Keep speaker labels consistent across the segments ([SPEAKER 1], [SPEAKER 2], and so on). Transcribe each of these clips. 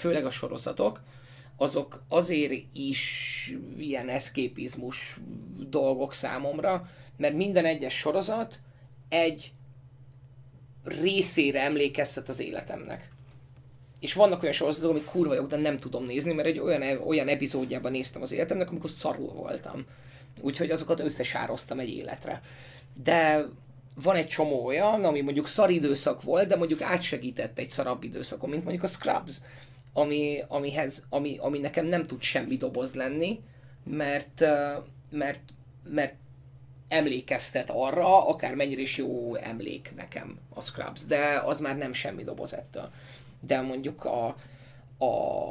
[SPEAKER 1] főleg a sorozatok, azok azért is ilyen eszképizmus dolgok számomra, mert minden egyes sorozat egy részére emlékeztet az életemnek. És vannak olyan sorozatok, amik kurva jók, de nem tudom nézni, mert egy olyan, olyan epizódjában néztem az életemnek, amikor szarul voltam. Úgyhogy azokat összesároztam egy életre. De van egy csomó olyan, ami mondjuk szar időszak volt, de mondjuk átsegített egy szarabb időszakon, mint mondjuk a Scrubs, ami, amihez, ami, ami nekem nem tud semmi doboz lenni, mert, mert, mert emlékeztet arra, akár mennyire is jó emlék nekem a Scrubs, de az már nem semmi doboz ettől. De mondjuk a, a,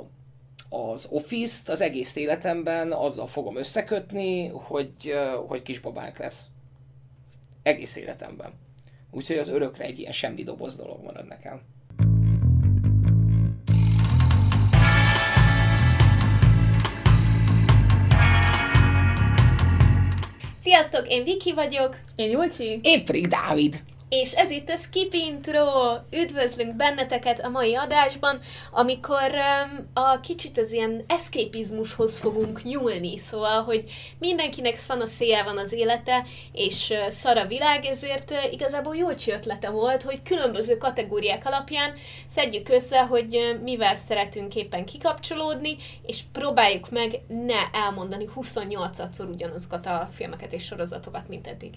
[SPEAKER 1] az Office-t az egész életemben azzal fogom összekötni, hogy, hogy kisbabánk lesz. Egész életemben. Úgyhogy az örökre egy ilyen semmi doboz dolog marad nekem.
[SPEAKER 2] Sziasztok, én Viki vagyok.
[SPEAKER 3] Én Julcsi.
[SPEAKER 1] Én pedig Dávid
[SPEAKER 2] és ez itt a Skip Intro! Üdvözlünk benneteket a mai adásban, amikor um, a kicsit az ilyen eszképizmushoz fogunk nyúlni, szóval, hogy mindenkinek szana széje van az élete, és uh, szar a világ, ezért uh, igazából jó ötlete volt, hogy különböző kategóriák alapján szedjük össze, hogy uh, mivel szeretünk éppen kikapcsolódni, és próbáljuk meg ne elmondani 28-szor ugyanazokat a filmeket és sorozatokat, mint eddig.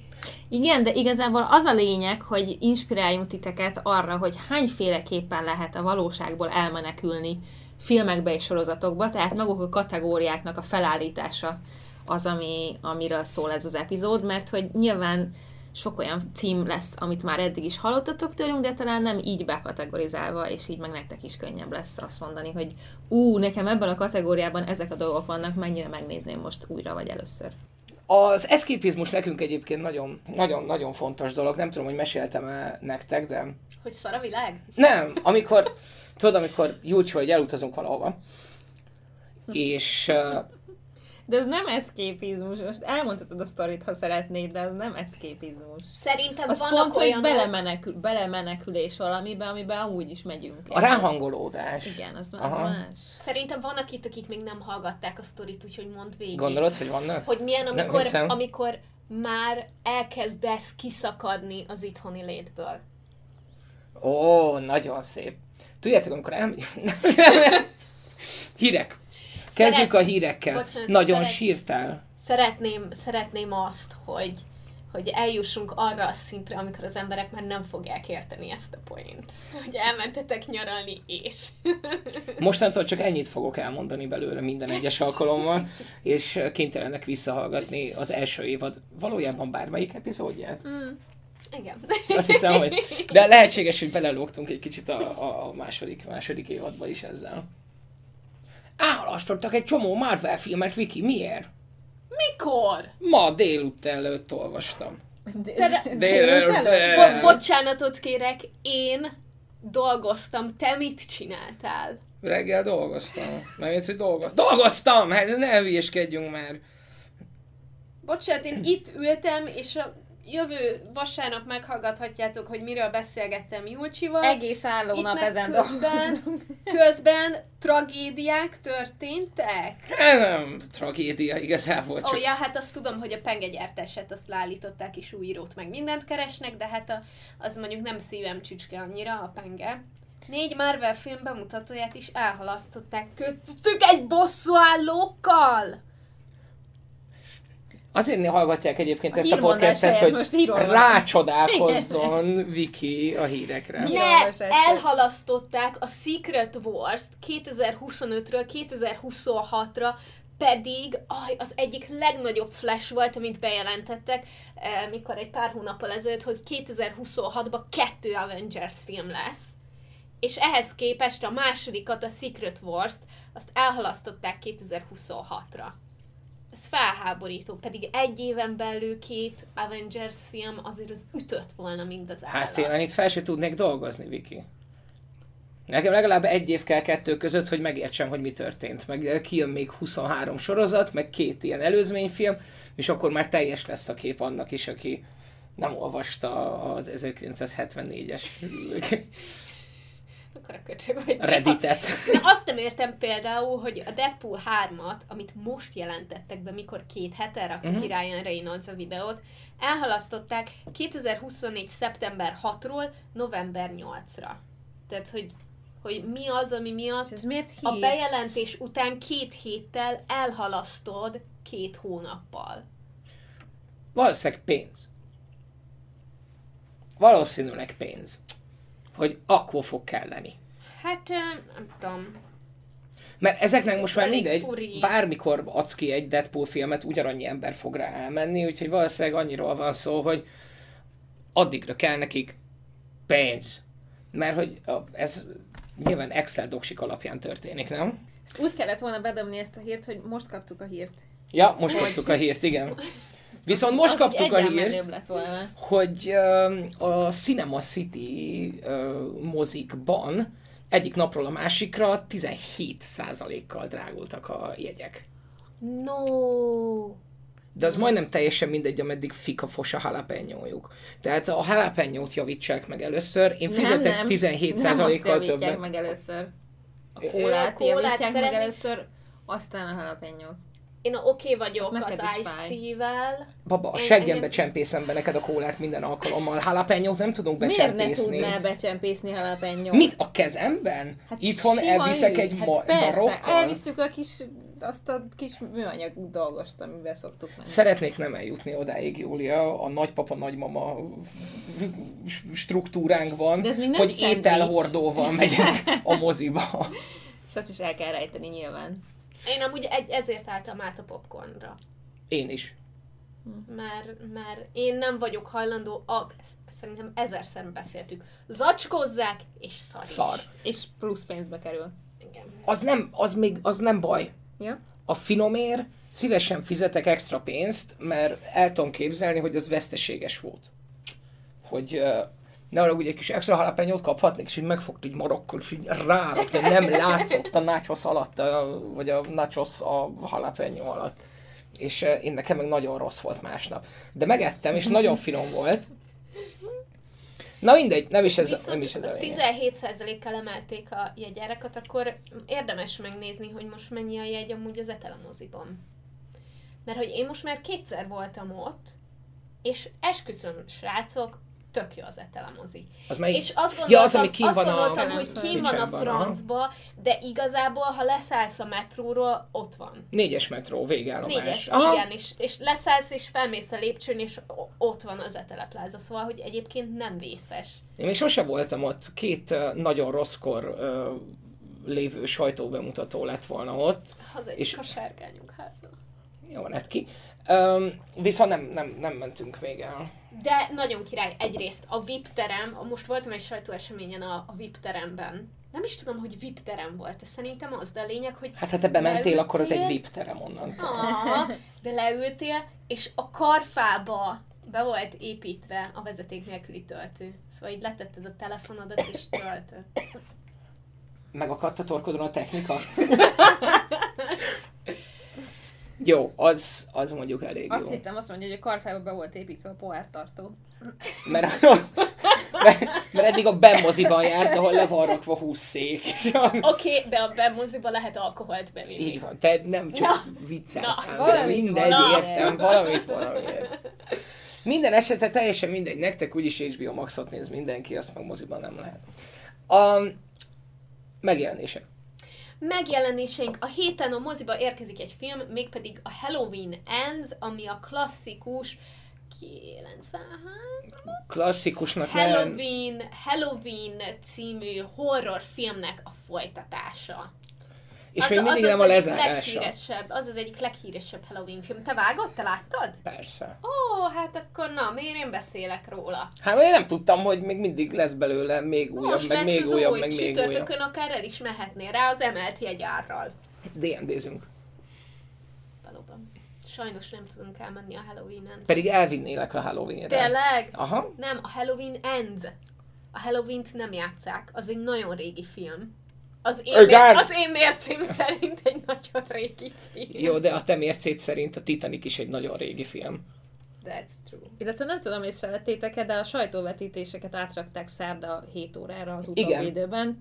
[SPEAKER 3] Igen, de igazából az a lényeg, hogy inspiráljunk titeket arra, hogy hányféleképpen lehet a valóságból elmenekülni filmekbe és sorozatokba, tehát maguk a kategóriáknak a felállítása az, ami, amiről szól ez az epizód, mert hogy nyilván sok olyan cím lesz, amit már eddig is hallottatok tőlünk, de talán nem így bekategorizálva, és így meg nektek is könnyebb lesz azt mondani, hogy ú, nekem ebben a kategóriában ezek a dolgok vannak, mennyire megnézném most újra vagy először.
[SPEAKER 1] Az eszképizmus nekünk egyébként nagyon, nagyon, nagyon fontos dolog. Nem tudom, hogy meséltem-e nektek, de...
[SPEAKER 2] Hogy szar a világ?
[SPEAKER 1] Nem, amikor, tudod, amikor Julcsi vagy elutazunk valahova, és
[SPEAKER 3] de ez nem eszképizmus. Most elmondhatod a sztorit, ha szeretnéd, de ez nem eszképizmus.
[SPEAKER 2] Szerintem
[SPEAKER 3] az
[SPEAKER 2] vannak
[SPEAKER 3] pont, olyan... hogy belemenekül, belemenekülés valamibe, amiben amúgy is megyünk.
[SPEAKER 1] A ráhangolódás.
[SPEAKER 3] Igen, az, az más.
[SPEAKER 2] Szerintem vannak itt, akik még nem hallgatták a sztorit, úgyhogy mondd végig.
[SPEAKER 1] Gondolod, hogy vannak?
[SPEAKER 2] Hogy milyen, amikor, amikor már elkezdesz kiszakadni az itthoni létből.
[SPEAKER 1] Ó, nagyon szép. Tudjátok, amikor el... Hírek. Kezdjük Szeret... a hírekkel. Bocsánat, Nagyon szeret... sírtál.
[SPEAKER 2] Szeretném, szeretném azt, hogy hogy eljussunk arra a szintre, amikor az emberek már nem fogják érteni ezt a poént. Hogy elmentetek nyaralni, és...
[SPEAKER 1] Mostantól csak ennyit fogok elmondani belőle minden egyes alkalommal, és kénytelenek visszahallgatni az első évad valójában bármelyik epizódját. Mm.
[SPEAKER 2] Igen.
[SPEAKER 1] Azt hiszem, hogy... De lehetséges, hogy belelógtunk egy kicsit a, a második, második évadba is ezzel. Elhalasztottak egy csomó Marvel filmet, Viki, miért?
[SPEAKER 2] Mikor?
[SPEAKER 1] Ma délután előtt olvastam.
[SPEAKER 2] Délután? Bo- bocsánatot kérek, én dolgoztam, te mit csináltál?
[SPEAKER 1] Reggel dolgoztam. Mert hogy dolgoztam. Dolgoztam! Hát ne hülyeskedjünk már.
[SPEAKER 2] Bocsánat, én itt ültem, és a jövő vasárnap meghallgathatjátok, hogy miről beszélgettem Julcsival.
[SPEAKER 3] Egész álló nap ezen közben,
[SPEAKER 2] közben tragédiák történtek?
[SPEAKER 1] Nem, tragédia igazából
[SPEAKER 2] csak... Ó, ja, hát azt tudom, hogy a pengegyártását azt leállították, és új írót meg mindent keresnek, de hát a, az mondjuk nem szívem csücske annyira, a penge. Négy Marvel film bemutatóját is elhalasztották köztük egy bosszúállókkal!
[SPEAKER 1] Azért hallgatják egyébként a ezt a podcastet, hogy most rácsodálkozzon Viki a hírekre.
[SPEAKER 2] Ne, elhalasztották a Secret Wars-t 2025-ről 2026-ra, pedig aj, az egyik legnagyobb flash volt, amit bejelentettek, eh, mikor egy pár hónappal ezelőtt, hogy 2026-ban kettő Avengers film lesz. És ehhez képest a másodikat, a Secret Wars-t, azt elhalasztották 2026-ra ez felháborító, pedig egy éven belül két Avengers film azért az ütött volna, mint az állat.
[SPEAKER 1] Hát én itt fel sem tudnék dolgozni, Viki. Nekem legalább egy év kell kettő között, hogy megértsem, hogy mi történt. Meg kijön még 23 sorozat, meg két ilyen előzményfilm, és akkor már teljes lesz a kép annak is, aki nem olvasta az 1974-es
[SPEAKER 2] mekkora köcsög vagy.
[SPEAKER 1] Redditet.
[SPEAKER 2] De azt nem értem például, hogy a Deadpool 3-at, amit most jelentettek be, mikor két hete rakta uh-huh. ki Ryan Reynolds a videót, elhalasztották 2024. szeptember 6-ról november 8-ra. Tehát, hogy, hogy mi az, ami
[SPEAKER 3] És
[SPEAKER 2] miatt
[SPEAKER 3] ez miért
[SPEAKER 2] a bejelentés után két héttel elhalasztod két hónappal.
[SPEAKER 1] Valószínűleg pénz. Valószínűleg pénz. Hogy akkor fog kelleni.
[SPEAKER 2] Hát, nem tudom.
[SPEAKER 1] Mert ezeknek most már mindegy,
[SPEAKER 2] furi.
[SPEAKER 1] bármikor adsz ki egy Deadpool filmet, ugyanannyi ember fog rá elmenni, úgyhogy valószínűleg annyiról van szó, hogy addigra kell nekik pénz. Mert hogy ez nyilván Excel doksik alapján történik, nem?
[SPEAKER 3] Ezt úgy kellett volna bedobni ezt a hírt, hogy most kaptuk a hírt.
[SPEAKER 1] Ja, most kaptuk a hírt, igen. Viszont most
[SPEAKER 3] Az
[SPEAKER 1] kaptuk a hírt, hogy a Cinema City mozikban egyik napról a másikra 17%-kal drágultak a jegyek.
[SPEAKER 2] No.
[SPEAKER 1] De az majdnem teljesen mindegy, ameddig fika fos a jalapenyójuk. Tehát a jalapenyót javítsák meg először. Én fizetek
[SPEAKER 3] nem,
[SPEAKER 1] 17%-kal
[SPEAKER 3] nem azt javítják
[SPEAKER 1] többet.
[SPEAKER 3] meg először. A kólát,
[SPEAKER 2] a kólát
[SPEAKER 3] javítják meg először, aztán a jalapenyót.
[SPEAKER 2] Én oké okay vagyok
[SPEAKER 3] Az
[SPEAKER 2] az
[SPEAKER 3] neked is fáj.
[SPEAKER 2] Ice Tea-vel.
[SPEAKER 1] Baba, a seggembe
[SPEAKER 2] engem-
[SPEAKER 1] csempészem be neked a kólát minden alkalommal. Jalapenyót nem tudunk
[SPEAKER 3] Miért ne
[SPEAKER 1] becsempészni.
[SPEAKER 3] tudnál becsempészni jalapenyót?
[SPEAKER 1] Mit? A kezemben?
[SPEAKER 3] Hát
[SPEAKER 1] Itthon elviszek
[SPEAKER 3] ügy.
[SPEAKER 1] egy
[SPEAKER 3] hát
[SPEAKER 1] ma-
[SPEAKER 3] persze,
[SPEAKER 1] barokkal?
[SPEAKER 3] elviszük a kis, azt a kis műanyag dolgost, amivel szoktuk menni.
[SPEAKER 1] Szeretnék nem eljutni odáig, Júlia, a nagypapa, nagymama struktúránkban,
[SPEAKER 3] De ez még nem
[SPEAKER 1] hogy
[SPEAKER 3] szendvics.
[SPEAKER 1] ételhordóval megyek a moziba.
[SPEAKER 3] És azt is el kell rejteni nyilván.
[SPEAKER 2] Én amúgy egy, ezért álltam át a popcornra.
[SPEAKER 1] Én is.
[SPEAKER 2] Mert, mert én nem vagyok hajlandó, a, szerintem ezerszer beszéltük, zacskozzák és szar is.
[SPEAKER 1] Szar.
[SPEAKER 3] És plusz pénzbe kerül.
[SPEAKER 2] Igen.
[SPEAKER 1] Az nem, az még, az nem baj.
[SPEAKER 3] Ja?
[SPEAKER 1] A finomért szívesen fizetek extra pénzt, mert el tudom képzelni, hogy az veszteséges volt. Hogy uh, ne arra ugye egy kis extra halapenyót kaphatnék, és így megfogta így marokkal, és így rárakta, nem látszott a nachos alatt, vagy a nachos a halapenyó alatt. És uh, én nekem meg nagyon rossz volt másnap. De megettem, és nagyon finom volt. Na mindegy, nem is ez, nem is ez a
[SPEAKER 2] Viszont
[SPEAKER 1] lényeg.
[SPEAKER 2] 17%-kal emelték a jegyárakat, akkor érdemes megnézni, hogy most mennyi a jegy amúgy az Etele moziban. Mert hogy én most már kétszer voltam ott, és esküszöm, srácok, tök jó az Etele mozi.
[SPEAKER 1] Az melyik?
[SPEAKER 2] És azt gondoltam,
[SPEAKER 1] Ja, az, ami kín
[SPEAKER 2] azt
[SPEAKER 1] van a
[SPEAKER 2] gondoltam hogy kín van a
[SPEAKER 1] Picsában, aha.
[SPEAKER 2] francba, de igazából, ha leszállsz a metróról, ott van.
[SPEAKER 1] Négyes metró, végállomás.
[SPEAKER 2] Négyes,
[SPEAKER 1] Aha.
[SPEAKER 2] igen, és, és leszállsz, és felmész a lépcsőn, és ott van az Etele Plaza, szóval, hogy egyébként nem vészes.
[SPEAKER 1] Én még sose voltam ott, két nagyon rosszkor lévő sajtóbemutató lett volna ott.
[SPEAKER 2] Az egy
[SPEAKER 1] És-
[SPEAKER 2] a sárkányunk háza.
[SPEAKER 1] Jó lett ki. Um, viszont nem, nem, nem mentünk még el.
[SPEAKER 2] De nagyon király. Egyrészt a VIP terem, most voltam egy sajtóeseményen a, a VIP teremben. Nem is tudom, hogy VIP terem volt, de szerintem az, de a lényeg, hogy
[SPEAKER 1] Hát ha te bementél, akkor az egy
[SPEAKER 2] leültél-
[SPEAKER 1] VIP terem onnantól.
[SPEAKER 2] De leültél, és a karfába be volt építve a vezeték nélküli töltő. Szóval így letetted a telefonodat és töltött.
[SPEAKER 1] Megakadt a torkodon a technika? Jó, az, az mondjuk elég
[SPEAKER 3] Azt
[SPEAKER 1] jó.
[SPEAKER 3] hittem, azt mondja, hogy a karfába be volt építve a pohártartó.
[SPEAKER 1] Mert, mert, mert eddig a bemoziban járt, ahol le van rakva 20 szék.
[SPEAKER 2] Oké, okay, de a bemoziba lehet alkoholt bevinni.
[SPEAKER 1] Így van, te nem csak
[SPEAKER 2] Na,
[SPEAKER 1] vicceltem,
[SPEAKER 3] valamit
[SPEAKER 1] mindegy,
[SPEAKER 2] valamiért.
[SPEAKER 1] értem, valamit valamiért. Minden esetre teljesen mindegy, nektek úgyis HBO Maxot néz mindenki, azt meg moziban nem lehet. A megjelenések.
[SPEAKER 2] Megjelenéseink. A héten a moziba érkezik egy film, mégpedig a Halloween Ends, ami a klasszikus 93
[SPEAKER 1] Klasszikusnak.
[SPEAKER 2] Halloween, Halloween című horrorfilmnek a folytatása.
[SPEAKER 1] És még mindig
[SPEAKER 2] az
[SPEAKER 1] nem a
[SPEAKER 2] egyik
[SPEAKER 1] lezárása.
[SPEAKER 2] leghíresebb, az az egyik leghíresebb Halloween film. Te vágod? Te láttad?
[SPEAKER 1] Persze.
[SPEAKER 2] Ó, hát akkor na, miért én beszélek róla?
[SPEAKER 1] Hát én nem tudtam, hogy még mindig lesz belőle még újabb,
[SPEAKER 2] Most
[SPEAKER 1] meg
[SPEAKER 2] lesz
[SPEAKER 1] még
[SPEAKER 2] az
[SPEAKER 1] újabb,
[SPEAKER 2] új,
[SPEAKER 1] meg még újabb.
[SPEAKER 2] csütörtökön akár el is mehetnél rá az emelt jegyárral.
[SPEAKER 1] D&D-zünk.
[SPEAKER 2] Valóban. Sajnos nem tudunk elmenni a Halloween Ends.
[SPEAKER 1] Pedig elvinnélek a Halloween-re.
[SPEAKER 2] Tényleg?
[SPEAKER 1] Aha.
[SPEAKER 2] Nem, a Halloween Ends. A Halloween-t nem játszák. Az egy nagyon régi film. Az én,
[SPEAKER 1] Igen.
[SPEAKER 2] mér- az én mércém szerint egy nagyon régi film.
[SPEAKER 1] Jó, de a te mércéd szerint a Titanic is egy nagyon régi film.
[SPEAKER 2] That's true.
[SPEAKER 3] Illetve nem tudom, észrevettétek-e, de a sajtóvetítéseket átrakták szerda 7 órára az
[SPEAKER 1] Igen.
[SPEAKER 3] utóbbi időben.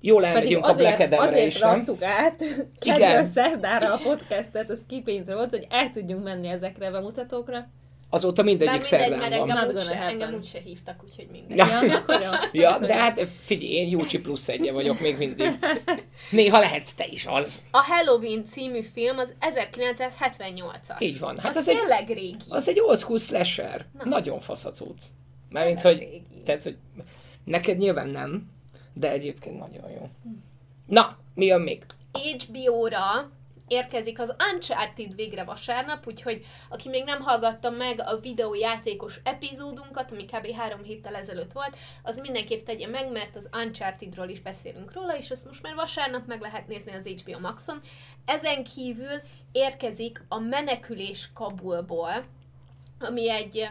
[SPEAKER 1] Jól
[SPEAKER 3] Pedig
[SPEAKER 1] elmegyünk a
[SPEAKER 3] azért,
[SPEAKER 1] Black Adamre
[SPEAKER 3] azért
[SPEAKER 1] is, nem?
[SPEAKER 3] raktuk át
[SPEAKER 1] Igen.
[SPEAKER 3] kedves szerdára a podcastet, a Skippingre volt, hogy el tudjunk menni ezekre a bemutatókra.
[SPEAKER 1] Azóta mindegyik
[SPEAKER 2] mindegy,
[SPEAKER 1] szerdán
[SPEAKER 2] mert
[SPEAKER 1] van.
[SPEAKER 2] engem úgyse, engem úgyse hívtak, úgyhogy mindegy.
[SPEAKER 1] Ja.
[SPEAKER 3] Ja, akkor jó.
[SPEAKER 1] Ja, de hát figyelj, én Júcsi plusz egye vagyok még mindig. Néha lehetsz te is az.
[SPEAKER 2] A Halloween című film az 1978-as.
[SPEAKER 1] Így van. Hát
[SPEAKER 2] az,
[SPEAKER 1] az egy-
[SPEAKER 2] tényleg régi.
[SPEAKER 1] Az egy old school slasher.
[SPEAKER 2] Na.
[SPEAKER 1] Nagyon fasz a cucc. Mármint, hogy,
[SPEAKER 2] régi.
[SPEAKER 1] tehát, hogy neked nyilván nem, de egyébként nagyon jó. Na, mi jön még?
[SPEAKER 2] HBO-ra érkezik az Uncharted végre vasárnap, úgyhogy aki még nem hallgatta meg a videójátékos epizódunkat, ami kb. három héttel ezelőtt volt, az mindenképp tegye meg, mert az Uncharted-ról is beszélünk róla, és ezt most már vasárnap meg lehet nézni az HBO Maxon. Ezen kívül érkezik a Menekülés Kabulból, ami egy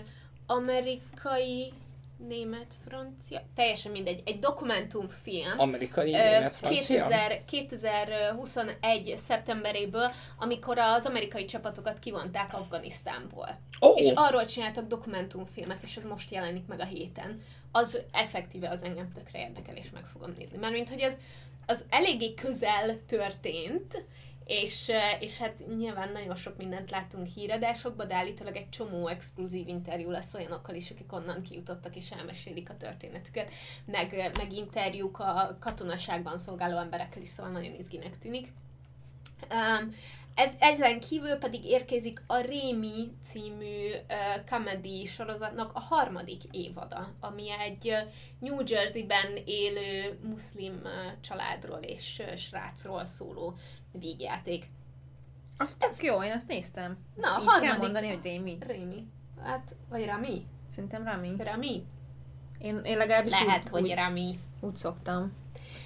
[SPEAKER 2] amerikai német, francia, teljesen mindegy, egy dokumentumfilm.
[SPEAKER 1] Amerikai,
[SPEAKER 2] Ö,
[SPEAKER 1] német, francia?
[SPEAKER 2] 2000, 2021. szeptemberéből, amikor az amerikai csapatokat kivonták Afganisztánból.
[SPEAKER 1] Ó,
[SPEAKER 2] És arról csináltak dokumentumfilmet, és az most jelenik meg a héten. Az effektíve az engem tökre érdekel, és meg fogom nézni. Mert mint hogy ez az eléggé közel történt, és, és hát nyilván nagyon sok mindent láttunk híradásokban, de állítólag egy csomó exkluzív interjú lesz olyanokkal is, akik onnan kijutottak és elmesélik a történetüket, meg, meg interjúk a katonaságban szolgáló emberekkel is, szóval nagyon izginek tűnik. Um, ez, ezen kívül pedig érkezik a Rémi című uh, comedy sorozatnak a harmadik évada, ami egy uh, New Jersey-ben élő muszlim uh, családról és uh, srácról szóló vígjáték.
[SPEAKER 3] Az tök jó, én azt néztem.
[SPEAKER 2] Na, a
[SPEAKER 3] Így kell
[SPEAKER 2] harmadik-
[SPEAKER 3] mondani, hogy Rémi.
[SPEAKER 2] Rémi. Hát, vagy Rami?
[SPEAKER 3] Szerintem Rami.
[SPEAKER 2] Rami?
[SPEAKER 3] Én, én legalábbis
[SPEAKER 2] Lehet,
[SPEAKER 3] úgy,
[SPEAKER 2] hogy
[SPEAKER 3] úgy,
[SPEAKER 2] Rami.
[SPEAKER 3] úgy szoktam.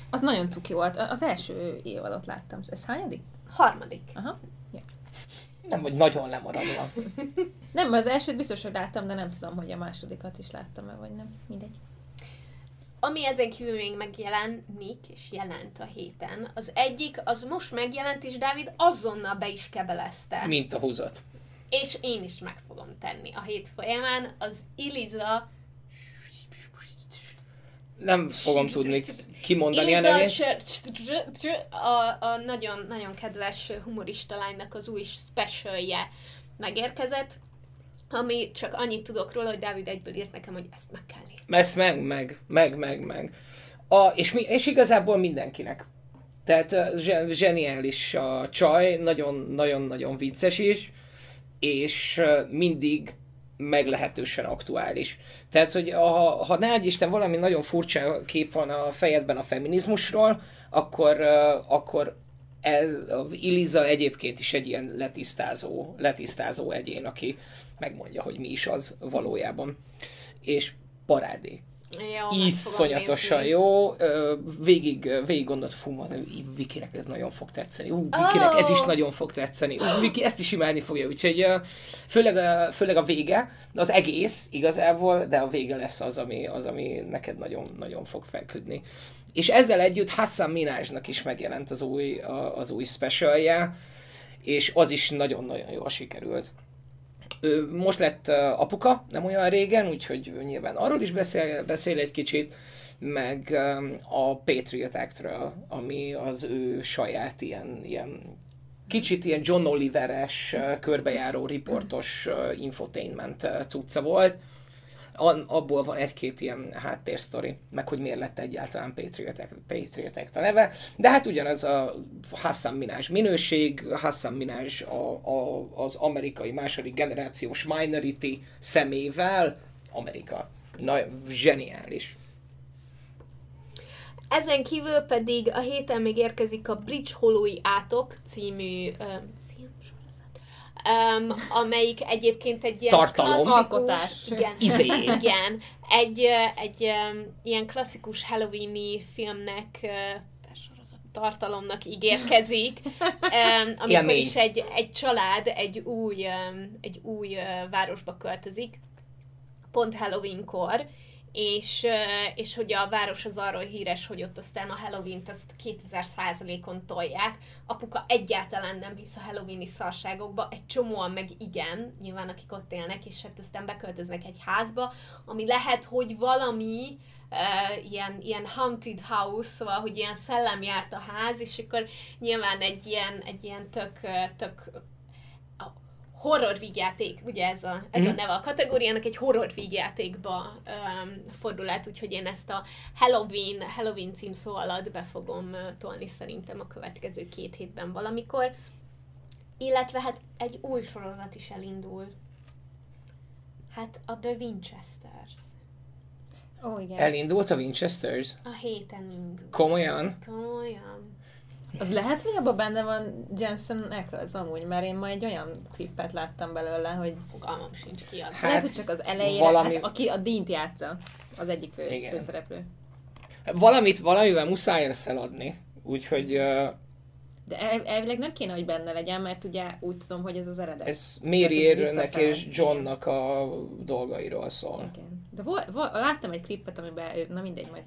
[SPEAKER 3] Az nagyon cuki volt. Az első évadot láttam. Ez hányadik?
[SPEAKER 2] Harmadik.
[SPEAKER 3] Aha.
[SPEAKER 1] nem vagy nagyon lemaradva.
[SPEAKER 3] Nem, az elsőt biztos, hogy láttam, de nem tudom, hogy a másodikat is láttam-e, vagy nem. Mindegy.
[SPEAKER 2] Ami ezen kívül még megjelenik, és jelent a héten, az egyik, az most megjelent, és Dávid azonnal be is kebelezte.
[SPEAKER 1] Mint a húzat.
[SPEAKER 2] És én is meg fogom tenni a hét folyamán, az Iliza
[SPEAKER 1] Nem fogom tudni kimondani a nevét.
[SPEAKER 2] A, a nagyon, nagyon kedves humorista lánynak az új specialje megérkezett, ami csak annyit tudok róla, hogy Dávid egyből írt nekem, hogy ezt meg kell nézni.
[SPEAKER 1] Ezt meg, meg, meg, meg, meg. A, és, mi, és igazából mindenkinek. Tehát zseniális a csaj, nagyon-nagyon-nagyon vicces is, és mindig meglehetősen aktuális. Tehát, hogy ha, ha ne Isten valami nagyon furcsa kép van a fejedben a feminizmusról, akkor, akkor ez, Iliza egyébként is egy ilyen letisztázó, letisztázó egyén, aki megmondja, hogy mi is az valójában. És parádé.
[SPEAKER 2] Fogom
[SPEAKER 1] Iszonyatosan jó, végig, végig gondolt, fú, Vikinek ez nagyon fog tetszeni, ú, Vikinek ez is
[SPEAKER 2] Oh.
[SPEAKER 1] nagyon fog tetszeni, ú, Viki ezt is imádni fogja, úgyhogy főleg, a, főleg a vége, az egész igazából, de a vége lesz az, ami, az, ami neked nagyon, nagyon fog feküdni. És ezzel együtt Hassan Minajnak is megjelent az új, az új specialje, és az is nagyon-nagyon jól sikerült. Most lett apuka, nem olyan régen, úgyhogy nyilván arról is beszél, beszél egy kicsit, meg a Patriot Act-ről, ami az ő saját ilyen, ilyen kicsit ilyen John Oliveres, körbejáró riportos infotainment cucca volt. Abból van egy-két ilyen háttérsztori, meg hogy miért lett egyáltalán Patriot Act, Patriot Act a neve, de hát ugyanaz a Hassan Minaj minőség, Hassan Minaj a, a, az amerikai második generációs minority szemével, Amerika. Na, zseniális.
[SPEAKER 2] Ezen kívül pedig a héten még érkezik a Bridge Holloway Átok című um, amelyik egyébként egy ilyen
[SPEAKER 1] Tartalom.
[SPEAKER 2] klasszikus,
[SPEAKER 3] Alkotás.
[SPEAKER 2] Igen,
[SPEAKER 1] Izé.
[SPEAKER 2] igen, egy, egy um, ilyen klasszikus Halloweeni filmnek uh, tartalomnak ígérkezik, um, amikor
[SPEAKER 1] Élmény.
[SPEAKER 2] is egy, egy család egy új, um, egy új uh, városba költözik, pont Halloweenkor, és, és hogy a város az arról híres, hogy ott aztán a Halloween-t azt 2000%-on tolják. Apuka egyáltalán nem hisz a Halloweeni szarságokba, egy csomóan meg igen, nyilván akik ott élnek, és hát aztán beköltöznek egy házba, ami lehet, hogy valami, uh, ilyen, ilyen haunted house, szóval, hogy ilyen szellem járt a ház, és akkor nyilván egy ilyen, egy ilyen tök, tök horror vígjáték, ugye ez a, ez a mhm. neve a kategóriának, egy horror vígjátékba um, fordul át, úgyhogy én ezt a Halloween, Halloween címszó alatt be fogom uh, tolni szerintem a következő két hétben valamikor. Illetve hát egy új sorozat is elindul. Hát a The Winchesters.
[SPEAKER 3] Ó, oh, igen.
[SPEAKER 1] Elindult a Winchesters?
[SPEAKER 2] A héten indul.
[SPEAKER 1] Komolyan?
[SPEAKER 2] Komolyan.
[SPEAKER 3] Az lehet, hogy abban benne van Jensen Ackles amúgy, mert én ma egy olyan klippet láttam belőle, hogy...
[SPEAKER 2] Fogalmam sincs ki az.
[SPEAKER 3] Hát, lehet, hogy csak az elejére, valami... hát aki a Dint játsza, az egyik fő, Igen. főszereplő.
[SPEAKER 1] Valamit, valamivel muszáj ezt eladni, úgyhogy... Uh...
[SPEAKER 3] De el, elvileg nem kéne, hogy benne legyen, mert ugye úgy tudom, hogy ez az eredet.
[SPEAKER 1] Ez Mary Aaronnek és Johnnak a dolgairól szól.
[SPEAKER 3] Igen. De vo- vo- láttam egy klippet, amiben, na mindegy, majd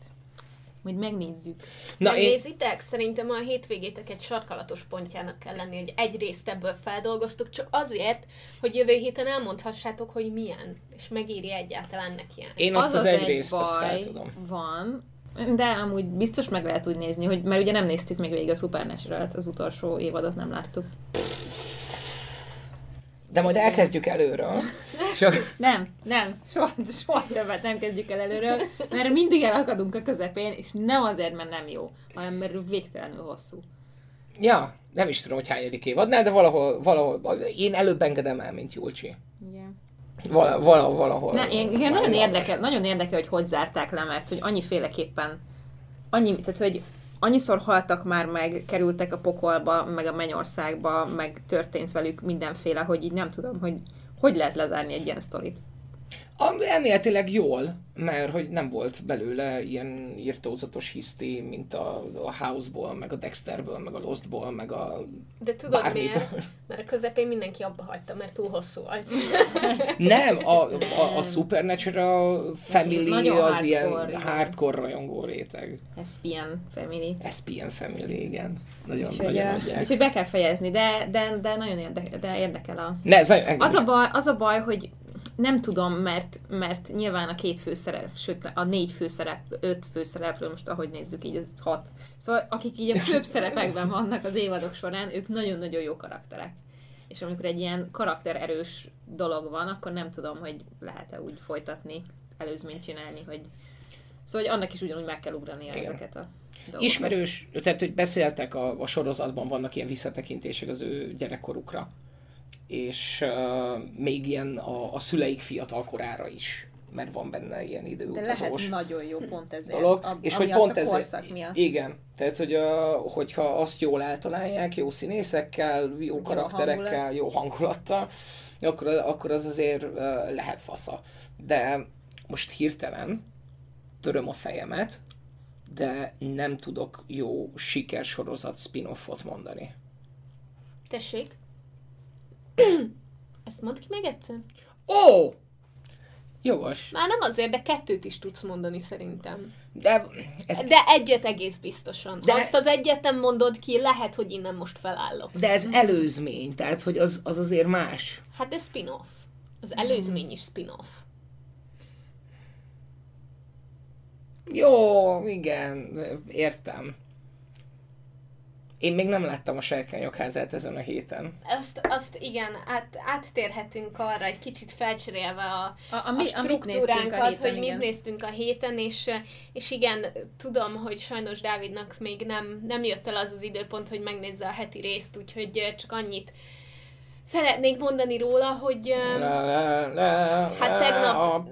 [SPEAKER 3] majd megnézzük.
[SPEAKER 2] Na, Megnézitek? Én... Szerintem a hétvégétek egy sarkalatos pontjának kell lenni, hogy egy részt ebből feldolgoztuk, csak azért, hogy jövő héten elmondhassátok, hogy milyen, és megéri egyáltalán neki
[SPEAKER 1] Én azt az, az, az egy, egy részt azt fel tudom.
[SPEAKER 3] van, de amúgy biztos meg lehet úgy nézni, hogy, mert ugye nem néztük még végig a supernatural az utolsó évadot nem láttuk.
[SPEAKER 1] De majd elkezdjük előről.
[SPEAKER 3] Csak... Nem, nem, soha, soha többet nem kezdjük el előről, mert mindig elakadunk a közepén, és nem azért, mert nem jó, hanem mert végtelenül hosszú.
[SPEAKER 1] Ja, nem is tudom, hogy hányadik évadnál, de valahol, valahol, én előbb engedem el, mint Julcsi.
[SPEAKER 3] Igen.
[SPEAKER 1] Val- valahol, valahol.
[SPEAKER 3] Ne, én, igen, nagyon érdekel, nagyon érdekel, hogy hogy zárták le, mert hogy annyiféleképpen, annyi, tehát hogy annyiszor haltak már meg, kerültek a pokolba, meg a mennyországba, meg történt velük mindenféle, hogy így nem tudom, hogy hogy lehet lezárni egy ilyen sztorit.
[SPEAKER 1] Elméletileg jól, mert hogy nem volt belőle ilyen írtózatos hiszti, mint a, a House-ból, meg a Dexterből, meg a Lostból, meg a
[SPEAKER 2] De tudod bármiből. miért? Mert a közepén mindenki abba hagyta, mert túl hosszú az.
[SPEAKER 1] nem, a, a, a Supernatural Family Nagyon az hardcore, ilyen igen. hardcore rajongó réteg.
[SPEAKER 3] SPN Family.
[SPEAKER 1] SPN Family, igen. Nagyon,
[SPEAKER 3] úgyhogy,
[SPEAKER 1] nagyon
[SPEAKER 3] uh, úgyhogy be kell fejezni, de, de, de nagyon érdekel, de érdekel a... Ne, az, a baj, az a baj, hogy nem tudom, mert, mert nyilván a két főszerep, sőt a négy főszerep, öt főszereplő, most ahogy nézzük így, ez hat. Szóval akik így a főbb szerepekben vannak az évadok során, ők nagyon-nagyon jó karakterek. És amikor egy ilyen karaktererős dolog van, akkor nem tudom, hogy lehet-e úgy folytatni, előzményt csinálni, hogy Szóval hogy annak is ugyanúgy meg kell ugrani ezeket a dolgokat.
[SPEAKER 1] Ismerős, tehát hogy beszéltek a, a sorozatban, vannak ilyen visszatekintések az ő gyerekkorukra és uh, még ilyen a, a szüleik fiatal korára is mert van benne ilyen időutazós
[SPEAKER 3] De lehet nagyon jó pont ezért.
[SPEAKER 1] Dolog, a, és hogy pont ez Igen, tehát hogy uh, hogyha azt jól eltalálják, jó színészekkel, jó, jó karakterekkel, hangulat. jó hangulattal, akkor, akkor az azért uh, lehet fasza. De most hirtelen töröm a fejemet, de nem tudok jó sikersorozat spin-offot mondani.
[SPEAKER 2] Tessék? Ezt mondd ki még egyszer.
[SPEAKER 1] Ó! Oh! Jogos.
[SPEAKER 2] Már nem azért, de kettőt is tudsz mondani szerintem.
[SPEAKER 1] De, ez...
[SPEAKER 2] de egyet egész biztosan. De... Azt az egyet nem mondod ki, lehet, hogy innen most felállok.
[SPEAKER 1] De ez előzmény, tehát hogy az, az azért más.
[SPEAKER 2] Hát ez spin-off. Az előzmény is spin-off.
[SPEAKER 1] Jó, igen, értem. Én még nem láttam a Serkányok ezen a héten.
[SPEAKER 2] Azt, azt igen, át, áttérhetünk arra, egy kicsit felcserélve a,
[SPEAKER 3] a, a, mi,
[SPEAKER 2] a struktúránkat, a héten, hogy igen. mit néztünk a héten, és, és igen, tudom, hogy sajnos Dávidnak még nem, nem jött el az az időpont, hogy megnézze a heti részt, úgyhogy csak annyit szeretnék mondani róla, hogy hát tegnap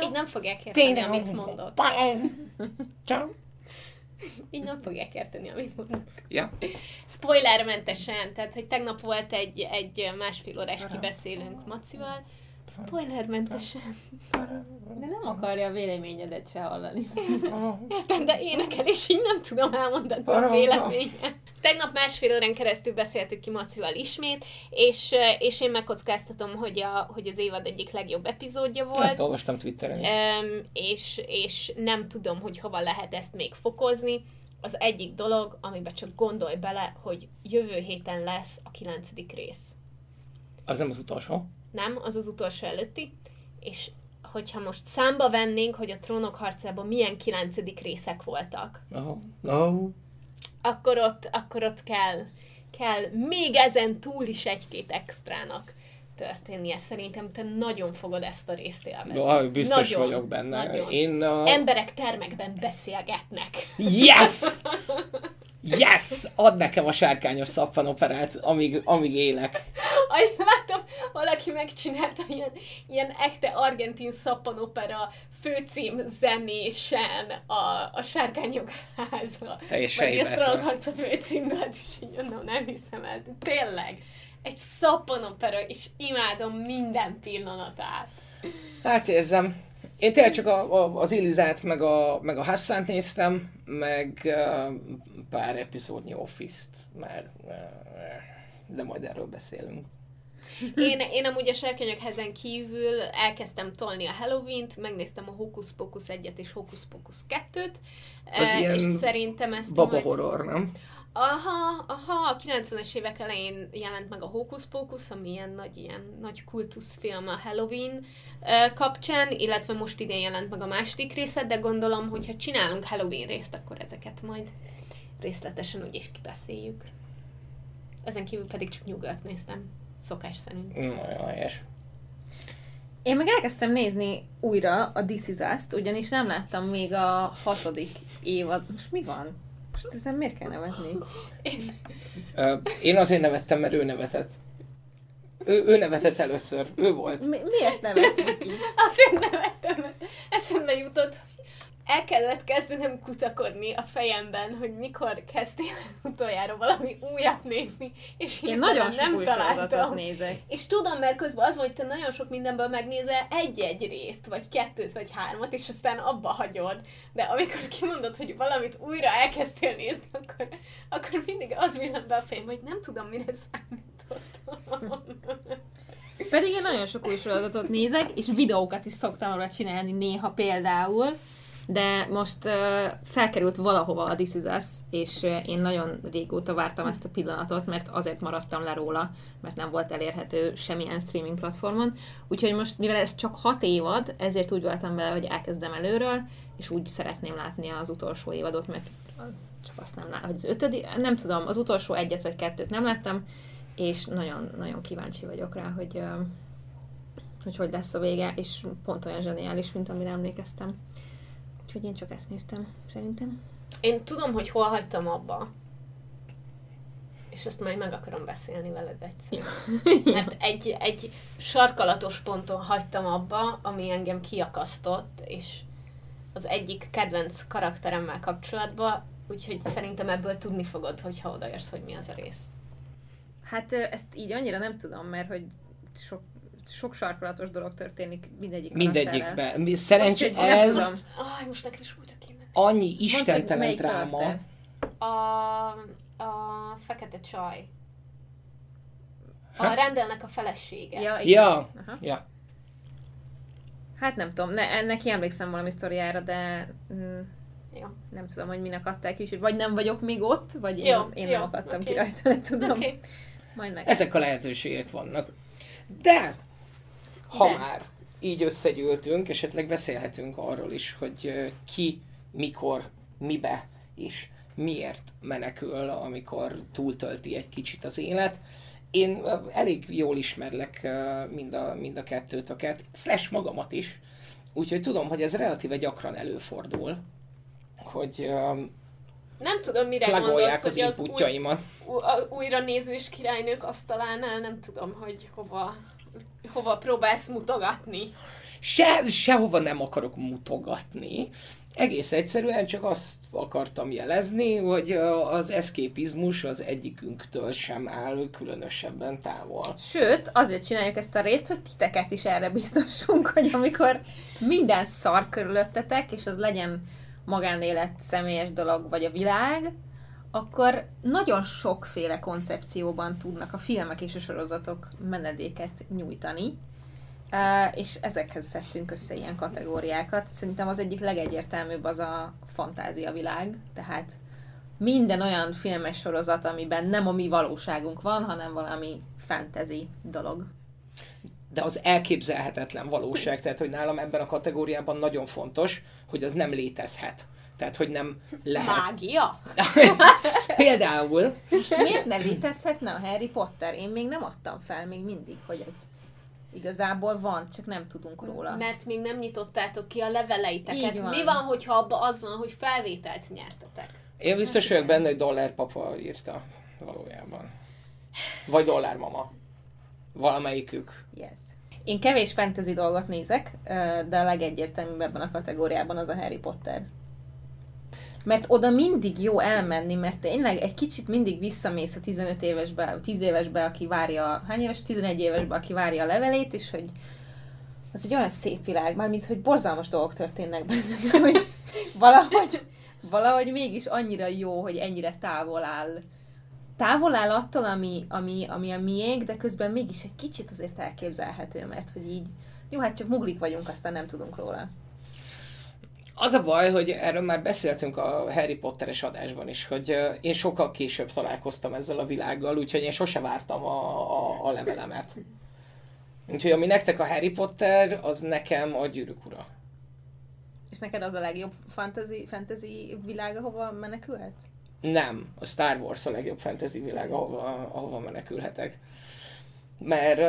[SPEAKER 2] így nem fogják érteni, amit mondott. Így nem fogják érteni, amit mondok.
[SPEAKER 1] Ja.
[SPEAKER 2] Spoilermentesen, tehát, hogy tegnap volt egy, egy másfél órás kibeszélünk Macival, Spoilermentesen.
[SPEAKER 3] De nem akarja a véleményedet se hallani.
[SPEAKER 2] Értem, de énekel, és így nem tudom elmondani a véleményem. Tegnap másfél órán keresztül beszéltük ki Macival ismét, és, és én megkockáztatom, hogy, a, hogy az évad egyik legjobb epizódja volt.
[SPEAKER 1] Ezt olvastam Twitteren. is.
[SPEAKER 2] Um, és, és nem tudom, hogy hova lehet ezt még fokozni. Az egyik dolog, amiben csak gondolj bele, hogy jövő héten lesz a kilencedik rész.
[SPEAKER 1] Az nem az utolsó.
[SPEAKER 2] Nem, az az utolsó előtti. És hogyha most számba vennénk, hogy a trónok harcában milyen kilencedik részek voltak,
[SPEAKER 1] Oh. Oh.
[SPEAKER 2] akkor ott, akkor ott kell, kell még ezen túl is egy-két extrának történnie. Szerintem te nagyon fogod ezt a részt élvezni.
[SPEAKER 1] Ja, biztos
[SPEAKER 2] nagyon,
[SPEAKER 1] vagyok benne.
[SPEAKER 2] Nagyon.
[SPEAKER 1] Én a...
[SPEAKER 2] Emberek termekben beszélgetnek.
[SPEAKER 1] Yes! Yes! Add nekem a sárkányos szappanoperát, amíg, amíg élek.
[SPEAKER 2] Ahogy látom, valaki megcsinálta ilyen, ilyen ekte argentin szappanopera főcím zenésen a, a Sárkányok háza.
[SPEAKER 1] Teljesen
[SPEAKER 2] Vagy a
[SPEAKER 1] hibátlan.
[SPEAKER 2] Strongharca főcímdalt, és így mondom, nem hiszem el. Tényleg. Egy szappanopera, és imádom minden pillanatát.
[SPEAKER 1] Hát érzem. Én tényleg csak a, a, az Illizát, meg a, meg a Hassant néztem, meg uh, pár epizódnyi Office-t, mert uh, de majd erről beszélünk.
[SPEAKER 2] Én, én amúgy a Sárkányok hezen kívül elkezdtem tolni a Halloween-t, megnéztem a Hocus Pocus 1-et és Hocus Pocus 2-t,
[SPEAKER 1] Az ilyen
[SPEAKER 2] és szerintem ezt
[SPEAKER 1] Baba
[SPEAKER 2] majd...
[SPEAKER 1] horror, nem?
[SPEAKER 2] Aha, aha, a 90-es évek elején jelent meg a Hocus Pocus, ami ilyen nagy, ilyen nagy kultuszfilm a Halloween kapcsán, illetve most idén jelent meg a második része, de gondolom, hogy ha csinálunk Halloween részt, akkor ezeket majd részletesen úgyis kibeszéljük. Ezen kívül pedig csak nyugat néztem, szokás szerint.
[SPEAKER 1] Nagyon helyes.
[SPEAKER 3] Én meg elkezdtem nézni újra a This Is Us-t, ugyanis nem láttam még a hatodik évad. Most mi van? Most ezen miért kell nevetni?
[SPEAKER 1] Ö, Én azért nevettem, mert ő nevetett. Ő, ő nevetett először. Ő volt.
[SPEAKER 3] Mi- miért nevetsz ki?
[SPEAKER 2] Azért nevettem, mert eszembe jutott, el kellett kezdenem kutakodni a fejemben, hogy mikor kezdtél utoljára valami újat nézni, és
[SPEAKER 3] Én nagyon sok
[SPEAKER 2] nem találtam.
[SPEAKER 3] nézek.
[SPEAKER 2] És tudom, mert közben az, hogy te nagyon sok mindenből megnézel egy-egy részt, vagy kettőt, vagy hármat, és aztán abba hagyod. De amikor kimondod, hogy valamit újra elkezdtél nézni, akkor, akkor mindig az villan be a fejem, hogy nem tudom, mire számítottam.
[SPEAKER 3] Pedig én nagyon sok új sorozatot nézek, és videókat is szoktam arra csinálni néha például, de most uh, felkerült valahova a This Is Us, és uh, én nagyon régóta vártam ezt a pillanatot, mert azért maradtam le róla, mert nem volt elérhető semmilyen streaming platformon. Úgyhogy most, mivel ez csak hat évad, ezért úgy voltam vele, hogy elkezdem előről, és úgy szeretném látni az utolsó évadot, mert csak azt nem látom, vagy az ötödik, nem tudom, az utolsó egyet vagy kettőt nem láttam, és nagyon, nagyon kíváncsi vagyok rá, hogy, ö, hogy hogy lesz a vége, és pont olyan zseniális, mint amire emlékeztem. Úgyhogy én csak ezt néztem, szerintem.
[SPEAKER 2] Én tudom, hogy hol hagytam abba. És azt majd meg akarom beszélni veled egyszer. Mert egy, egy sarkalatos ponton hagytam abba, ami engem kiakasztott, és az egyik kedvenc karakteremmel kapcsolatban, úgyhogy szerintem ebből tudni fogod, hogyha odaérsz, hogy mi az a rész.
[SPEAKER 3] Hát ezt így annyira nem tudom, mert hogy sok, sok sarkalatos dolog történik mindegyik.
[SPEAKER 1] Mindegyikben. Mi- Szerencsé,
[SPEAKER 3] Azt, hogy nem
[SPEAKER 1] ez.
[SPEAKER 2] Aj, most neked is újra kéne.
[SPEAKER 1] annyi istentelen
[SPEAKER 3] melyik
[SPEAKER 1] dráma.
[SPEAKER 3] karakter.
[SPEAKER 2] A, a fekete csaj. A
[SPEAKER 1] Ha?
[SPEAKER 2] rendelnek a felesége.
[SPEAKER 3] Ja, igen.
[SPEAKER 1] Ja,
[SPEAKER 3] Aha.
[SPEAKER 1] ja.
[SPEAKER 3] Hát nem tudom, ne, neki emlékszem valami sztoriára, de mm,
[SPEAKER 2] Jó.
[SPEAKER 3] nem tudom, hogy minek adták ki, vagy nem vagyok még ott, vagy én,
[SPEAKER 2] Jó,
[SPEAKER 3] én
[SPEAKER 2] jó,
[SPEAKER 3] nem akadtam
[SPEAKER 2] oké.
[SPEAKER 3] ki rajta, nem tudom.
[SPEAKER 2] Oké. Okay.
[SPEAKER 3] Majd meg.
[SPEAKER 1] Ezek a lehetőségek vannak. De, ha
[SPEAKER 2] De.
[SPEAKER 1] már így összegyűltünk, esetleg beszélhetünk arról is, hogy ki, mikor, mibe és miért menekül, amikor túltölti egy kicsit az élet. Én elég jól ismerlek mind a, mind a kettőtöket, slash magamat is, úgyhogy tudom, hogy ez relatíve gyakran előfordul, hogy
[SPEAKER 2] Nem tudom, mire gondolsz,
[SPEAKER 1] az
[SPEAKER 2] hogy az új, újra nézős királynők asztalánál nem tudom, hogy hova, hova próbálsz mutogatni.
[SPEAKER 1] Se, sehova nem akarok mutogatni. Egész egyszerűen csak azt akartam jelezni, hogy az eszképizmus az egyikünktől sem áll különösebben távol.
[SPEAKER 3] Sőt, azért csináljuk ezt a részt, hogy titeket is erre biztosunk, hogy amikor minden szar körülöttetek, és az legyen magánélet, személyes dolog, vagy a világ, akkor nagyon sokféle koncepcióban tudnak a filmek és a sorozatok menedéket nyújtani, Uh, és ezekhez szedtünk össze ilyen kategóriákat. Szerintem az egyik legegyértelműbb az a fantázia világ, tehát minden olyan filmes sorozat, amiben nem a mi valóságunk van, hanem valami fantasy dolog.
[SPEAKER 1] De az elképzelhetetlen valóság, tehát hogy nálam ebben a kategóriában nagyon fontos, hogy az nem létezhet. Tehát, hogy nem lehet.
[SPEAKER 2] Mágia?
[SPEAKER 1] Például,
[SPEAKER 3] Most miért ne létezhetne a Harry Potter? Én még nem adtam fel még mindig, hogy ez igazából van, csak nem tudunk róla.
[SPEAKER 2] Mert még nem nyitottátok ki a leveleiteket.
[SPEAKER 3] Így van.
[SPEAKER 2] Mi van, hogyha abba az van, hogy felvételt nyertetek?
[SPEAKER 1] én biztos vagyok benne, hogy Dollár Papa írta valójában. Vagy Dollár Mama. Valamelyikük.
[SPEAKER 3] Yes. Én kevés fantasy dolgot nézek, de a legegyértelműbb ebben a kategóriában az a Harry Potter. Mert oda mindig jó elmenni, mert tényleg egy kicsit mindig visszamész a 15 évesbe, 10 évesbe, aki várja, hány éves? 11 évesbe, aki várja a levelét, és hogy az egy olyan szép világ, mármint, hogy borzalmas dolgok történnek benne, de hogy valahogy, valahogy mégis annyira jó, hogy ennyire távol áll. Távol áll attól, ami, ami, ami a miénk, de közben mégis egy kicsit azért elképzelhető, mert hogy így, jó, hát csak muglik vagyunk, aztán nem tudunk róla.
[SPEAKER 1] Az a baj, hogy erről már beszéltünk a Harry Potteres adásban is, hogy én sokkal később találkoztam ezzel a világgal, úgyhogy én sose vártam a, a, a levelemet. Úgyhogy ami nektek a Harry Potter, az nekem a gyűrűk ura.
[SPEAKER 3] És neked az a legjobb fantasy, fantasy világ, ahova menekülhetsz?
[SPEAKER 1] Nem, a Star Wars a legjobb fantasy világ, ahova, ahova menekülhetek. Mert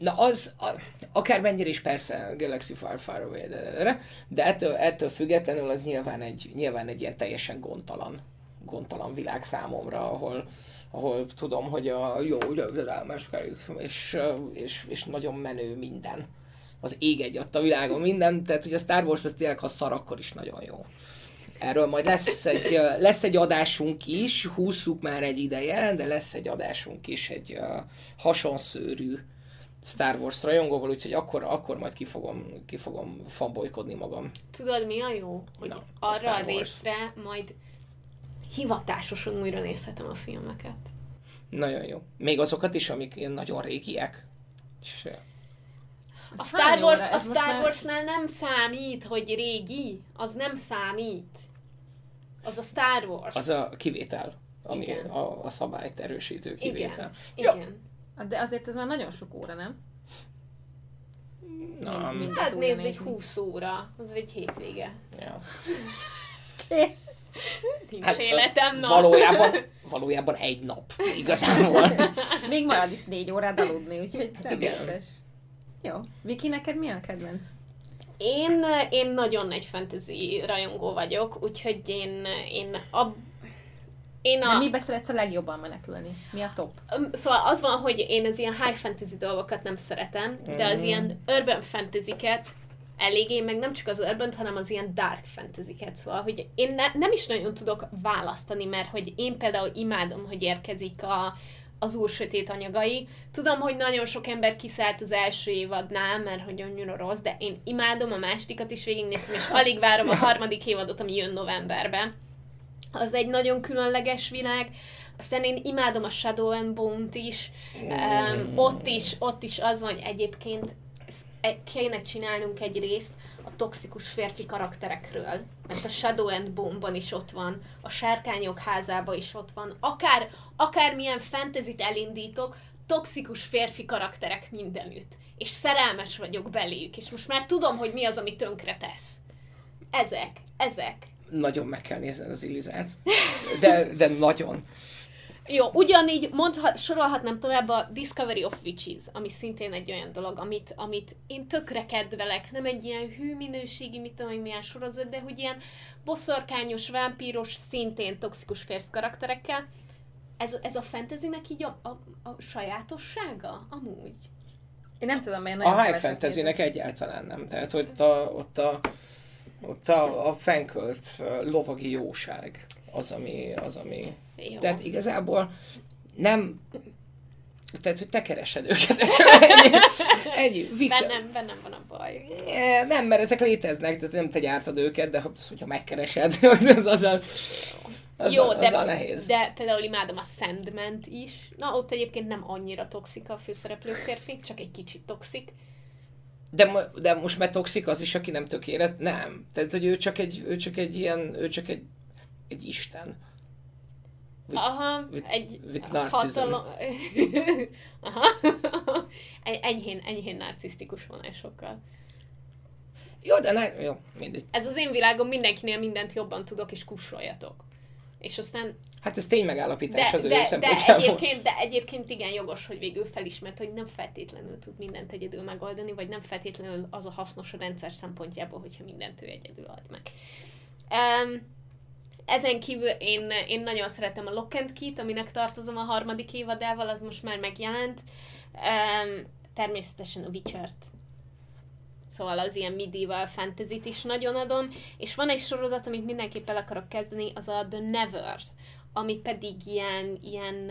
[SPEAKER 1] na az, a, akármennyire is persze Galaxy Far Far Away, de, de, de, ettől, ettől függetlenül az nyilván egy, nyilván egy ilyen teljesen gondtalan, gondtalan világ számomra, ahol, ahol tudom, hogy a jó, ugye és, és, és nagyon menő minden. Az ég egy a világon minden, tehát hogy a Star Wars az tényleg, ha szar, akkor is nagyon jó. Erről majd lesz egy, lesz egy adásunk is, húzzuk már egy ideje, de lesz egy adásunk is egy uh, hasonszőrű Star Wars rajongóval, úgyhogy akkor, akkor majd ki fogom, ki fogom fanbolykodni magam.
[SPEAKER 2] Tudod, mi a jó? Hogy
[SPEAKER 1] Na, a
[SPEAKER 2] arra a
[SPEAKER 1] Star Wars.
[SPEAKER 2] részre majd hivatásosan újra nézhetem a filmeket.
[SPEAKER 1] Nagyon jó. Még azokat is, amik ilyen nagyon régiek.
[SPEAKER 2] A Star, Wars, a Star Warsnál nem számít, hogy régi. Az nem számít. Az a Star Wars.
[SPEAKER 1] Az a kivétel, ami
[SPEAKER 2] Igen.
[SPEAKER 1] a, a szabályt erősítő kivétel.
[SPEAKER 2] Igen.
[SPEAKER 1] Ja.
[SPEAKER 2] Igen.
[SPEAKER 3] De azért ez már nagyon sok óra, nem?
[SPEAKER 1] Na,
[SPEAKER 3] Mind-
[SPEAKER 2] Hát nézd, egy
[SPEAKER 3] nézni.
[SPEAKER 2] 20 óra. Az egy hétvége.
[SPEAKER 1] ja.
[SPEAKER 2] Nincs
[SPEAKER 1] Hát,
[SPEAKER 2] életem, na.
[SPEAKER 1] Valójában, valójában egy nap, igazából.
[SPEAKER 3] Még marad is négy órád aludni, úgyhogy nem
[SPEAKER 1] Igen.
[SPEAKER 3] vészes. Jó. Viki, neked mi a kedvenc?
[SPEAKER 2] Én, én nagyon nagy fantasy rajongó vagyok, úgyhogy én, én a, én
[SPEAKER 3] De
[SPEAKER 2] a,
[SPEAKER 3] mibe szeretsz a legjobban menekülni? Mi a top?
[SPEAKER 2] Szóval az van, hogy én az ilyen high fantasy dolgokat nem szeretem, de az
[SPEAKER 1] Mm.
[SPEAKER 2] ilyen urban fantasy-ket eléggé, meg nem csak az urban hanem az ilyen dark fantasy-ket, szóval, hogy én ne, nem is nagyon tudok választani, mert hogy én például imádom, hogy érkezik a, az úr sötét anyagai. Tudom, hogy nagyon sok ember kiszállt az első évadnál, mert hogy annyira rossz, de én imádom a másodikat is végignéztem, és alig várom a harmadik évadot, ami jön novemberben. Az egy nagyon különleges világ. Aztán én imádom a Shadow and Bone-t is. Um, ott is, ott is az van, egyébként e- kéne csinálnunk egy részt a toxikus férfi karakterekről. Mert a Shadow and Bone-ban is ott van, a Sárkányok házában is ott van. Akár, akármilyen fantasyt elindítok, toxikus férfi karakterek mindenütt. És szerelmes vagyok beléjük, és most már tudom, hogy mi az, ami tönkre tesz. Ezek, ezek.
[SPEAKER 1] Nagyon meg kell nézned az Illizát. De, de nagyon.
[SPEAKER 2] Jó, ugyanígy mondhat, sorolhatnám tovább a Discovery of Witches, ami szintén egy olyan dolog, amit, amit én tökre kedvelek. Nem egy ilyen hű minőségi, mit tudom, hogy milyen sorozat, de hogy ilyen boszorkányos, vámpíros, szintén toxikus férfi karakterekkel. Ez, ez a fantasynek így a, a, a sajátossága? Amúgy.
[SPEAKER 3] Én nem tudom, mert
[SPEAKER 1] A
[SPEAKER 3] nagyon
[SPEAKER 1] high
[SPEAKER 3] keveset
[SPEAKER 1] fantasynek egyáltalán nem. Tehát, hogy ott a, ott a Ott a, a fenkölt lovagi jóság az, ami, az, ami...
[SPEAKER 2] Jó.
[SPEAKER 1] Tehát igazából nem... Tehát, hogy te keresed őket. Ez ennyi. ennyi. Viktor,
[SPEAKER 2] Bennem, bennem van a baj.
[SPEAKER 1] Nem, mert ezek léteznek, tehát nem te gyártod őket, de az, hogyha megkeresed, az az a, az
[SPEAKER 2] Jó,
[SPEAKER 1] a,
[SPEAKER 2] de,
[SPEAKER 1] a nehéz.
[SPEAKER 2] de például imádom a sandman is. Na, ott egyébként nem annyira toxik a főszereplő férfi, csak egy kicsit toxik.
[SPEAKER 1] De, de most már toxik az is, aki nem tökélet? Nem. Tehát, hogy ő csak egy, ő csak egy ilyen, ő csak egy, egy isten. With-
[SPEAKER 2] Aha,
[SPEAKER 1] with-
[SPEAKER 2] egy
[SPEAKER 1] with
[SPEAKER 2] hatalom... Aha. Enyhén, enyhén narcisztikus vonásokkal.
[SPEAKER 1] Jó, de ne, jó, mindegy.
[SPEAKER 2] Ez az én világom, mindenkinél mindent jobban tudok, és kussoljatok. És aztán
[SPEAKER 1] Hát ez tény megállapítás
[SPEAKER 2] de,
[SPEAKER 1] az ő
[SPEAKER 2] de, de, egyébként, de egyébként igen jogos, hogy végül felismert, hogy nem feltétlenül tud mindent egyedül megoldani, vagy nem feltétlenül az a hasznos a rendszer szempontjából, hogyha mindent ő egyedül ad meg. Um, ezen kívül én, én nagyon szeretem a Lock and Key-t, aminek tartozom a harmadik évadával, az most már megjelent. Um, természetesen a Witcher-t. Szóval az ilyen medieval fantasy is nagyon adom. És van egy sorozat, amit mindenképp el akarok kezdeni, az a The Nevers ami pedig ilyen, ilyen,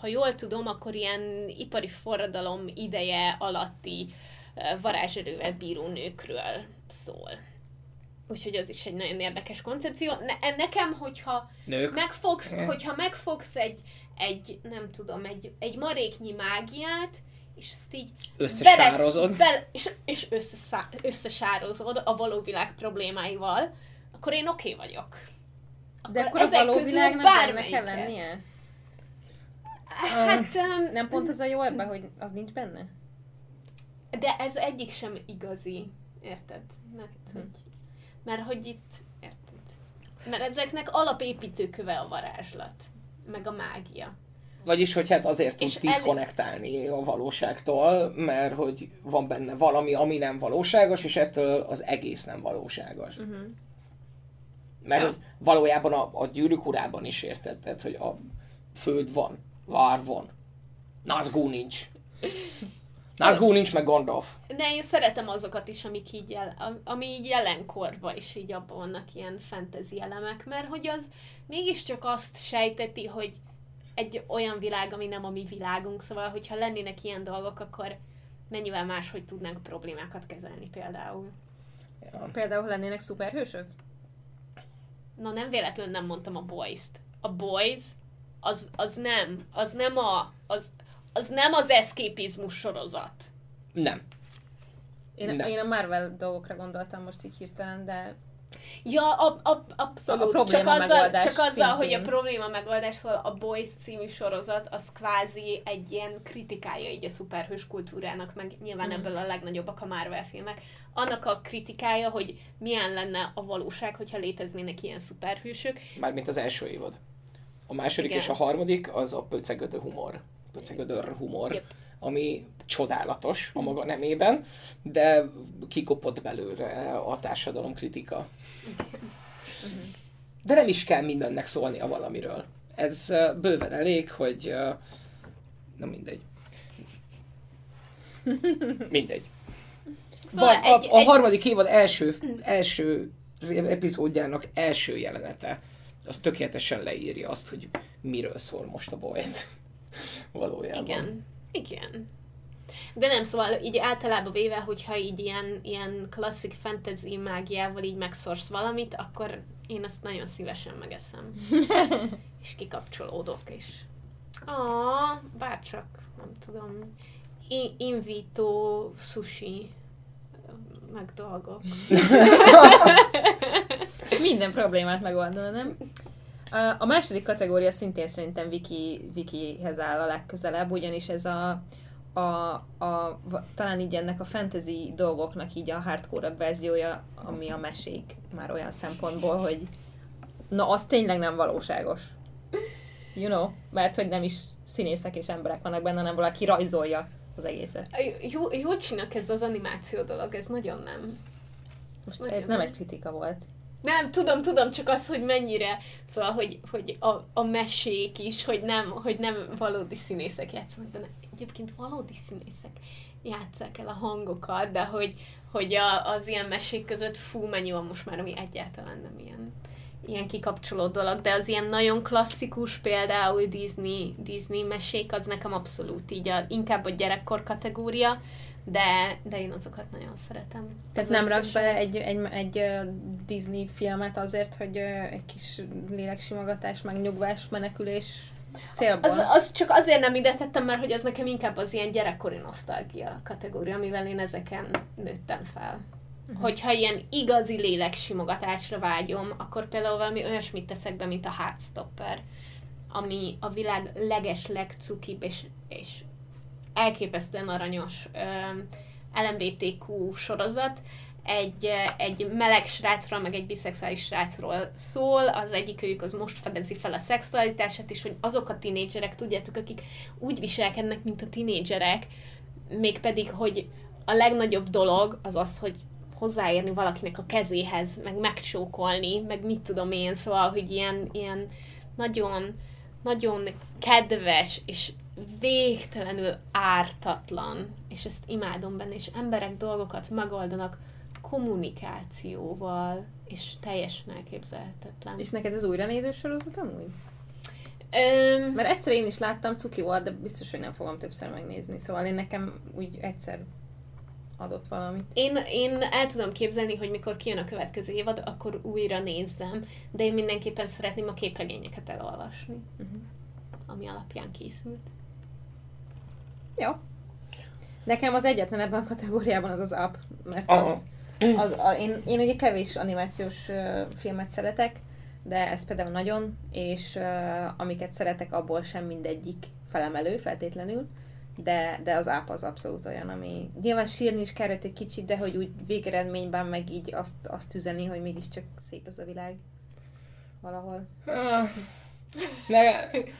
[SPEAKER 2] ha jól tudom, akkor ilyen ipari forradalom ideje alatti varázserővel bíró nőkről szól. Úgyhogy az is egy nagyon érdekes koncepció. Ne, nekem, hogyha
[SPEAKER 1] Nők.
[SPEAKER 2] megfogsz, hogyha megfogsz egy, egy, nem tudom, egy, egy maréknyi mágiát, és ezt így
[SPEAKER 1] Összesározod.
[SPEAKER 2] Bele, és, és összeszá, összesározod a való világ problémáival, akkor én oké okay vagyok.
[SPEAKER 3] De akkor a való világnak benne kell lennie?
[SPEAKER 2] Hát, um,
[SPEAKER 3] Nem pont az a jó ebben, hogy az nincs benne?
[SPEAKER 2] de ez egyik sem igazi, érted? Mert,
[SPEAKER 3] Hm.
[SPEAKER 2] hogy, mert hogy itt, érted? Mert ezeknek alapépítőköve a varázslat, meg a mágia.
[SPEAKER 1] Vagyis, hogy hát azért tud
[SPEAKER 2] És el-
[SPEAKER 1] diszkonektálni a valóságtól, mert hogy van benne valami, ami nem valóságos, és ettől az egész nem valóságos.
[SPEAKER 2] Uh-huh.
[SPEAKER 1] Mert
[SPEAKER 2] Ja.
[SPEAKER 1] valójában a, a gyűrűk urában is érted, tehát, hogy a föld van, vár van, Nazgûl nincs. Nazgûl nincs, meg Gandalf.
[SPEAKER 2] De én szeretem azokat is, amik így jel, am- ami így jelenkorban is így abban vannak ilyen fantasy elemek, mert hogy az mégiscsak azt sejteti, hogy egy olyan világ, ami nem a mi világunk, szóval hogyha lennének ilyen dolgok, akkor mennyivel máshogy tudnánk problémákat kezelni például.
[SPEAKER 1] Ja.
[SPEAKER 3] Például lennének szuperhősök?
[SPEAKER 2] Na nem véletlenül nem mondtam a Boys-t. A Boys az, az nem, az nem a, az, az nem az eszképizmus sorozat.
[SPEAKER 1] Nem.
[SPEAKER 3] Én,
[SPEAKER 1] Nem.
[SPEAKER 3] én a Marvel dolgokra gondoltam most így hirtelen, de
[SPEAKER 2] Ja, ab, ab, abszolút.
[SPEAKER 3] A probléma
[SPEAKER 2] csak azzal,
[SPEAKER 3] megoldás
[SPEAKER 2] csak azzal hogy a probléma megoldás, szóval a Boys című sorozat, az kvázi egy ilyen kritikája így a szuperhős kultúrának, meg nyilván
[SPEAKER 3] Mhm.
[SPEAKER 2] ebből a legnagyobbak a Marvel filmek. Annak a kritikája, hogy milyen lenne a valóság, hogyha léteznének ilyen szuperhősök.
[SPEAKER 1] Mármint az első évad. A második
[SPEAKER 2] Igen.
[SPEAKER 1] és a harmadik az a pöcegödő humor. Pöcegödör humor.
[SPEAKER 2] Yep.
[SPEAKER 1] Ami csodálatos a maga nemében, de kikopott belőle a társadalom kritika. De nem is kell mindennek szólnia valamiről. Ez bőven elég, hogy... Na mindegy. Mindegy.
[SPEAKER 2] Szóval
[SPEAKER 1] Vagy a,
[SPEAKER 2] egy-
[SPEAKER 1] a
[SPEAKER 2] egy-
[SPEAKER 1] harmadik évad első, első epizódjának első jelenete, az tökéletesen leírja azt, hogy miről szól most a Boys. Valójában.
[SPEAKER 2] Igen. Igen. De nem, szóval így általában véve, hogyha így ilyen, ilyen klasszik fantasy mágiával így megszorsz valamit, akkor én azt nagyon szívesen megeszem. és kikapcsolódok, és Ah, bárcsak, nem tudom, I- invito sushi meg dolgok.
[SPEAKER 3] minden problémát megoldana, nem? A második kategória szintén szerintem Viki, Vikihez áll a legközelebb, ugyanis ez a, a, a, talán így ennek a fantasy dolgoknak így a hardcore verziója, ami a mesék már olyan szempontból, hogy na, az tényleg nem valóságos. You know? Mert hogy nem is színészek és emberek vannak benne, hanem valaki rajzolja az egészet.
[SPEAKER 2] Jó, jó csinálok ez az animáció dolog, ez nagyon nem.
[SPEAKER 3] Most
[SPEAKER 2] Nagyon
[SPEAKER 3] ez nem
[SPEAKER 2] nem.
[SPEAKER 3] egy kritika volt.
[SPEAKER 2] Nem, tudom, tudom, csak az, hogy mennyire, szóval, hogy, hogy a, a mesék is, hogy nem, hogy nem valódi színészek játszanak, de ne, egyébként valódi színészek játsszák el a hangokat, de hogy, hogy a, az ilyen mesék között fú, mennyi van most már, ami egyáltalán nem ilyen, ilyen kikapcsoló dolog, de az ilyen nagyon klasszikus, például Disney, Disney mesék, az nekem abszolút így a, inkább a gyerekkor kategória, de, de én azokat nagyon szeretem.
[SPEAKER 3] Tehát
[SPEAKER 2] Az
[SPEAKER 3] nem raksz
[SPEAKER 2] összes-
[SPEAKER 3] be egy, egy, egy ö, Disney filmet azért, hogy egy kis léleksimogatás, meg nyugvás, menekülés célból?
[SPEAKER 2] Az, az csak azért nem ide tettem, mert hogy az nekem inkább az ilyen gyerekkori nosztalgia kategória, amivel én ezeken nőttem fel. Uh-huh. Hogyha ilyen igazi léleksimogatásra vágyom, akkor például valami olyasmit teszek be, mint a Heartstopper, ami a világ leges, legcukibb és, és elképesztően aranyos öm, LMBTQ sorozat, egy, egy meleg srácról, meg egy biszexuális srácról szól, az egyikőjük az most fedezi fel a szexualitását, és hogy azok a tinédzserek, tudjátok, akik úgy viselkednek, mint a tinédzserek, mégpedig, hogy a legnagyobb dolog az az, hogy hozzáérni valakinek a kezéhez, meg megcsókolni, meg mit tudom én, szóval, hogy ilyen, ilyen nagyon, nagyon kedves és végtelenül ártatlan, és ezt imádom benne, és emberek dolgokat megoldanak kommunikációval, és teljesen elképzelhetetlen.
[SPEAKER 3] És neked ez újra nézős sorozat amúgy?
[SPEAKER 2] Öm,
[SPEAKER 3] Mert egyszer én is láttam, cuki volt, de biztos, hogy nem fogom többször megnézni. Szóval én nekem úgy egyszer adott valamit.
[SPEAKER 2] én, én el tudom képzelni, hogy mikor kijön a következő évad, akkor újra nézzem, de én mindenképpen szeretném a képregényeket elolvasni,
[SPEAKER 3] Uh-huh.
[SPEAKER 2] ami alapján készült.
[SPEAKER 3] Jó. Nekem az egyetlen ebben a kategóriában az az Up, mert az, az a, én, én ugye kevés animációs uh, filmet szeretek, de ez például nagyon, és uh, amiket szeretek, abból sem mindegyik felemelő feltétlenül, de, de az Up az abszolút olyan, ami nyilván sírni is kellett egy kicsit, de hogy úgy végeredményben meg így azt, azt üzeni, hogy mégiscsak szép ez a világ valahol.
[SPEAKER 1] Ne,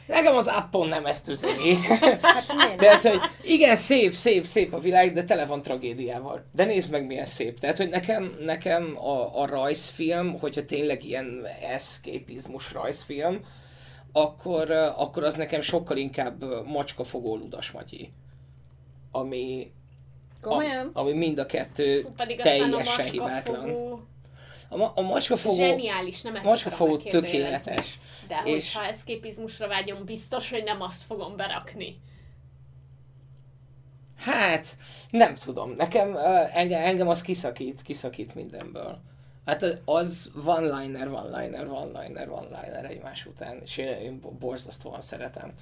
[SPEAKER 1] nekem az appon nem ezt üzeni.
[SPEAKER 3] Hát?
[SPEAKER 1] Tehát, hogy igen, szép, szép, szép a világ, de tele van tragédiával. De nézd meg, milyen szép. Tehát, hogy nekem, nekem a, a rajzfilm, hogyha tényleg ilyen eszképizmus rajzfilm, akkor, akkor az nekem sokkal inkább macskafogó ludas Matyi. Ami,
[SPEAKER 3] Komolyan?
[SPEAKER 1] ami mind a kettő
[SPEAKER 2] Pedig aztán a
[SPEAKER 1] teljesen hibátlan.
[SPEAKER 2] macskafogó
[SPEAKER 1] A, ma, a macskafogó,
[SPEAKER 2] zseniális, nem ezt
[SPEAKER 1] macskafogó tökéletes.
[SPEAKER 2] De
[SPEAKER 1] És-
[SPEAKER 2] hogyha eszképizmusra vágyom, biztos, hogy nem azt fogom berakni.
[SPEAKER 1] Hát, nem tudom. Nekem, engem, engem az kiszakít, kiszakít mindenből. Hát az one-liner, one-liner, one-liner, one-liner egymás után, és én, én borzasztóan szeretem.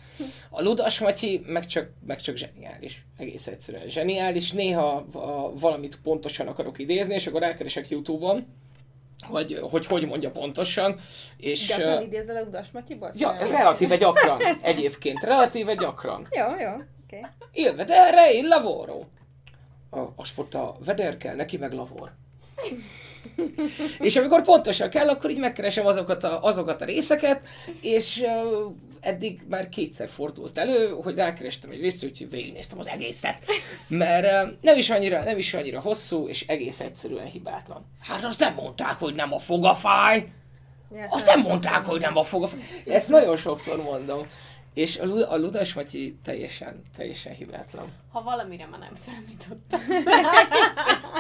[SPEAKER 1] A Ludas Matyi meg csak, meg csak zseniális, egész egyszerűen zseniális. Néha a, valamit pontosan akarok idézni, és akkor elkeresek Youtube-on, hogy, hogy hogy mondja pontosan, és...
[SPEAKER 3] Gyakran idézel a Udas Matyiból?
[SPEAKER 1] ja,
[SPEAKER 3] Szóval-
[SPEAKER 1] relatíve gyakran, egyébként, relatíve gyakran.
[SPEAKER 3] Jó, jó, oké. Okay.
[SPEAKER 1] Il vedere il lavoro. A, azt mondta, veder kell, neki meg lavor. és amikor pontosan kell, akkor így megkeresem azokat a, azokat a részeket, és uh, eddig már kétszer fordult elő, hogy rákerestem egy részt, úgyhogy végignéztem az egészet. Mert uh, nem, is annyira, nem is annyira hosszú, és egész egyszerűen hibátlan. Hát azt nem mondták, hogy nem a fogafáj.
[SPEAKER 3] Ja,
[SPEAKER 1] Azt nem mondták, hogy nem a fogafáj. Ezt nagyon sokszor mondom. És a, Lu- a Ludas Matyi teljesen, teljesen hibátlan.
[SPEAKER 2] Ha valamire ma nem számítottam.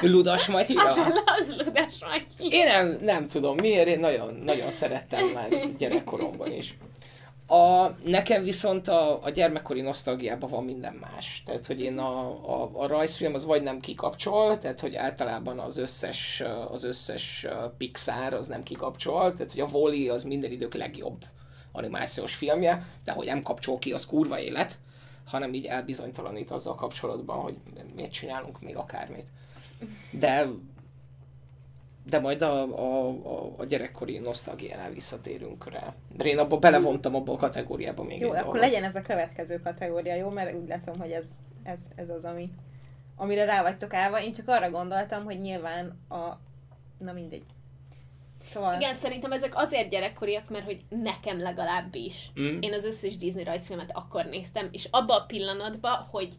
[SPEAKER 1] Ludas Matyira?
[SPEAKER 2] az ludás vagy.
[SPEAKER 1] Én nem, nem tudom miért, én nagyon, nagyon szerettem már gyerekkoromban is. A, nekem viszont a, a gyermekkori nosztalgiában van minden más. Tehát, hogy én a, a, a rajzfilm az vagy nem kikapcsol, tehát, hogy általában az összes, az összes Pixar az nem kikapcsol, tehát, hogy a Wall-E az minden idők legjobb animációs filmje, de hogy nem kapcsol ki, az kurva élet, hanem így elbizonytalanít azzal kapcsolatban, hogy miért csinálunk még akármit. De de majd a, a, a, a gyerekkori nosztalgiánál visszatérünk rá. De én abba belevontam abba a kategóriába még
[SPEAKER 3] Jó,
[SPEAKER 1] egy
[SPEAKER 3] akkor
[SPEAKER 1] dolgot.
[SPEAKER 3] legyen ez a következő kategória, jó? Mert úgy látom, hogy ez, ez, ez az, ami, amire rá vagytok állva. Én csak arra gondoltam, hogy nyilván a... Na mindegy. Szóval...
[SPEAKER 2] Igen, szerintem ezek azért gyerekkoriak, mert hogy nekem legalábbis.
[SPEAKER 1] Mm.
[SPEAKER 2] Én az összes Disney rajzfilmet akkor néztem, és abba a pillanatban, hogy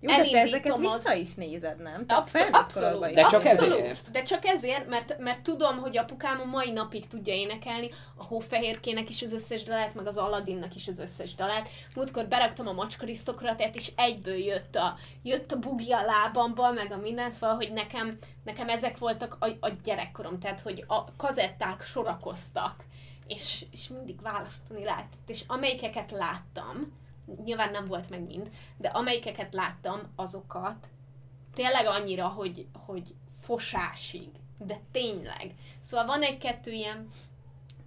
[SPEAKER 3] Jó, de te ezeket
[SPEAKER 2] az-
[SPEAKER 3] vissza is nézed, nem? Tehát
[SPEAKER 2] abszolút.
[SPEAKER 3] korodban is.
[SPEAKER 1] De csak
[SPEAKER 2] abszolút.
[SPEAKER 1] ezért.
[SPEAKER 2] De csak ezért, mert, mert tudom, hogy apukám a mai napig tudja énekelni a Hófehérkének is az összes dalát, meg az Aladdinnak is az összes dalát. Múltkor beraktam a macskarisztokratát, és egyből jött a, jött a bugi a lábamba, meg a minden, szóval, hogy nekem, nekem ezek voltak a, a gyerekkorom, tehát, hogy a kazetták sorakoztak, és, és mindig választani lehetett, és amelyikeket láttam, nyilván nem volt meg mind, de amelyikeket láttam, azokat tényleg annyira, hogy, hogy fosásig, de tényleg. Szóval van egy-kettő ilyen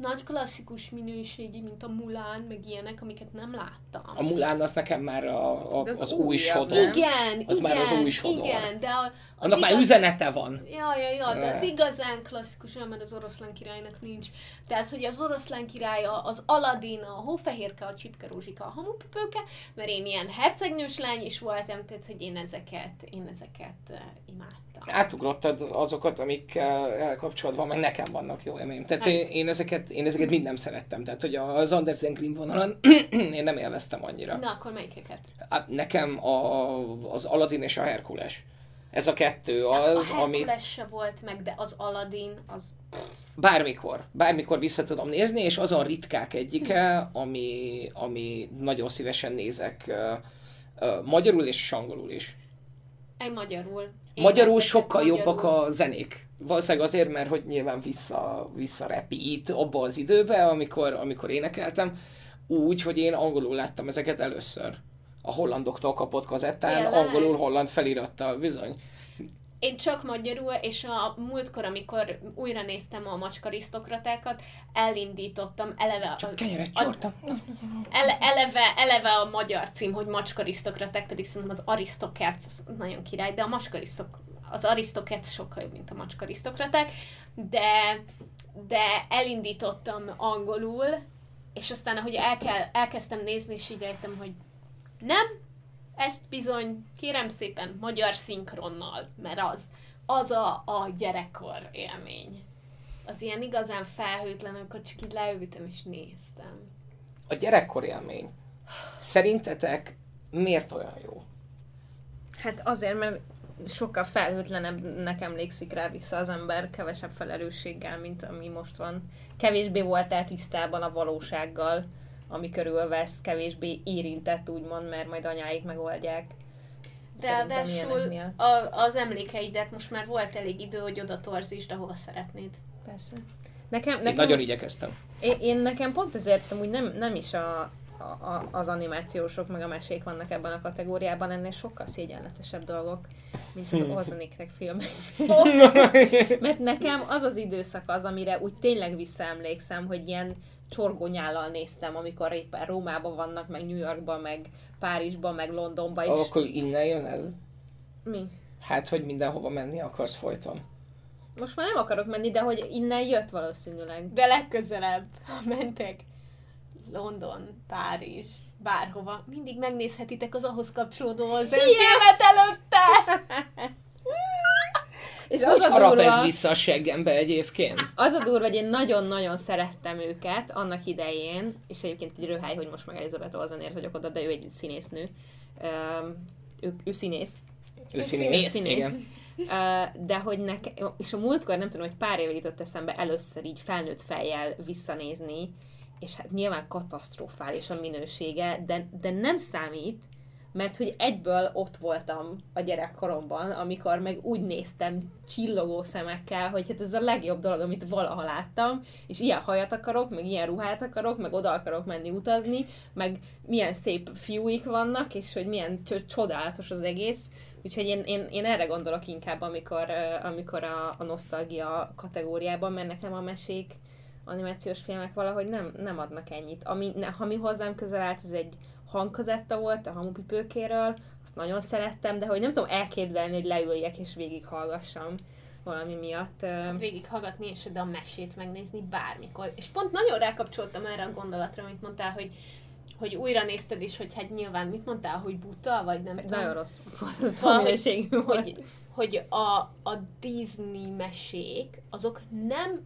[SPEAKER 2] nagy klasszikus minőségi, mint a Mulán, meg ilyenek, amiket nem láttam.
[SPEAKER 1] A Mulán az nekem már a, a,
[SPEAKER 3] De az
[SPEAKER 1] az, új sodor.
[SPEAKER 2] Igen,
[SPEAKER 1] Az
[SPEAKER 2] igen,
[SPEAKER 1] már az új sodor.
[SPEAKER 2] igen, de a, az
[SPEAKER 1] Annak már
[SPEAKER 2] igaz-
[SPEAKER 1] üzenete van.
[SPEAKER 2] Ja, ja, ja, de az igazán klasszikus, nem, mert az oroszlán királynak nincs. Tehát, hogy az oroszlán király, az Aladin, a hófehérke, a csipke rózsika, a hamupipőke, mert én ilyen hercegnős lány is voltam, tehát, hogy én ezeket, én ezeket uh, imádtam.
[SPEAKER 1] Átugrottad azokat, amikkel kapcsolatban meg nekem vannak jó élményem. Tehát én, én, ezeket, én ezeket mind nem szerettem. Tehát, hogy az Andersen Grimm vonalon én nem élveztem annyira.
[SPEAKER 2] Na, akkor melyikeket?
[SPEAKER 1] Á, Nekem a, az Aladdin és a Herkules. Ez a kettő az,
[SPEAKER 2] a
[SPEAKER 1] amit
[SPEAKER 2] Herkules se volt meg, de az Aladdin, az...
[SPEAKER 1] bármikor, bármikor vissza tudom nézni, és azon ritkák egyike, ami, ami nagyon szívesen nézek ö, ö, magyarul és angolul is.
[SPEAKER 2] Egy magyarul. Én
[SPEAKER 1] Magyarul sokkal
[SPEAKER 2] magyarul-
[SPEAKER 1] jobbak a zenék. Valószínűleg azért, mert hogy nyilván vissza, vissza repít abba az időbe, amikor, amikor énekeltem, úgy, hogy én angolul láttam ezeket először. A hollandoktól kapott kazettán,
[SPEAKER 2] Tényleg?
[SPEAKER 1] angolul holland felirattal, bizony.
[SPEAKER 2] Én csak magyarul, és a múltkor, amikor újra néztem a macskarisztokratákat, elindítottam eleve a,
[SPEAKER 1] Csak kenyeret csortam.
[SPEAKER 2] ele, eleve, eleve a magyar cím, hogy macskarisztokraták, pedig szerintem az Aristocats nagyon király, de a macskarisztok, az Aristocats sokkal jobb, mint a macskarisztokraták, de, de elindítottam angolul, és aztán, ahogy elkel, elkezdtem nézni, és így rájöttem, hogy nem, ezt bizony, kérem szépen, magyar szinkronnal, mert az, az a, a gyerekkor élmény. Az ilyen igazán felhőtlen, amikor csak így leültem és néztem.
[SPEAKER 1] A gyerekkor élmény. Szerintetek miért olyan jó?
[SPEAKER 3] Hát azért, mert sokkal felhőtlenebbnek emlékszik rá vissza az ember, kevesebb felelősséggel, mint ami most van. Kevésbé voltál tisztában a valósággal, ami körülvesz, kevésbé érintett, úgymond, mert majd anyáik megoldják.
[SPEAKER 2] Ráadásul a, az emlékeidet most már volt elég idő, hogy oda torzítsd, ahova szeretnéd.
[SPEAKER 3] Persze. Nekem,
[SPEAKER 1] Én
[SPEAKER 3] nekem,
[SPEAKER 1] nagyon igyekeztem.
[SPEAKER 3] Én, én nekem pont ezért amúgy nem, nem is a, a, a, az animációsok meg a mesék vannak ebben a kategóriában, ennél sokkal szégyenletesebb dolgok, mint az Orzanikrek filmek. Mert nekem az az időszak az, amire úgy tényleg visszaemlékszem, hogy ilyen csorgónyállal néztem, amikor éppen Rómában vannak, meg New Yorkban, meg Párizsban, meg Londonban, és
[SPEAKER 1] Akkor innen jön ez?
[SPEAKER 3] mi?
[SPEAKER 1] Hát, hogy mindenhova menni akarsz folyton.
[SPEAKER 3] Most már nem akarok menni, de hogy innen jött valószínűleg.
[SPEAKER 2] De legközelebb, ha mentek London, Párizs, bárhova, mindig megnézhetitek az ahhoz kapcsolódó yes! filmet előtte!
[SPEAKER 3] És
[SPEAKER 1] Hogy
[SPEAKER 3] az a
[SPEAKER 1] harap ez
[SPEAKER 3] durva,
[SPEAKER 1] vissza a seggembe egyébként?
[SPEAKER 3] az a durva, hogy én nagyon-nagyon szerettem őket annak idején, és egyébként egy röhály, hogy most meg Elizabeth Olsenért vagyok oda, de ő egy színésznő. Um, ő, ő színész.
[SPEAKER 1] Ő
[SPEAKER 2] színész,
[SPEAKER 1] színész, igen.
[SPEAKER 3] Uh, de hogy nekem, és a múltkor nem tudom, hogy pár éve jutott eszembe először így felnőtt fejjel visszanézni, és hát nyilván katasztrofális a minősége, de, de nem számít, mert hogy egyből ott voltam a gyerekkoromban, amikor meg úgy néztem csillogó szemekkel, hogy hát ez a legjobb dolog, amit valaha láttam, és ilyen hajat akarok, meg ilyen ruhát akarok, meg oda akarok menni utazni, meg milyen szép fiúik vannak, és hogy milyen csodálatos az egész. Úgyhogy én, én, én erre gondolok inkább, amikor, amikor a, a nosztalgia kategóriában, mert nekem a mesék, animációs filmek valahogy nem, nem adnak ennyit. Ami, ne, ami hozzám közel állt, ez egy hangkazetta volt a hamupipőkéről, azt nagyon szerettem, de hogy nem tudom elképzelni, hogy leüljek és végighallgassam valami miatt.
[SPEAKER 2] Hát végig hallgatni, és de a mesét megnézni bármikor. És pont nagyon rákapcsoltam erre a gondolatra, amit mondtál, hogy hogy újra nézted is, hogy hát nyilván mit mondtál, hogy buta, vagy nem tudom.
[SPEAKER 3] Nagyon rossz volt az
[SPEAKER 2] Szóval, hogy-
[SPEAKER 3] volt.
[SPEAKER 2] hogy, hogy a, a Disney mesék, azok nem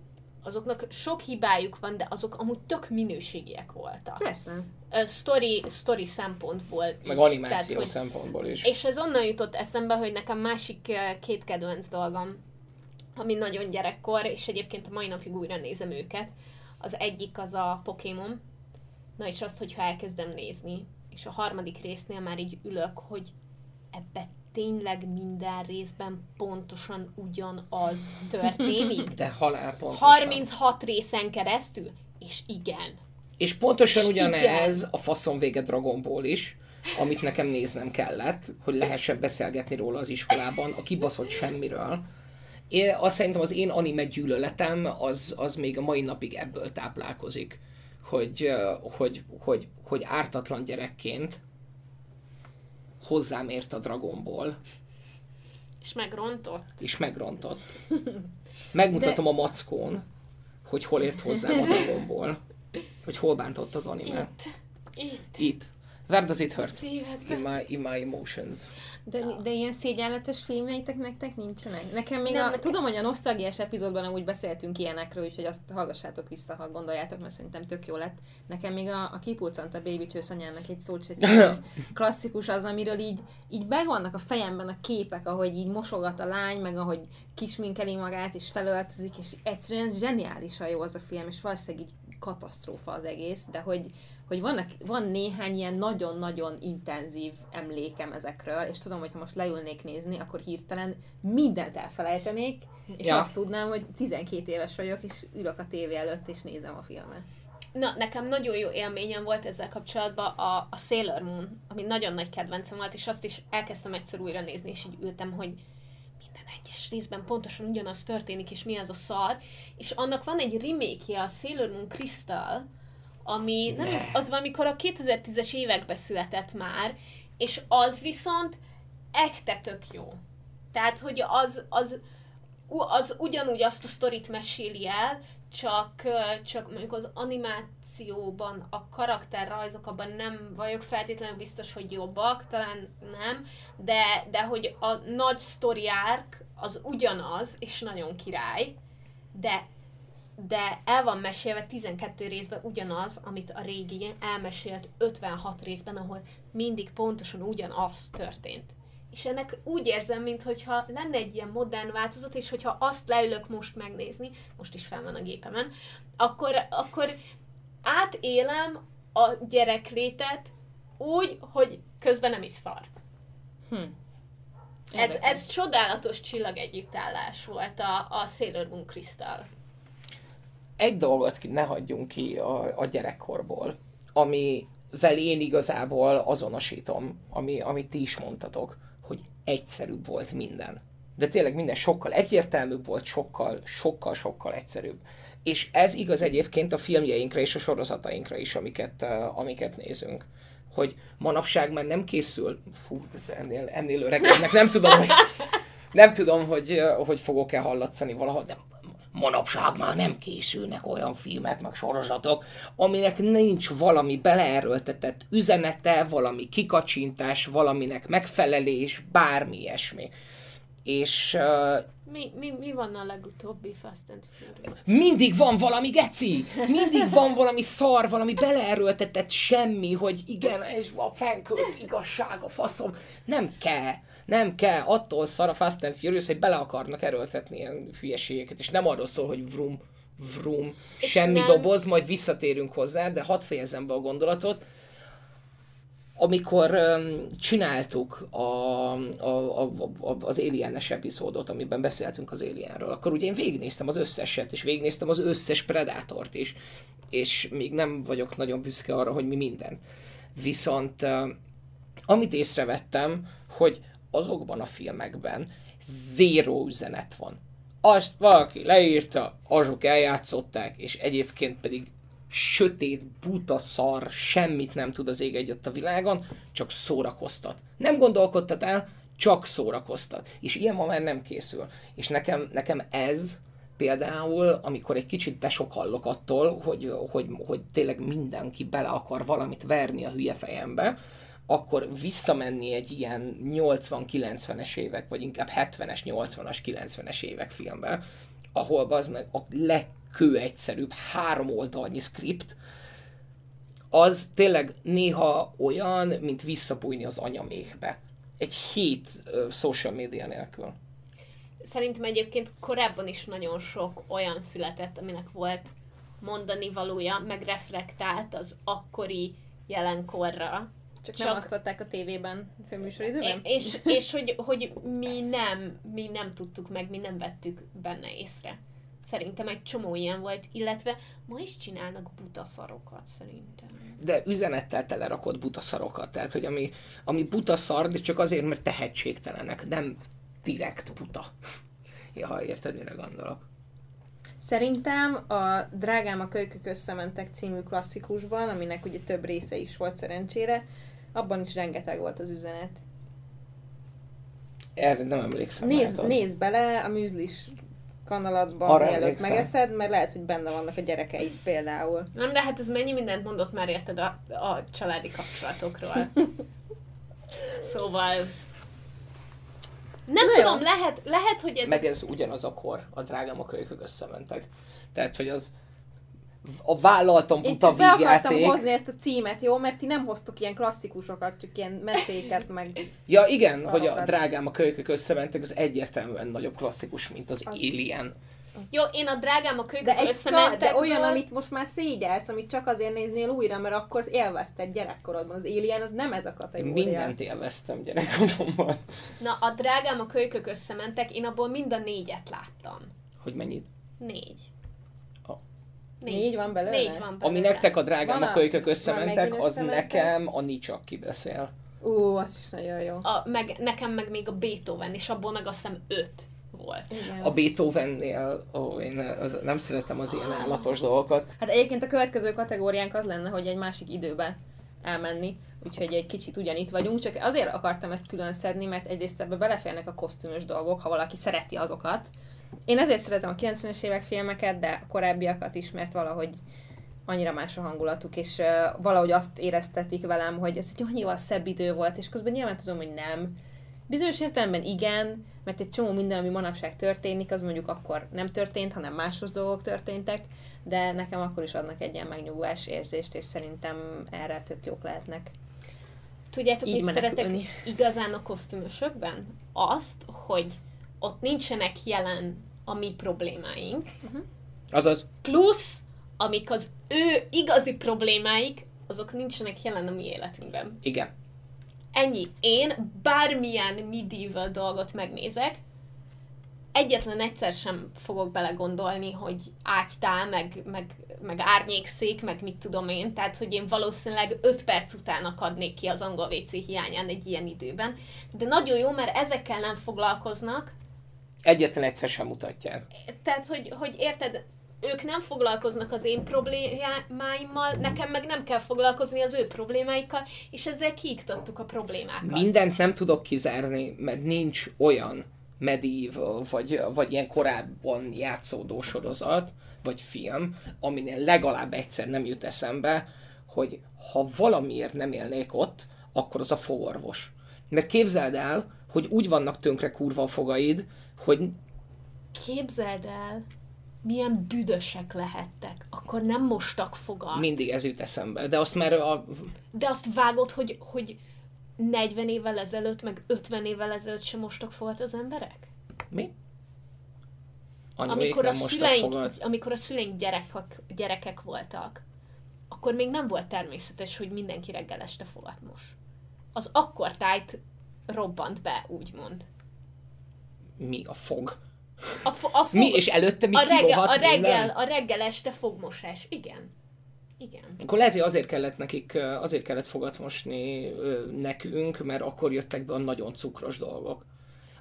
[SPEAKER 2] azoknak sok hibájuk van, de azok amúgy tök minőségiek voltak.
[SPEAKER 3] Persze.
[SPEAKER 2] Story, story szempontból
[SPEAKER 1] Meg
[SPEAKER 2] is,
[SPEAKER 1] animáció
[SPEAKER 2] tehát, hogy-
[SPEAKER 1] szempontból is.
[SPEAKER 2] És ez onnan jutott eszembe, hogy nekem másik két kedvenc dolgom, ami nagyon gyerekkor, és egyébként a mai napig újra nézem őket. Az egyik az a Pokémon. Na és azt, hogyha elkezdem nézni, és a harmadik résznél már így ülök, hogy ebbe tényleg minden részben pontosan ugyanaz történik.
[SPEAKER 1] De halál pontosan.
[SPEAKER 2] 36 részen keresztül, és igen.
[SPEAKER 1] És pontosan
[SPEAKER 2] És
[SPEAKER 1] ugyanez
[SPEAKER 2] igen.
[SPEAKER 1] a faszom vége Dragon Ball is, amit nekem néznem kellett, hogy lehessen beszélgetni róla az iskolában, a kibaszott semmiről. Én azt szerintem az én anime gyűlöletem az, az még a mai napig ebből táplálkozik, hogy, hogy, hogy, hogy ártatlan gyerekként hozzám ért a Dragon Ball,
[SPEAKER 2] És megrontott.
[SPEAKER 1] és megrontott. Megmutatom De... a mackón, hogy hol ért hozzám a Dragon Ball, hogy hol bántott az anime.
[SPEAKER 2] Itt. Itt.
[SPEAKER 1] Itt. Where does it hurt?
[SPEAKER 2] Szívedbe.
[SPEAKER 1] In my, in my emotions.
[SPEAKER 3] De, de ilyen szégyenletes filmjeitek nektek nincsenek? Nekem még
[SPEAKER 2] Nem,
[SPEAKER 3] a, tudom, hogy a nosztalgiás epizódban amúgy beszéltünk ilyenekről, úgyhogy azt hallgassátok vissza, ha gondoljátok, mert szerintem tök jó lett. Nekem még a, a kipulcant a Baby anyának egy szót klasszikus az, amiről így, így megvannak a fejemben a képek, ahogy így mosogat a lány, meg ahogy kisminkeli magát, és felöltözik, és egyszerűen zseniálisan jó az a film, és valószínűleg így katasztrófa az egész, de hogy, hogy vannak, van néhány ilyen nagyon-nagyon intenzív emlékem ezekről, és tudom, hogy ha most leülnék nézni, akkor hirtelen mindent elfelejtenék, és Ja. azt tudnám, hogy 12 éves vagyok, és ülök a tévé előtt, és nézem a filmet.
[SPEAKER 2] Na, nekem nagyon jó élményem volt ezzel kapcsolatban a, a Sailor Moon, ami nagyon nagy kedvencem volt, és azt is elkezdtem egyszer újra nézni, és így ültem, hogy minden egyes részben pontosan ugyanaz történik, és mi az a szar. És annak van egy remake a Sailor Moon Crystal, ami nem
[SPEAKER 1] Ne.
[SPEAKER 2] az, az valamikor a 2010-es években született már, és az viszont ekte tök jó. Tehát, hogy az, az, az ugyanúgy azt a sztorit meséli el, csak, csak mondjuk az animációban a karakterrajzok abban nem vagyok feltétlenül biztos, hogy jobbak, talán nem, de, de hogy a nagy sztori arc az ugyanaz, és nagyon király, de de el van mesélve 12 részben ugyanaz, amit a régi elmesélt 56 részben, ahol mindig pontosan ugyanaz történt. És ennek úgy érzem, mintha lenne egy ilyen modern változat, és hogyha azt leülök most megnézni, most is fel van a gépemen, akkor, akkor átélem a gyereklétet úgy, hogy közben nem is szar.
[SPEAKER 3] Hm.
[SPEAKER 2] Ez, ez csodálatos csillag együttállás volt a, a Sailor Moon Crystal.
[SPEAKER 1] Egy dolgot ne hagyjunk ki a, a gyerekkorból, amivel én igazából azonosítom, ami, amit ti is mondtatok, hogy egyszerűbb volt minden. De tényleg minden sokkal egyértelműbb volt, sokkal, sokkal, sokkal egyszerűbb. És ez igaz egyébként a filmjeinkre és a sorozatainkra is, amiket, amiket nézünk. Hogy manapság már nem készül, fú, ez ennél, ennél öregebbnek, nem tudom, hogy, nem tudom, hogy, hogy fogok-e hallatszani valahol, de manapság már nem készülnek olyan filmek, meg sorozatok, aminek nincs valami beleerőltetett üzenete, valami kikacsintás, valaminek megfelelés, bármi ilyesmi. És uh,
[SPEAKER 2] Mi, mi, mi van a legutóbbi Fast and Furious?
[SPEAKER 1] mindig van valami geci, mindig van valami szar, valami beleerőltetett semmi, hogy igen, és a fenkölt igazság, a faszom. Nem kell, nem kell. Attól szar a Fast and Furious, hogy bele akarnak erőltetni ilyen hülyeségeket, és nem arról szól, hogy vrum, vrum,
[SPEAKER 2] És
[SPEAKER 1] semmi
[SPEAKER 2] nem-
[SPEAKER 1] doboz, majd visszatérünk hozzá, de hadd fejezem be a gondolatot amikor um, csináltuk a, a, a, a, az Alien-es epizódot, amiben beszéltünk az Alienről, akkor ugye én végignéztem az összeset, és végignéztem az összes Predátort is, és még nem vagyok nagyon büszke arra, hogy mi minden. Viszont uh, amit észrevettem, hogy azokban a filmekben zéró üzenet van. Azt valaki leírta, azok eljátszották, és egyébként pedig sötét, buta szar, semmit nem tud az ég egyet a világon, csak szórakoztat. Nem gondolkodtat el, csak szórakoztat. És ilyen ma már nem készül. És nekem, nekem ez például, amikor egy kicsit besokallok attól, hogy, hogy, hogy tényleg mindenki bele akar valamit verni a hülye fejembe, akkor visszamenni egy ilyen 80-90-es évek, vagy inkább 70-es, 80-as, 90-es évek filmbe, ahol az meg a kő egyszerűbb, három oldalnyi script, az tényleg néha olyan, mint visszapújni az anyamékbe. Egy hét uh, social media nélkül.
[SPEAKER 2] Szerintem egyébként korábban is nagyon sok olyan született, aminek volt mondani valója, meg reflektált az akkori jelenkorra.
[SPEAKER 3] Csak, Csak nem azt adták a tévében főműsoridőben?
[SPEAKER 2] És, és hogy, hogy mi, nem, mi nem tudtuk meg, mi nem vettük benne észre. Szerintem egy csomó ilyen volt, illetve ma is csinálnak butaszarokat, szerintem.
[SPEAKER 1] De üzenettel telerakott butaszarokat, tehát hogy ami, ami butaszar, de csak azért, mert tehetségtelenek, nem direkt buta. ja, érted, mire gondolok.
[SPEAKER 3] Szerintem a Drágám a kölykök összementek című klasszikusban, aminek ugye több része is volt szerencsére, abban is rengeteg volt az üzenet.
[SPEAKER 1] Erre nem emlékszem.
[SPEAKER 3] Nézd, nézd bele a műzlis kanalatban, Arra mielőtt emlékszem. megeszed, mert lehet, hogy benne vannak a gyerekeid például.
[SPEAKER 2] Nem, de hát ez mennyi mindent mondott már érted a, a családi kapcsolatokról. szóval... Nem Na tudom, jó. lehet, lehet, hogy ez...
[SPEAKER 1] Meg ez ugyanaz a kor, a drágám a kölykök összementek. Tehát, hogy az a vállaltam buta
[SPEAKER 3] Én csak akartam hozni ezt a címet, jó? Mert ti nem hoztok ilyen klasszikusokat, csak ilyen meséket, meg...
[SPEAKER 1] Ja, igen, szarokat. hogy a drágám a kölykök összementek, az egyértelműen nagyobb klasszikus, mint az, az... Alien.
[SPEAKER 2] Az... Jó, én a drágám a kölykök de összementek.
[SPEAKER 3] de olyan, amit most már szégyelsz, amit csak azért néznél újra, mert akkor élvezted gyerekkorodban. Az Alien az nem ez a kategória.
[SPEAKER 1] Mindent élveztem gyerekkoromban.
[SPEAKER 2] Na, a drágám a kölykök összementek, én abból mind a négyet láttam.
[SPEAKER 1] Hogy mennyit?
[SPEAKER 2] Négy.
[SPEAKER 3] Négy, Négy van belőle?
[SPEAKER 2] Négy van belőle.
[SPEAKER 1] Ami nektek a drágám a kölykök összementek, az nekem a Nicsak kibeszél.
[SPEAKER 3] Ú, az is nagyon jó.
[SPEAKER 2] A, meg, nekem meg még a Beethoven, és abból meg azt hiszem öt volt.
[SPEAKER 1] Igen. A Beethovennél, ó, én az, nem szeretem az ilyen állatos dolgokat.
[SPEAKER 3] Hát egyébként a következő kategóriánk az lenne, hogy egy másik időben elmenni, úgyhogy egy kicsit ugyanitt vagyunk, csak azért akartam ezt külön szedni, mert egyrészt ebbe beleférnek a kosztümös dolgok, ha valaki szereti azokat, én ezért szeretem a 90-es évek filmeket, de a korábbiakat is, mert valahogy annyira más a hangulatuk, és uh, valahogy azt éreztetik velem, hogy ez egy annyival szebb idő volt, és közben nyilván tudom, hogy nem. Bizonyos értelemben igen, mert egy csomó minden, ami manapság történik, az mondjuk akkor nem történt, hanem másos dolgok történtek, de nekem akkor is adnak egy ilyen megnyugvás érzést, és szerintem erre tök jók lehetnek.
[SPEAKER 2] Tudjátok, Így mit szeretek igazán a kosztümösökben? Azt, hogy ott nincsenek jelen a mi problémáink. Uh-huh.
[SPEAKER 1] Azaz.
[SPEAKER 2] Plusz, amik az ő igazi problémáik, azok nincsenek jelen a mi életünkben.
[SPEAKER 1] Igen.
[SPEAKER 2] Ennyi. Én bármilyen medieval dolgot megnézek, egyetlen egyszer sem fogok belegondolni, hogy ágytál, meg, meg, meg árnyékszék, meg mit tudom én, tehát hogy én valószínűleg 5 perc után akadnék ki az angol WC hiányán egy ilyen időben. De nagyon jó, mert ezekkel nem foglalkoznak,
[SPEAKER 1] Egyetlen egyszer sem mutatják.
[SPEAKER 2] Tehát, hogy, hogy érted, ők nem foglalkoznak az én problémáimmal, nekem meg nem kell foglalkozni az ő problémáikkal, és ezzel kiiktattuk a problémákat.
[SPEAKER 1] Mindent nem tudok kizárni, mert nincs olyan medieval, vagy, vagy ilyen korábban játszódó sorozat, vagy film, aminél legalább egyszer nem jut eszembe, hogy ha valamiért nem élnék ott, akkor az a fogorvos. Mert képzeld el, hogy úgy vannak tönkre kurva a fogaid, hogy...
[SPEAKER 2] Képzeld el, milyen büdösek lehettek. Akkor nem mostak fogat.
[SPEAKER 1] Mindig ez jut eszembe. De azt már a...
[SPEAKER 2] De azt vágod, hogy, hogy 40 évvel ezelőtt, meg 50 évvel ezelőtt sem mostak fogat az emberek?
[SPEAKER 1] Mi?
[SPEAKER 2] amikor a, szüleink, amikor a szüleink gyerekek, gyerekek voltak, akkor még nem volt természetes, hogy mindenki reggel este fogat mos. Az akkor tájt robbant be, úgymond
[SPEAKER 1] mi a fog?
[SPEAKER 2] A, fo- a fog...
[SPEAKER 1] Mi, és előtte mi
[SPEAKER 2] a reggel, a reggel, a reggel este fogmosás, igen. Igen.
[SPEAKER 1] Akkor lehet, hogy azért kellett nekik, azért kellett fogat mosni nekünk, mert akkor jöttek be a nagyon cukros dolgok.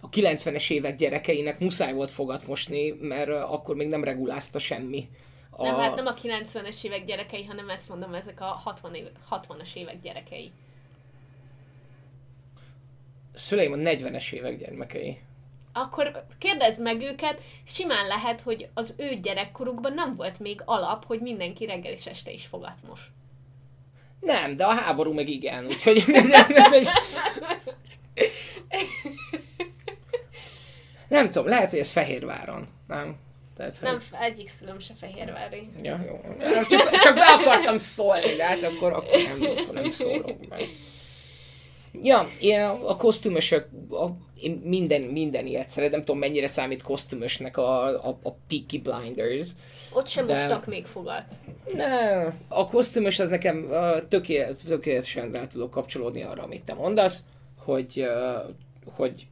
[SPEAKER 1] A 90-es évek gyerekeinek muszáj volt fogat mosni, mert akkor még nem regulázta semmi.
[SPEAKER 2] A... Nem, hát nem a 90-es évek gyerekei, hanem ezt mondom, ezek a 60 év, 60-as évek gyerekei.
[SPEAKER 1] Szüleim a 40-es évek gyermekei
[SPEAKER 2] akkor kérdezd meg őket, simán lehet, hogy az ő gyerekkorukban nem volt még alap, hogy mindenki reggel és este is fogatmos.
[SPEAKER 1] Nem, de a háború meg igen, úgyhogy... nem tudom, lehet, hogy ez Fehérváron, nem? Tehát,
[SPEAKER 2] Nem,
[SPEAKER 1] hogy...
[SPEAKER 2] egyik szülőm se fehérvári.
[SPEAKER 1] Ja, jó. Csak, csak be akartam szólni, de hát akkor, akkor, nem, akkor nem szólok meg. Ja, a kosztümösök, a, én minden, minden ilyet szeret, nem tudom mennyire számít kosztümösnek a, a, a Peaky Blinders.
[SPEAKER 2] Ott sem
[SPEAKER 1] De-
[SPEAKER 2] mostak még fogat.
[SPEAKER 1] Ne, a kosztümös az nekem uh, tökélet, tökéletesen rá tudok kapcsolódni arra, amit te mondasz, hogy, uh, hogy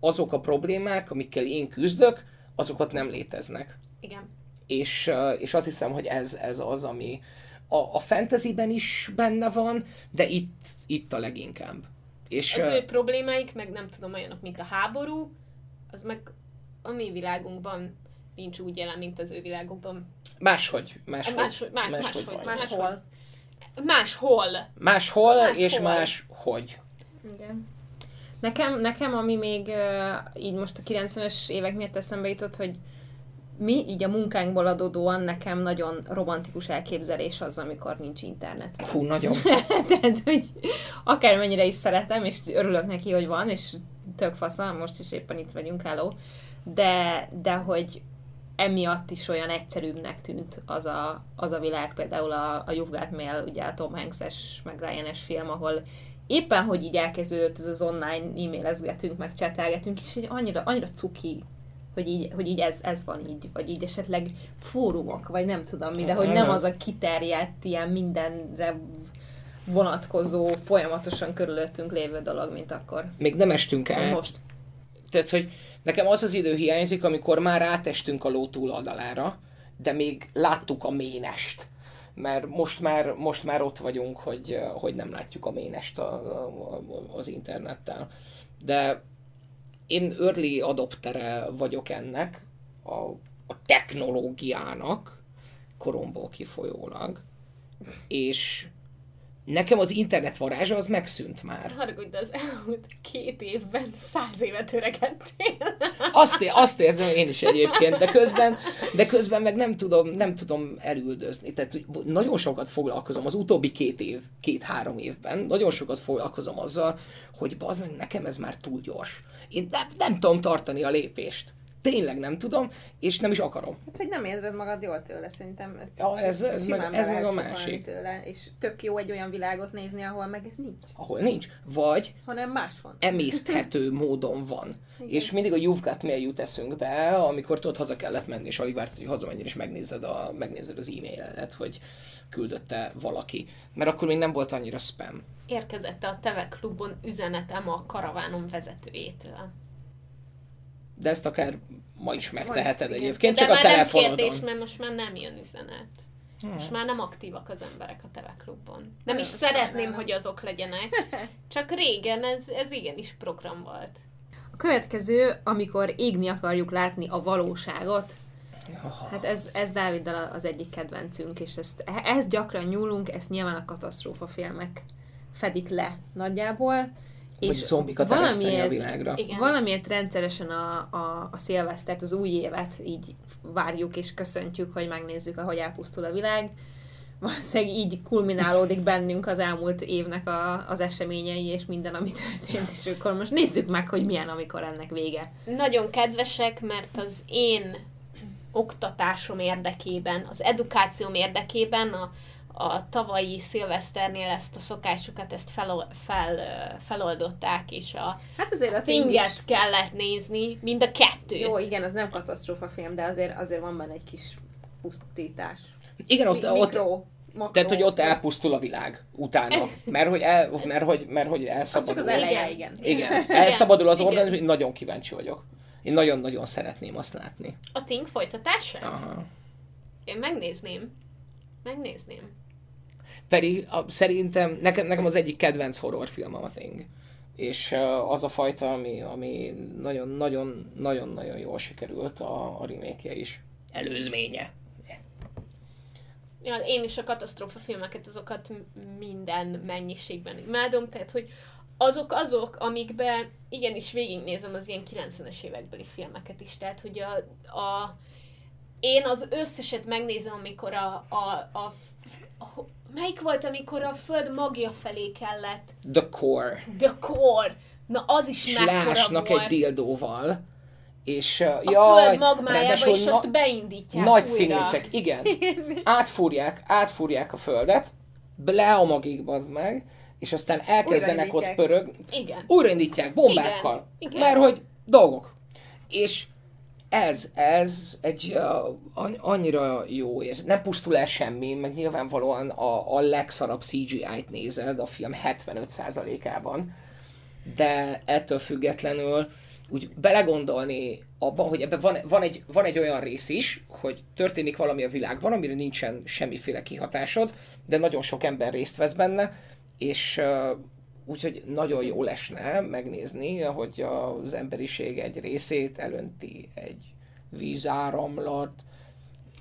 [SPEAKER 1] azok a problémák, amikkel én küzdök, azokat nem léteznek.
[SPEAKER 2] Igen.
[SPEAKER 1] És, uh, és azt hiszem, hogy ez, ez az, ami a, a fantasyben is benne van, de itt, itt a leginkább. És,
[SPEAKER 2] Az
[SPEAKER 1] uh,
[SPEAKER 2] ő problémáik, meg nem tudom, olyanok, mint a háború, az meg a mi világunkban nincs úgy jelen, mint az ő világukban.
[SPEAKER 1] máshogy, máshogy,
[SPEAKER 2] Máshogy, más,
[SPEAKER 1] máshogy
[SPEAKER 2] máshogy,
[SPEAKER 1] van.
[SPEAKER 2] máshol. Máshol.
[SPEAKER 1] Máshol,
[SPEAKER 2] Máshol.
[SPEAKER 1] és máshogy.
[SPEAKER 3] Igen. Nekem, nekem, ami még uh, így most a 90-es évek miatt eszembe jutott, hogy mi így a munkánkból adódóan nekem nagyon romantikus elképzelés az, amikor nincs internet.
[SPEAKER 1] Fú, nagyon.
[SPEAKER 3] Tehát, hogy akármennyire is szeretem, és örülök neki, hogy van, és tök fasza, most is éppen itt vagyunk, hello, de, de hogy emiatt is olyan egyszerűbbnek tűnt az a, az a világ, például a, a You've Got Mail, ugye a Tom Hanks-es, meg Ryan-es film, ahol éppen, hogy így elkezdődött ez az online e-mailezgetünk, meg csetelgetünk, és így annyira, annyira cuki, hogy így, hogy így ez, ez van így, vagy így esetleg fórumok, vagy nem tudom mi, de hogy nem az a kiterjedt ilyen mindenre vonatkozó, folyamatosan körülöttünk lévő dolog, mint akkor.
[SPEAKER 1] Még nem estünk át.
[SPEAKER 3] Most.
[SPEAKER 1] Tehát, hogy nekem az az idő hiányzik, amikor már átestünk a ló túloldalára, de még láttuk a ménest. Mert most már, most már ott vagyunk, hogy, hogy nem látjuk a ménest a, a, a- az internettel. De én early adoptere vagyok ennek, a, a technológiának, koromból kifolyólag. És nekem az internet varázsa az megszűnt már.
[SPEAKER 2] Haragudj, de az elmúlt két évben száz évet öregedtél.
[SPEAKER 1] Azt, é- azt érzem én is egyébként, de közben, de közben meg nem tudom, nem tudom elüldözni. Tehát nagyon sokat foglalkozom az utóbbi két év, két-három évben, nagyon sokat foglalkozom azzal, hogy bazd meg, nekem ez már túl gyors. Én nem, nem tudom tartani a lépést. Tényleg nem tudom, és nem is akarom.
[SPEAKER 4] Hát, hogy nem érzed magad jól tőle, szerintem.
[SPEAKER 1] Ja, ez- ez meg- ez meg a másik.
[SPEAKER 4] Tőle, és tök jó egy olyan világot nézni, ahol meg ez nincs,
[SPEAKER 1] Ahol nincs. Vagy
[SPEAKER 4] hanem más van.
[SPEAKER 1] emészthető módon van. És mindig a You've Got Mail jut eszünkbe, amikor tudod, haza kellett menni, és alig vártad, hogy hazamenjél, és megnézed, a, megnézed az e-mailedet, hogy küldötte valaki. Mert akkor még nem volt annyira spam.
[SPEAKER 2] Érkezett a Teve klubon üzenetem a karavánom vezetőjétől.
[SPEAKER 1] De ezt akár ma is megteheted
[SPEAKER 4] igen.
[SPEAKER 1] egyébként,
[SPEAKER 2] De
[SPEAKER 1] csak a
[SPEAKER 2] már nem
[SPEAKER 1] telefonodon.
[SPEAKER 2] kérdés, mert most már nem jön üzenet. Most már nem aktívak az emberek a Teve klubon. Nem is szeretném, hogy azok legyenek. Csak régen ez, ez igenis program volt.
[SPEAKER 3] A következő, amikor égni akarjuk látni a valóságot, hát ez, ez Dáviddal az egyik kedvencünk, és ezt, ehhez gyakran nyúlunk, ezt nyilván a katasztrófa filmek fedik le nagyjából.
[SPEAKER 1] Vagy zombikat ereszteni a világra.
[SPEAKER 2] Igen.
[SPEAKER 3] Valamiért rendszeresen a, a, a szilvesztert, az új évet így várjuk és köszöntjük, hogy megnézzük, ahogy elpusztul a világ. Valószínűleg így kulminálódik bennünk az elmúlt évnek a, az eseményei és minden, ami történt, és akkor most nézzük meg, hogy milyen, amikor ennek vége.
[SPEAKER 2] Nagyon kedvesek, mert az én oktatásom érdekében, az edukációm érdekében a, a tavalyi szilveszternél ezt a szokásukat ezt fel, fel, feloldották, és a
[SPEAKER 4] Hát azért a
[SPEAKER 2] Tinget
[SPEAKER 4] is...
[SPEAKER 2] kellett nézni, mind a kettőt.
[SPEAKER 4] Jó, igen, az nem katasztrófa film, de azért, azért van benne egy kis pusztítás.
[SPEAKER 1] Igen, ott,
[SPEAKER 4] Mi-
[SPEAKER 1] ott,
[SPEAKER 4] mikro, makro.
[SPEAKER 1] tehát, hogy ott elpusztul a világ utána. Mert hogy, el, mert, hogy, mert, hogy
[SPEAKER 4] Az
[SPEAKER 1] elszabadul.
[SPEAKER 4] csak az eleje,
[SPEAKER 2] Igen.
[SPEAKER 4] igen.
[SPEAKER 1] Igen, elszabadul az organizmus, én nagyon kíváncsi vagyok. Én nagyon-nagyon szeretném azt látni.
[SPEAKER 2] A Ting folytatását?
[SPEAKER 1] Aha.
[SPEAKER 2] Én megnézném. Megnézném.
[SPEAKER 1] Pedig a, szerintem nekem, nekem az egyik kedvenc horrorfilmem a Thing. És az a fajta, ami, ami nagyon-nagyon-nagyon-nagyon jól sikerült a, a remake is. Előzménye.
[SPEAKER 2] Ja, én is a katasztrófa filmeket, azokat minden mennyiségben imádom, tehát hogy azok azok, amikben igenis végignézem az ilyen 90-es évekbeli filmeket is, tehát hogy a, a én az összeset megnézem, amikor a, a, a melyik volt, amikor a föld magja felé kellett?
[SPEAKER 1] The Core.
[SPEAKER 2] The Core. Na az is
[SPEAKER 1] És lásnak
[SPEAKER 2] volt.
[SPEAKER 1] egy dildóval, És uh,
[SPEAKER 2] A
[SPEAKER 1] jaj,
[SPEAKER 2] föld magmájába, és
[SPEAKER 1] na-
[SPEAKER 2] azt beindítják
[SPEAKER 1] nagy
[SPEAKER 2] újra.
[SPEAKER 1] színészek, igen. Átfúrják, átfúrják a földet, le a magig, bazd meg, és aztán elkezdenek ott pörög,
[SPEAKER 2] Igen.
[SPEAKER 1] újraindítják bombákkal.
[SPEAKER 2] Igen, igen.
[SPEAKER 1] Mert hogy dolgok. És ez, ez egy uh, an- annyira jó érzés. Nem pusztul el semmi, meg nyilvánvalóan a, a legszarabb CGI-t nézed a film 75%-ában, de ettől függetlenül úgy belegondolni abba, hogy ebben van, van, egy, van egy olyan rész is, hogy történik valami a világban, amire nincsen semmiféle kihatásod, de nagyon sok ember részt vesz benne, és uh, úgyhogy nagyon jó lesne megnézni, hogy az emberiség egy részét elönti egy vízáramlat,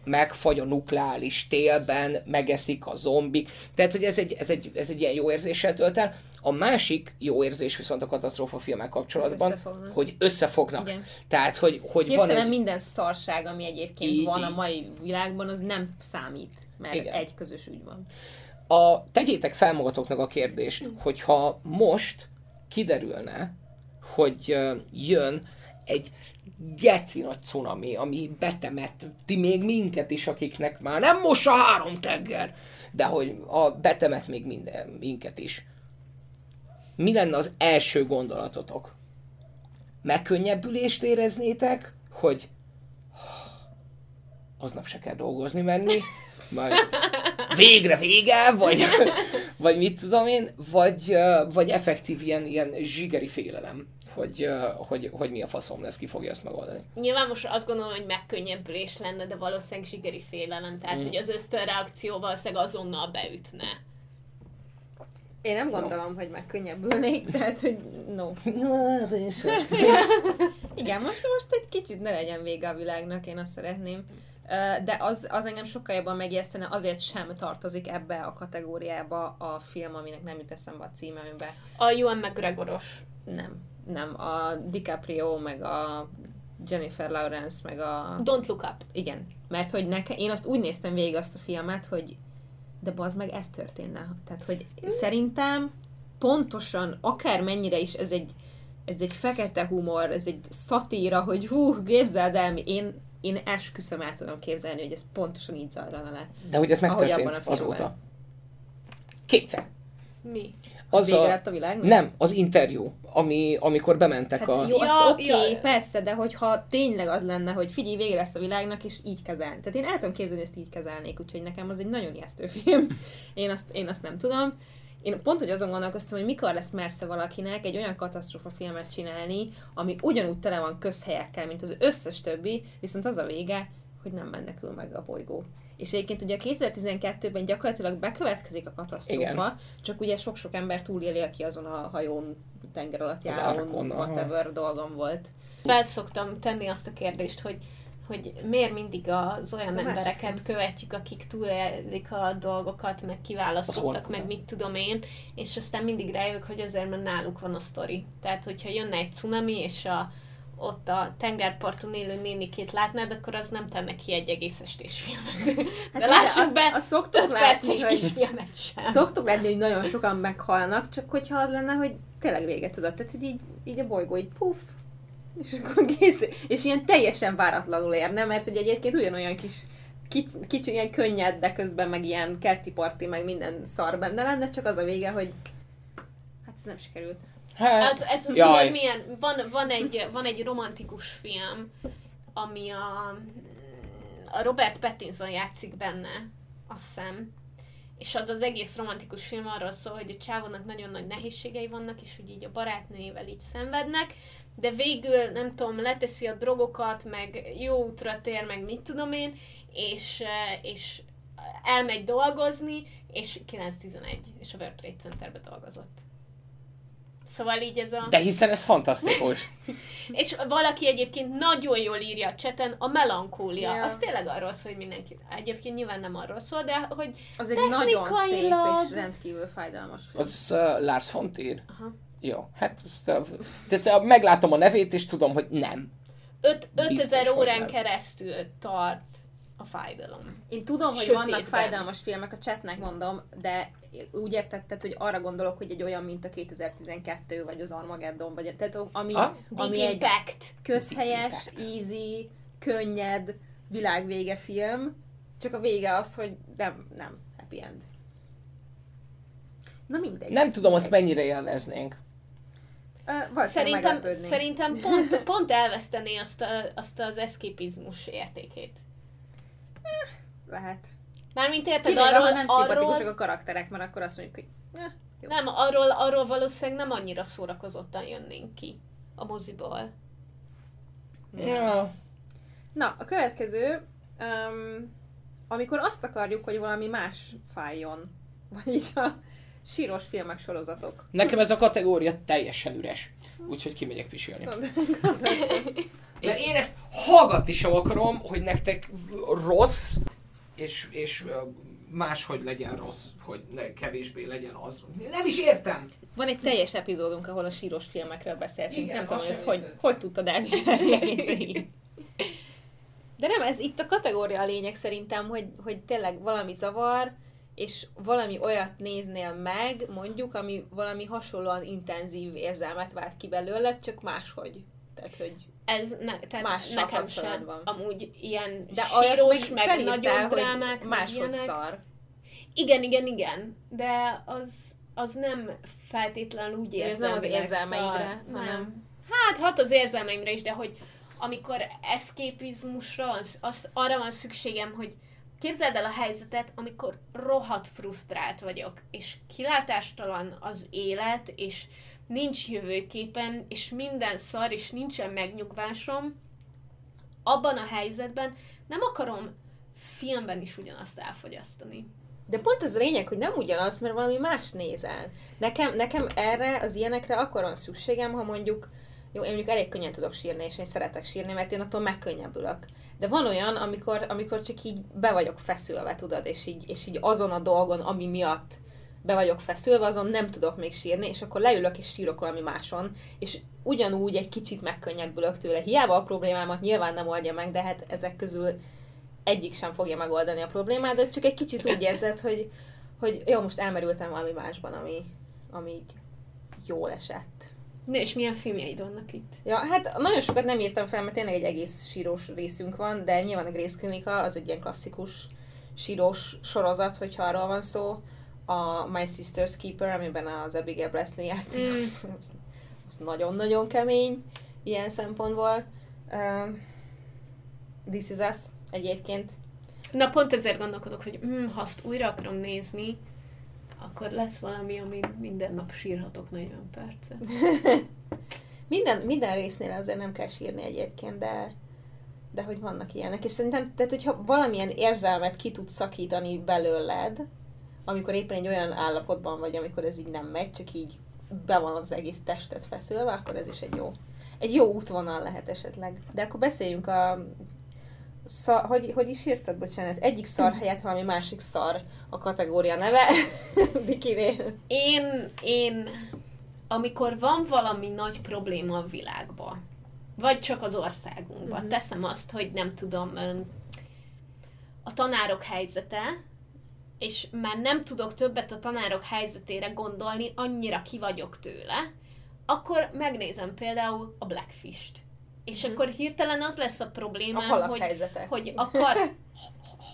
[SPEAKER 1] megfagy a nukleáris télben, megeszik a zombik. Tehát, hogy ez egy, ez egy, ez egy ilyen jó érzéssel tölt el. A másik jó érzés viszont a katasztrófa filmek kapcsolatban,
[SPEAKER 5] Összefognak.
[SPEAKER 1] hogy összefognak.
[SPEAKER 5] Igen.
[SPEAKER 1] Tehát, hogy, hogy van
[SPEAKER 5] Hirtelen
[SPEAKER 1] egy...
[SPEAKER 5] minden szarság, ami egyébként
[SPEAKER 1] Így,
[SPEAKER 5] van a
[SPEAKER 1] így.
[SPEAKER 5] mai világban, az nem számít, mert
[SPEAKER 1] Igen.
[SPEAKER 5] egy közös ügy van.
[SPEAKER 1] A, tegyétek fel magatoknak a kérdést, hogyha most kiderülne, hogy jön egy geci nagy cunami, ami betemet ti még minket is, akiknek már nem most a három tenger, de hogy a betemet még minden, minket is. Mi lenne az első gondolatotok? Megkönnyebbülést éreznétek, hogy aznap se kell dolgozni menni, majd végre vége, vagy, vagy mit tudom én, vagy, vagy effektív ilyen, ilyen zsigeri félelem, hogy, hogy, hogy mi a faszom lesz, ki fogja ezt megoldani.
[SPEAKER 2] Nyilván most azt gondolom, hogy megkönnyebbülés lenne, de valószínűleg zsigeri félelem, tehát
[SPEAKER 1] Mm.
[SPEAKER 2] hogy az ösztönreakció valószínűleg azonnal beütne.
[SPEAKER 3] Én nem gondolom, hogy megkönnyebbülnék, tehát, hogy no. Igen, most, most egy kicsit ne legyen vége a világnak, én azt szeretném. De az, az engem sokkal jobban megijesztene, azért sem tartozik ebbe a kategóriába a film, aminek nem jut eszembe a címe, amiben
[SPEAKER 2] A Ewan McGregoros.
[SPEAKER 3] nem, nem, a DiCaprio, meg a Jennifer Lawrence, meg a...
[SPEAKER 2] Don't look up.
[SPEAKER 3] Igen, mert hogy neke, én azt úgy néztem végig azt a filmet, hogy de bazd meg, ez történne. Tehát, hogy szerintem pontosan, akármennyire is ez egy, ez egy fekete humor, ez egy szatíra, hogy hú, képzeld el, én, én esküszöm el tudom képzelni, hogy ez pontosan így zajlana le.
[SPEAKER 1] De hogy ez megtörtént azóta. Kétszer.
[SPEAKER 2] Mi?
[SPEAKER 1] Az
[SPEAKER 3] Vége
[SPEAKER 1] a,
[SPEAKER 3] lett a világnak?
[SPEAKER 1] nem, az interjú, ami, amikor bementek
[SPEAKER 3] Hát
[SPEAKER 1] a...
[SPEAKER 3] jó, azt
[SPEAKER 2] Ja,
[SPEAKER 3] oké, okay,
[SPEAKER 2] ja.
[SPEAKER 3] persze, de hogyha tényleg az lenne, hogy figyelj, vége lesz a világnak, és így kezelni. Tehát én el tudom képzelni, hogy ezt így kezelnék, úgyhogy nekem az egy nagyon ijesztő film. Én azt, én azt nem tudom. Én pont, hogy azon gondolkoztam, hogy mikor lesz mersze valakinek egy olyan katasztrófa filmet csinálni, ami ugyanúgy tele van közhelyekkel, mint az összes többi, viszont az a vége, hogy nem menekül meg a bolygó. És egyébként ugye a 2012-ben gyakorlatilag bekövetkezik a katasztrófa,
[SPEAKER 1] Igen.
[SPEAKER 3] csak ugye sok-sok ember túléli, aki azon a hajón tenger alatt járón, whatever dolgom volt.
[SPEAKER 2] Felszoktam tenni azt a kérdést, hogy hogy miért mindig az olyan
[SPEAKER 3] Ez a másik
[SPEAKER 2] embereket
[SPEAKER 3] film.
[SPEAKER 2] követjük, akik túlélik a dolgokat, meg
[SPEAKER 1] Az
[SPEAKER 2] kiválasztottak, meg mit tudom én, és aztán mindig rájövök, hogy azért, mert náluk van a sztori. Tehát, hogyha jönne egy cunami, és a, ott a tengerparton élő nénikét látnád, akkor az nem tenne ki egy egész estés filmet. De
[SPEAKER 3] Hát
[SPEAKER 2] lássuk
[SPEAKER 3] azt-
[SPEAKER 2] be,
[SPEAKER 3] azt szoktuk látni, hogy-
[SPEAKER 2] kisfilmet sem.
[SPEAKER 3] Szoktuk lenni, hogy nagyon sokan meghalnak, csak hogyha az lenne, hogy tényleg véget tudod. Tehát, hogy így, így a bolygó így puff, és akkor kész. És ilyen teljesen váratlanul érne, mert hogy egyébként ugyanolyan kis kicsi, kicsi ilyen könnyed, de közben meg ilyen kerti parti, meg minden szar benne lenne, csak az a vége, hogy hát ez nem sikerült.
[SPEAKER 1] Hát,
[SPEAKER 2] Ez, ez
[SPEAKER 1] jaj.
[SPEAKER 2] milyen, van, van, egy, van egy romantikus film, ami a, a Robert Pattinson játszik benne, azt hiszem, és az az egész romantikus film arról szól, hogy a csávónak nagyon nagy nehézségei vannak, és hogy így a barátnőjével így szenvednek, de végül, nem tudom, leteszi a drogokat, meg jó útra tér, meg mit tudom én, és, eh, és elmegy dolgozni, és 9-11, és a World Trade Centerbe dolgozott. Szóval így ez a...
[SPEAKER 1] de hiszen ez fantasztikus.
[SPEAKER 2] És valaki egyébként nagyon jól írja a cseten, a melankólia.
[SPEAKER 3] Ja.
[SPEAKER 2] Az tényleg arról szól, hogy mindenki... Egyébként nyilván nem arról szól, de hogy...
[SPEAKER 3] Az egy nagyon szép és rendkívül fájdalmas film.
[SPEAKER 1] Az uh, Lars von Trier.
[SPEAKER 2] Aha.
[SPEAKER 1] Jó, hát tehát, uh, meglátom a nevét, és tudom, hogy nem.
[SPEAKER 2] Öt,
[SPEAKER 1] Biztos,
[SPEAKER 2] 5000
[SPEAKER 1] hogy
[SPEAKER 2] órán
[SPEAKER 1] nem.
[SPEAKER 2] keresztül tart a fájdalom.
[SPEAKER 3] Én tudom, hogy
[SPEAKER 2] Sötétben.
[SPEAKER 3] vannak fájdalmas filmek, a chatnek mondom, de úgy értetted, hogy arra gondolok, hogy egy olyan, mint a 2012, vagy az Armageddon, vagy tehát ami,
[SPEAKER 1] Ha?
[SPEAKER 3] ami egy
[SPEAKER 2] Impact.
[SPEAKER 3] közhelyes, easy, könnyed, világvége film, csak a vége az, hogy nem, nem, happy end. Na mindegy.
[SPEAKER 1] Nem tudom, azt mennyire élveznénk.
[SPEAKER 3] Uh,
[SPEAKER 2] Szerintem, szerintem pont, pont elvesztené azt, a, azt az eszképizmus értékét.
[SPEAKER 3] Lehet.
[SPEAKER 2] Mármint érted,
[SPEAKER 3] Kivéve,
[SPEAKER 2] arról,
[SPEAKER 3] nem szimpatikusak
[SPEAKER 2] arról,
[SPEAKER 3] a karakterek, mert akkor azt mondjuk, hogy eh, jó.
[SPEAKER 2] nem, arról, arról valószínűleg nem annyira szórakozottan jönnénk ki a moziból.
[SPEAKER 1] Ja.
[SPEAKER 3] Na, a következő, um, amikor azt akarjuk, hogy valami más fájjon, vagyis a síros filmek sorozatok.
[SPEAKER 1] Nekem ez a kategória teljesen üres. Úgyhogy kimegyek pisilni. Mert én ezt hallgatni sem akarom, hogy nektek rossz, és, és máshogy legyen rossz, hogy ne, kevésbé legyen az. Nem is értem!
[SPEAKER 3] Van egy teljes epizódunk, ahol a síros filmekről beszéltünk.
[SPEAKER 1] Igen,
[SPEAKER 3] nem tudom, hogy hogy, hogy tudtad elviselni egész. De nem, ez itt a kategória a lényeg szerintem, hogy, hogy tényleg valami zavar, és valami olyat néznél meg, mondjuk, ami valami hasonlóan intenzív érzelmet vált ki belőle, csak máshogy. Tehát, hogy
[SPEAKER 2] Ez ne, tehát
[SPEAKER 3] Mással
[SPEAKER 2] nekem sem.
[SPEAKER 3] kapcsolatban.
[SPEAKER 2] Amúgy ilyen
[SPEAKER 3] de
[SPEAKER 2] síros,
[SPEAKER 3] meg,
[SPEAKER 2] meg, nagyon drámák,
[SPEAKER 3] máshogy szar.
[SPEAKER 2] Igen, igen, igen. De az, az nem feltétlenül úgy
[SPEAKER 3] Ez
[SPEAKER 2] érzem.
[SPEAKER 3] nem az érzelmeidre,
[SPEAKER 2] Nem.
[SPEAKER 3] hanem-
[SPEAKER 2] Hát hat az érzelmeimre is, de hogy amikor eszképizmusra, az, az, arra van szükségem, hogy képzeld el a helyzetet, amikor rohadt frusztrált vagyok, és kilátástalan az élet, és nincs jövőképen, és minden szar, és nincsen megnyugvásom, abban a helyzetben nem akarom filmben is ugyanazt elfogyasztani.
[SPEAKER 3] De pont az a lényeg, hogy nem ugyanaz, mert valami más nézel. Nekem, nekem erre, az ilyenekre akkor van szükségem, ha mondjuk, jó, én mondjuk elég könnyen tudok sírni, és én szeretek sírni, mert én attól megkönnyebbülök. De van olyan, amikor, amikor csak így be vagyok feszülve, tudod, és így, és így azon a dolgon, ami miatt be vagyok feszülve, azon nem tudok még sírni, és akkor leülök és sírok valami máson, és ugyanúgy egy kicsit megkönnyebbülök tőle. Hiába a problémámat nyilván nem oldja meg, de hát ezek közül egyik sem fogja megoldani a problémát, de csak egy kicsit úgy érzed, hogy, hogy jó, most elmerültem valami másban, ami, ami így jól esett.
[SPEAKER 2] Na és milyen filmjeid vannak itt?
[SPEAKER 3] Ja, hát nagyon sokat nem írtam fel, mert tényleg egy egész sírós részünk van, de nyilván a Grace Klinika az egy ilyen klasszikus sírós sorozat, hogyha arról van szó. A My Sister's Keeper, amiben az Abigail Breslin játszik,
[SPEAKER 2] Mm.
[SPEAKER 3] az, az, az nagyon-nagyon kemény ilyen szempontból. Um, This is Us egyébként.
[SPEAKER 2] Na pont ezért gondolkodok, hogy hm, ha azt újra akarom nézni, akkor lesz valami, amin minden nap sírhatok 40 percet.
[SPEAKER 3] Minden, minden résznél azért nem kell sírni egyébként, de, de hogy vannak ilyenek. És szerintem, tehát hogyha valamilyen érzelmet ki tudsz szakítani belőled, amikor éppen egy olyan állapotban vagy, amikor ez így nem megy, csak így be van az egész testet feszülve, akkor ez is egy jó, egy jó útvonal lehet esetleg. De akkor beszéljünk a Szar, hogy, hogy is írtad, bocsánat? Egyik szar helyett valami másik szar a kategória neve. Bikinél.
[SPEAKER 2] Én, én, amikor van valami nagy probléma a világban, vagy csak az országunkban,
[SPEAKER 3] Mhm.
[SPEAKER 2] teszem azt, hogy nem tudom, a tanárok helyzete, és már nem tudok többet a tanárok helyzetére gondolni, annyira ki vagyok tőle, akkor megnézem például a Blackfish-t. És
[SPEAKER 3] Mhm.
[SPEAKER 2] akkor hirtelen az lesz a
[SPEAKER 3] A
[SPEAKER 2] problémám,
[SPEAKER 3] halak
[SPEAKER 2] hogy,
[SPEAKER 3] helyzete.
[SPEAKER 2] hogy a kar...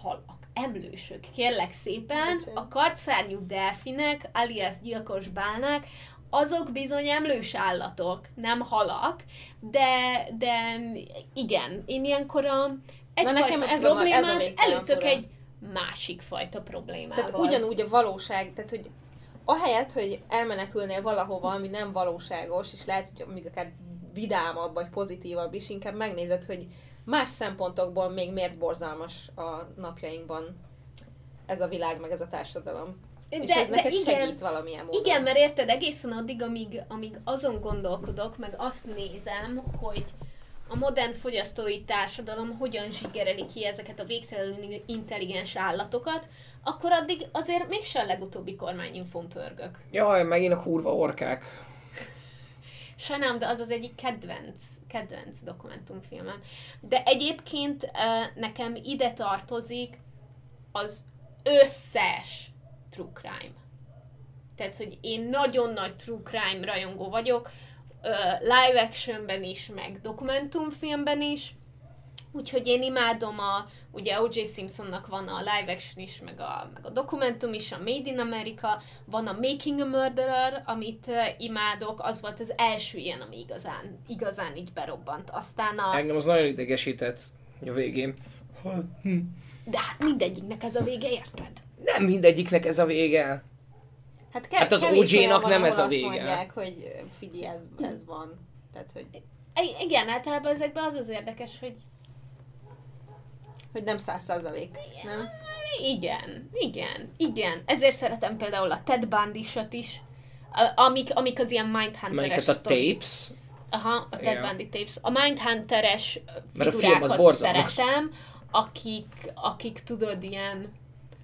[SPEAKER 2] halak, emlősök, kérlek szépen,
[SPEAKER 3] Bocsánat.
[SPEAKER 2] a kartszárnyú delfinek, alias gyilkos bálnák, azok bizony emlős állatok, nem halak, de, de igen, én ilyenkor a egyfajta
[SPEAKER 3] nekem ez a- ez a
[SPEAKER 2] problémát elütök egy másik fajta problémával.
[SPEAKER 3] Tehát ugyanúgy a valóság, tehát hogy ahelyett, hogy elmenekülnél valahova, ami nem valóságos, és lehet, hogy még akár vidámabb vagy pozitívabb is, inkább megnézed, hogy más szempontokból még miért borzalmas a napjainkban ez a világ, meg ez a társadalom.
[SPEAKER 2] de,
[SPEAKER 3] és ez
[SPEAKER 2] de
[SPEAKER 3] neked
[SPEAKER 2] igen,
[SPEAKER 3] segít valamilyen módon.
[SPEAKER 2] Igen, mert érted, egészen addig, amíg, amíg azon gondolkodok, meg azt nézem, hogy a modern fogyasztói társadalom hogyan zsigereli ki ezeket a végtelenül intelligens állatokat, akkor addig azért mégsem legutóbbi kormányinfon pörgök.
[SPEAKER 1] Jaj, megint a kurva orkák.
[SPEAKER 2] Sajnálom, de az az egyik kedvenc, kedvenc dokumentumfilmem. De egyébként nekem ide tartozik az összes true crime. Tehát, hogy én nagyon nagy true crime rajongó vagyok, live actionben is, meg dokumentumfilmben is, Úgyhogy én imádom a, ugye O.J. Simpsonnak van a live action is, meg a, meg a dokumentum is, a Made in America, van a Making a Murderer, amit imádok, az volt az első ilyen, ami igazán, igazán így berobbant. Aztán a...
[SPEAKER 1] Engem az nagyon idegesített a végén.
[SPEAKER 2] De hát mindegyiknek ez a vége, érted?
[SPEAKER 1] Nem mindegyiknek ez a vége.
[SPEAKER 4] Hát, ke-
[SPEAKER 1] Hát az OJ-nak nem ez a
[SPEAKER 4] azt
[SPEAKER 1] vége.
[SPEAKER 4] mondják, hogy figyelj, ez, ez van. Tehát, hogy,
[SPEAKER 2] I- igen, általában ezekben az az érdekes, hogy
[SPEAKER 4] hogy nem száz százalék, nem?
[SPEAKER 2] igen, igen, igen. Ezért szeretem például a Ted bundy is, amik, amik az ilyen Mindhunter-es
[SPEAKER 1] Melyiket a tapes?
[SPEAKER 2] Aha, a Ted
[SPEAKER 1] Ja.
[SPEAKER 2] Bundy Tapes. A Mindhunter-es
[SPEAKER 1] Mert a film az
[SPEAKER 2] figurákat szeretem, akik, akik tudod, ilyen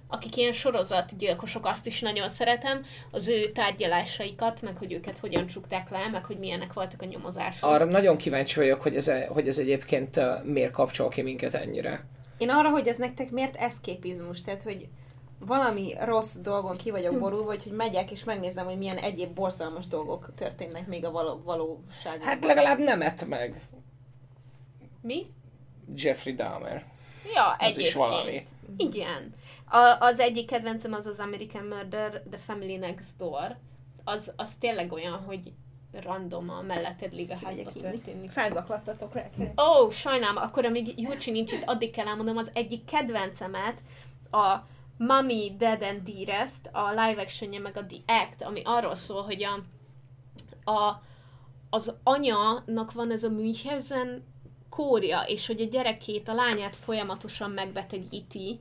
[SPEAKER 2] akik ilyen sorozatgyilkosok, azt is nagyon szeretem, az ő tárgyalásaikat, meg hogy őket hogyan csukták le, meg hogy milyenek voltak a nyomozások.
[SPEAKER 1] Arra nagyon kíváncsi vagyok, hogy ez, hogy ez egyébként uh, miért kapcsol ki minket ennyire.
[SPEAKER 4] Én arra, hogy ez nektek miért eszképizmus, tehát, hogy valami rossz dolgon ki vagyok borulva, vagy hogy megyek és megnézem, hogy milyen egyéb borzalmas dolgok történnek még a való, valóságban.
[SPEAKER 1] Hát legalább nem ett meg
[SPEAKER 2] Mi?
[SPEAKER 1] Jeffrey Dahmer.
[SPEAKER 2] Ja,
[SPEAKER 1] Az
[SPEAKER 2] egyébként.
[SPEAKER 1] is valami.
[SPEAKER 2] Igen. A, az egyik kedvencem az az American Murder, The Family Next Door. Az, az tényleg olyan, hogy random a melletted lévő házba történik.
[SPEAKER 4] Felzaklattatok lelkileg.
[SPEAKER 2] Ó, oh, sajnálom, akkor amíg Júcsi nincs itt, addig kell elmondom az egyik kedvencemet, a Mommy, Dead and Dearest, a live actionje meg a The Act, ami arról szól, hogy a, a, az anyának van ez a Münchhausen kórja, és hogy a gyerekét, a lányát folyamatosan megbetegíti,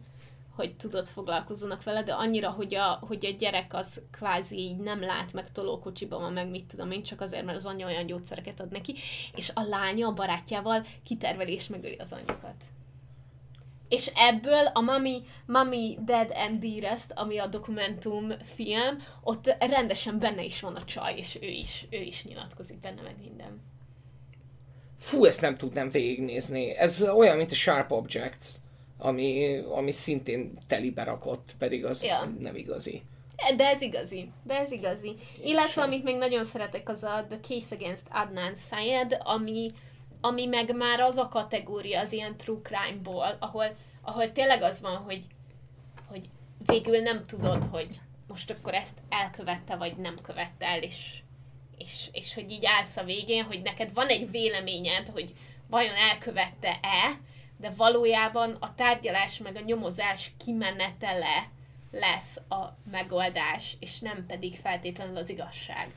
[SPEAKER 2] hogy tudod foglalkozzanak vele, de annyira, hogy a, hogy a gyerek az kvázi így nem lát, meg tolókocsiban van, meg mit tudom én, csak azért, mert az anyja olyan gyógyszereket ad neki, és a lánya a barátjával kiterveli és megöli az anyjukat. És ebből a Mami, Mami Dead and Dearest, ami a dokumentum film, ott rendesen benne is van a csaj, és ő is, ő is nyilatkozik benne meg minden.
[SPEAKER 1] Fú, ezt nem tudnám végignézni. Ez olyan, mint a Sharp Objects, ami, ami szintén telibe rakott, pedig az
[SPEAKER 2] Ja.
[SPEAKER 1] nem igazi.
[SPEAKER 2] De ez igazi, de ez igazi. Illetve amit még nagyon szeretek, az a The Case Against Adnan Syed, ami, ami meg már az a kategória az ilyen true crime-ból, ahol, ahol tényleg az van, hogy, hogy végül nem tudod, hogy most akkor ezt elkövette, vagy nem követte el, és, és, és hogy így állsz a végén, hogy neked van egy véleményed, hogy vajon elkövette-e, de valójában a tárgyalás meg a nyomozás kimenetele lesz a megoldás, és nem pedig feltétlenül az igazság.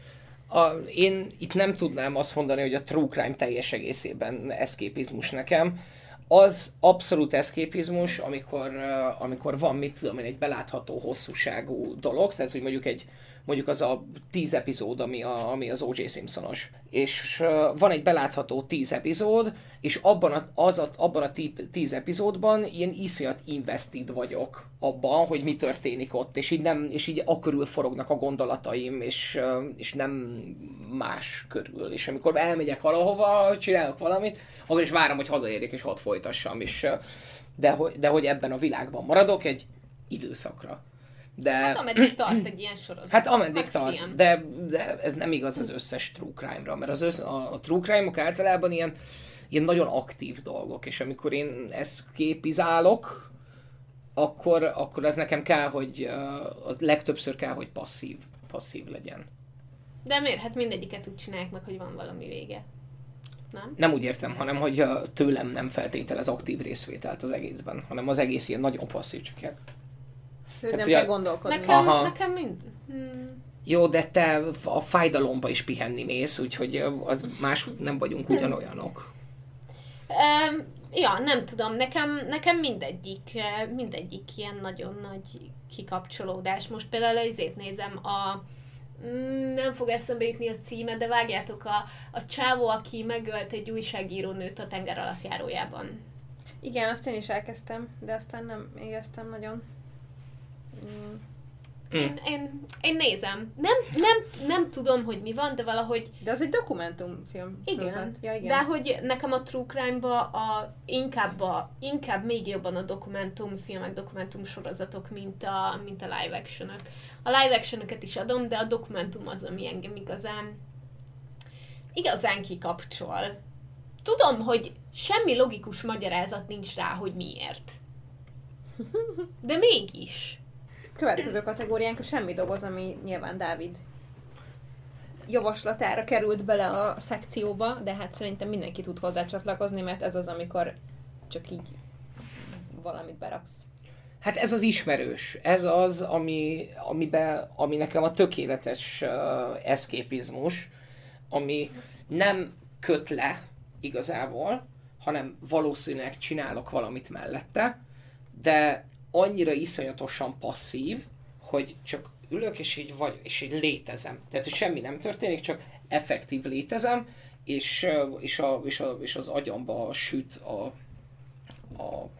[SPEAKER 1] A, én itt nem tudnám azt mondani, hogy a true crime teljes egészében eszképizmus nekem. Az abszolút eszképizmus, amikor, uh, amikor van, mit tudom én, egy belátható hosszúságú dolog, tehát hogy mondjuk egy mondjuk az a tíz epizód, ami, a, ami az O.J. Simpsonos. És van egy belátható tíz epizód, és abban a, az a, abban a tí, tíz epizódban ilyen iszonyat invested vagyok abban, hogy mi történik ott, és így, nem, és így akörül forognak a gondolataim, és, és nem más körül. És amikor elmegyek valahova, csinálok valamit, akkor is várom, hogy hazaérjek, és ott folytassam. És, de, hogy, de hogy ebben a világban maradok egy időszakra. De...
[SPEAKER 2] Hát ameddig tart egy ilyen sorozat.
[SPEAKER 1] Hát ameddig
[SPEAKER 2] Meg
[SPEAKER 1] tart,
[SPEAKER 2] film.
[SPEAKER 1] de, de ez nem igaz az összes true crime-ra, mert az össz, a, a true crime-ok általában ilyen, ilyen nagyon aktív dolgok, és amikor én ezt képizálok, akkor, akkor az nekem kell, hogy az legtöbbször kell, hogy passzív, passzív legyen.
[SPEAKER 2] De miért? Hát mindegyiket úgy csinálják meg, hogy van valami vége. Nem?
[SPEAKER 1] Nem úgy értem, hanem hogy tőlem nem feltételez aktív részvételt az egészben, hanem az egész ilyen nagyon passzív, csak Tehát
[SPEAKER 4] nem
[SPEAKER 1] ugye-
[SPEAKER 4] kell gondolkodni.
[SPEAKER 2] Nekem,
[SPEAKER 1] Aha.
[SPEAKER 2] nekem mind. Hmm.
[SPEAKER 1] Jó, de te a fájdalomba is pihenni mész, úgyhogy az más nem vagyunk ugyanolyanok.
[SPEAKER 2] Um, ja, nem tudom, nekem, nekem mindegyik, mindegyik ilyen nagyon nagy kikapcsolódás. Most például izét nézem a mm, nem fog eszembe jutni a címe, de vágjátok a, a csávó, aki megölt egy újságíró nőt a tenger alattjárójában.
[SPEAKER 4] Igen, azt én is elkezdtem, de aztán nem éreztem nagyon. Mm.
[SPEAKER 2] Én, én, én nézem. Nem, nem, nem tudom, hogy mi van, de valahogy
[SPEAKER 4] De az egy dokumentumfilm.
[SPEAKER 2] igen.
[SPEAKER 4] sorozat. Ja, igen.
[SPEAKER 2] De hogy nekem a True Crime-ba a, inkább, a, inkább még jobban a dokumentumfilmek, dokumentumsorozatok, mint a, mint a live action A live action is adom, de a dokumentum az, ami engem igazán igazán kikapcsol. Tudom, hogy semmi logikus magyarázat nincs rá, hogy miért. De mégis.
[SPEAKER 4] Következő kategóriánk a semmi doboz, ami nyilván Dávid javaslatára került bele a szekcióba, de hát szerintem mindenki tud hozzá csatlakozni, mert ez az, amikor csak így valamit beraksz.
[SPEAKER 1] Hát ez az ismerős, ez az, ami, amiben, ami nekem a tökéletes uh, eszképizmus, ami nem köt le igazából, hanem valószínűleg csinálok valamit mellette, de annyira iszonyatosan passzív, hogy csak ülök, és így, vagy, és így létezem. Tehát, hogy semmi nem történik, csak effektív létezem, és, és, a, és, a, és az agyamba süt a, a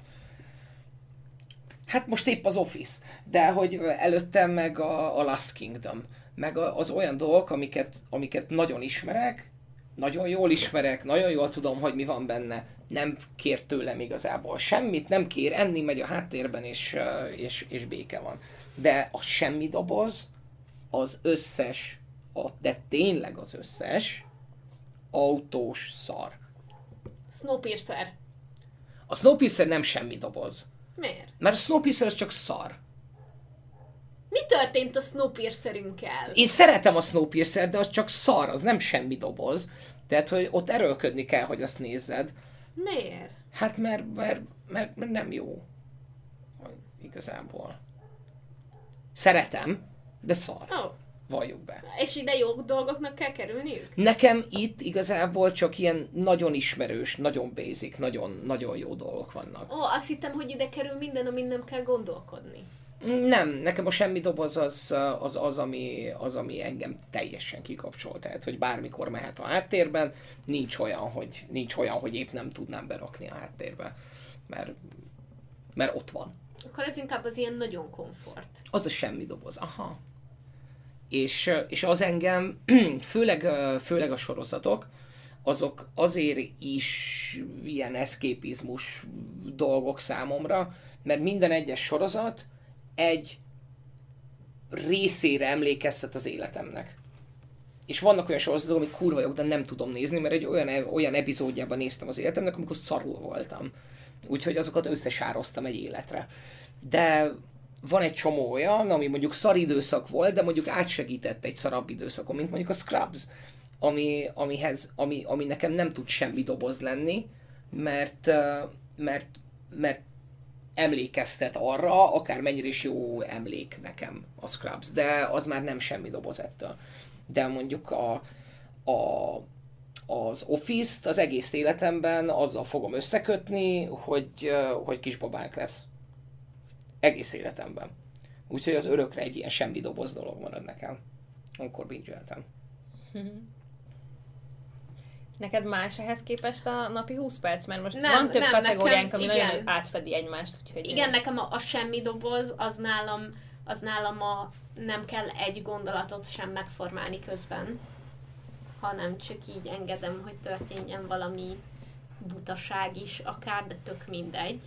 [SPEAKER 1] Hát most épp az Office, de hogy előttem meg a, a Last Kingdom, meg az olyan dolgok, amiket, amiket nagyon ismerek, nagyon jól ismerek, nagyon jól tudom, hogy mi van benne, nem kér tőlem igazából semmit, nem kér enni, megy a háttérben, és, és, és béke van. De a semmi doboz, az összes, a, de tényleg az összes, autós szar.
[SPEAKER 2] Snowpiercer.
[SPEAKER 1] A Snowpiercer nem semmi doboz.
[SPEAKER 2] Miért?
[SPEAKER 1] Mert a Snowpiercer az csak szar.
[SPEAKER 2] Mi történt a Snowpiercerünkkel?
[SPEAKER 1] Én szeretem a Snowpiercer, de az csak szar, az nem semmi doboz. Tehát, hogy ott erőlködni kell, hogy azt nézzed.
[SPEAKER 2] Miért?
[SPEAKER 1] Hát mert, mert, mert, mert nem jó. Igazából. Szeretem, de szar.
[SPEAKER 2] Oh.
[SPEAKER 1] Valljuk be.
[SPEAKER 2] és ide jó dolgoknak kell kerülniük?
[SPEAKER 1] Nekem itt igazából csak ilyen nagyon ismerős, nagyon basic, nagyon, nagyon jó dolgok vannak.
[SPEAKER 2] Ó, azt hittem, hogy ide kerül minden, amin nem kell gondolkodni.
[SPEAKER 1] Nem, nekem a semmi doboz az az, az, ami, az, ami engem teljesen kikapcsol. Tehát, hogy bármikor mehet a háttérben, nincs olyan, hogy, nincs olyan, hogy épp nem tudnám berakni a háttérbe. Mert, mert ott van.
[SPEAKER 2] Akkor ez inkább az ilyen nagyon komfort.
[SPEAKER 1] Az a semmi doboz. Aha. És, és az engem, főleg, főleg a sorozatok, azok azért is ilyen eszképizmus dolgok számomra, mert minden egyes sorozat egy részére emlékeztet az életemnek. És vannak olyan sorozatok, amik kurva jók, de nem tudom nézni, mert egy olyan, olyan epizódjában néztem az életemnek, amikor szarul voltam. Úgyhogy azokat összesároztam egy életre. De van egy csomó olyan, ami mondjuk szar időszak volt, de mondjuk átsegített egy szarabb időszakon, mint mondjuk a Scrubs, ami, amihez, ami, ami nekem nem tud semmi doboz lenni, mert, mert, mert emlékeztet arra, akár mennyire is jó emlék nekem a Scrubs, de az már nem semmi doboz ettől. De mondjuk a, a, az Office-t az egész életemben azzal fogom összekötni, hogy, hogy kisbabánk lesz. Egész életemben. Úgyhogy az örökre egy ilyen semmi doboz dolog marad nekem. Amikor binge
[SPEAKER 4] Neked más ehhez képest a napi 20 perc? Mert most
[SPEAKER 2] Nem,
[SPEAKER 4] van több
[SPEAKER 2] nem,
[SPEAKER 4] kategóriánk,
[SPEAKER 2] nekem-
[SPEAKER 4] ami
[SPEAKER 2] igen.
[SPEAKER 4] nagyon átfedi egymást. Úgyhogy
[SPEAKER 2] Igen, nekem a, a semmi doboz, az nálam, az nálam a nem kell egy gondolatot sem megformálni közben, hanem csak így engedem, hogy történjen valami butaság is, akár, de tök mindegy.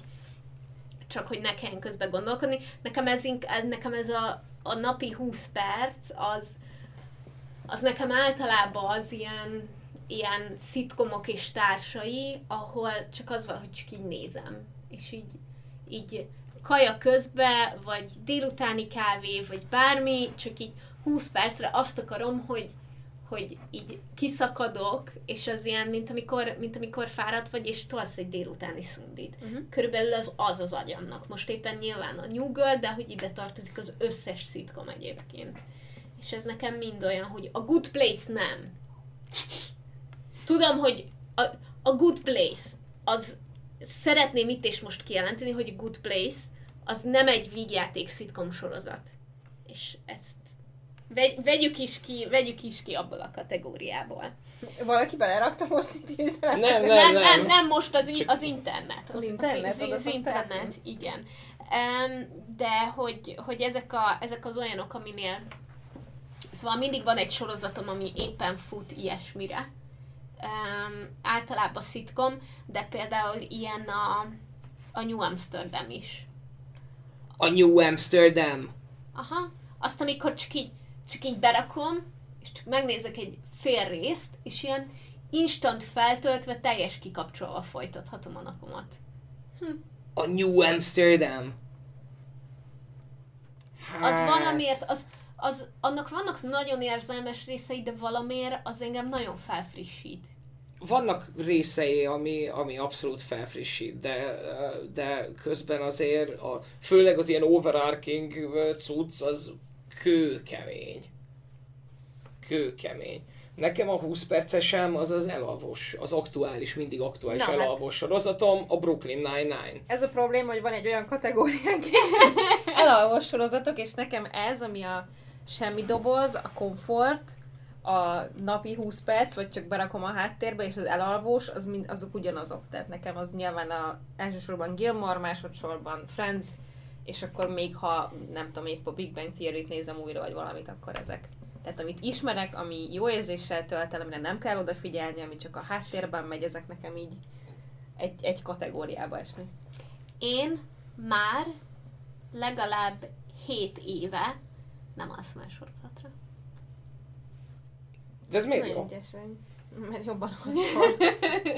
[SPEAKER 2] Csak hogy ne kelljen közben gondolkodni. Nekem ez, ink- ez, nekem ez a, a napi 20 perc, az, az nekem általában az ilyen, ilyen szitkomok és társai, ahol csak az van, hogy csak így nézem. És így, így kaja közbe, vagy délutáni kávé, vagy bármi, csak így 20 percre azt akarom, hogy, hogy így kiszakadok, és az ilyen, mint amikor, mint amikor fáradt vagy, és tolsz egy délutáni szundit. Uh-huh. Körülbelül az az az agyamnak. Most éppen nyilván a New Girl, de hogy ide tartozik az összes szitkom egyébként. És ez nekem mind olyan, hogy a Good Place nem. Tudom, hogy a, a Good Place az szeretném itt és most kijelenteni, hogy a Good Place az nem egy vígjáték szitkom sorozat. És ezt vegy, vegyük is ki, vegyük is ki abból a kategóriából.
[SPEAKER 4] Valaki belerakta most itt hirtelen?
[SPEAKER 1] Nem,
[SPEAKER 2] Nem, nem, nem, nem most az,
[SPEAKER 1] Csak-
[SPEAKER 2] az internet.
[SPEAKER 4] Az internet,
[SPEAKER 2] az, az
[SPEAKER 4] szokták
[SPEAKER 2] internet, igen. Em, de hogy, hogy ezek, a, ezek az olyanok, aminél Szóval mindig van egy sorozatom, ami éppen fut ilyesmire. Um, általában szitkom, de például ilyen a, a New Amsterdam is.
[SPEAKER 1] A New Amsterdam.
[SPEAKER 2] Aha. Azt, amikor csak így, csak így berakom, és csak megnézek egy fél részt, és ilyen instant feltöltve, teljes kikapcsolva folytathatom a napomat.
[SPEAKER 1] A New Amsterdam.
[SPEAKER 2] Az
[SPEAKER 1] Hát,
[SPEAKER 2] valamiért, az, az, annak vannak nagyon érzelmes részei, de valamiért az engem nagyon felfrissít.
[SPEAKER 1] Vannak részei, ami, ami abszolút felfrissít, de, de közben azért, a, főleg az ilyen overarching cucc, az kőkemény. Kőkemény. Nekem a 20 percesem az az elalvos, az aktuális, mindig aktuális
[SPEAKER 3] Na, hát-
[SPEAKER 1] elalvos sorozatom, a Brooklyn Nine-Nine.
[SPEAKER 3] Ez a probléma, hogy van egy olyan kategóriánk is, elalvos sorozatok, és nekem ez, ami a semmi doboz, a komfort, a napi 20 perc, vagy csak berakom a háttérbe, és az elalvós, az mind, azok ugyanazok. Tehát nekem az nyilván a, elsősorban Gilmore, másodszorban Friends, és akkor még ha nem tudom, épp a Big Bang Theory-t nézem újra, vagy valamit, akkor ezek. Tehát amit ismerek, ami jó érzéssel tölt el, amire nem kell odafigyelni, ami csak a háttérben megy, ezek nekem így egy, egy kategóriába esni.
[SPEAKER 2] Én már legalább 7 éve nem alszom el sorozatra.
[SPEAKER 1] De ez miért
[SPEAKER 3] Nagyon
[SPEAKER 1] jó?
[SPEAKER 3] ügyes vagy, mert jobban alszol.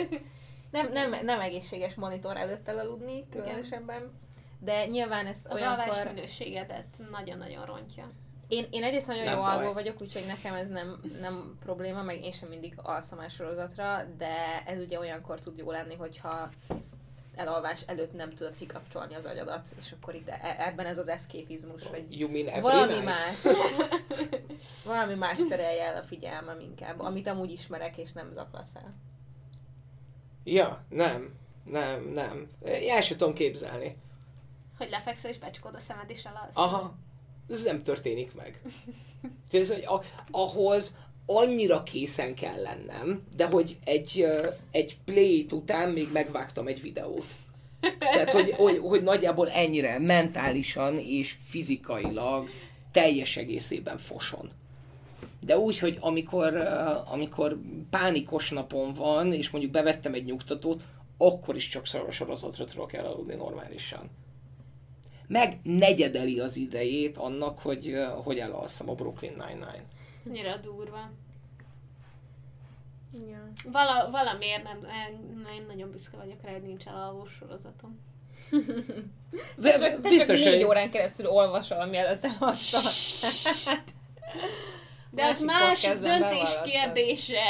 [SPEAKER 3] nem, nem, nem egészséges monitor előtt elaludni, különösebben. De nyilván ezt
[SPEAKER 2] Az
[SPEAKER 3] olyankor...
[SPEAKER 2] alvás minőségedet nagyon-nagyon rontja.
[SPEAKER 3] Én, én egyrészt nagyon
[SPEAKER 1] Nem
[SPEAKER 3] jó
[SPEAKER 1] baj.
[SPEAKER 3] alvó vagyok, úgyhogy nekem ez nem, nem probléma, meg én sem mindig alszom el sorozatra, de ez ugye olyankor tud jó lenni, hogyha elalvás előtt nem tudod kikapcsolni az agyadat, és akkor itt e- ebben ez az eszképizmus, hogy
[SPEAKER 1] You mean every
[SPEAKER 3] valami
[SPEAKER 1] night?
[SPEAKER 3] más, valami más terelje el a figyelmem inkább, amit amúgy ismerek, és nem zaklat fel.
[SPEAKER 1] Ja, nem. Nem, nem. El sem tudom képzelni.
[SPEAKER 2] Hogy lefekszel és becsukod a szemed és elalsz.
[SPEAKER 1] Aha, ez nem történik meg. Tehát, hogy a, ahhoz annyira készen kell lennem, de hogy egy, egy play után még megvágtam egy videót. Tehát, hogy, hogy, hogy nagyjából ennyire mentálisan és fizikailag teljes egészében foson. De úgy, hogy amikor, amikor pánikos napom van, és mondjuk bevettem egy nyugtatót, akkor is csak sor- sorozatra tudok elaludni normálisan meg negyedeli az idejét annak, hogy, hogy elalszom a Brooklyn Nine-Nine.
[SPEAKER 2] Annyira durva.
[SPEAKER 3] Ja.
[SPEAKER 2] Vala, valamiért nem, nem, nagyon büszke vagyok rá, hogy nincs elalvós sorozatom.
[SPEAKER 1] Ve-
[SPEAKER 3] Te
[SPEAKER 1] biztos,
[SPEAKER 3] csak négy
[SPEAKER 1] hogy...
[SPEAKER 3] órán keresztül olvasol, mielőtt elalszol.
[SPEAKER 2] De az más
[SPEAKER 3] podcastben
[SPEAKER 2] döntés kérdése.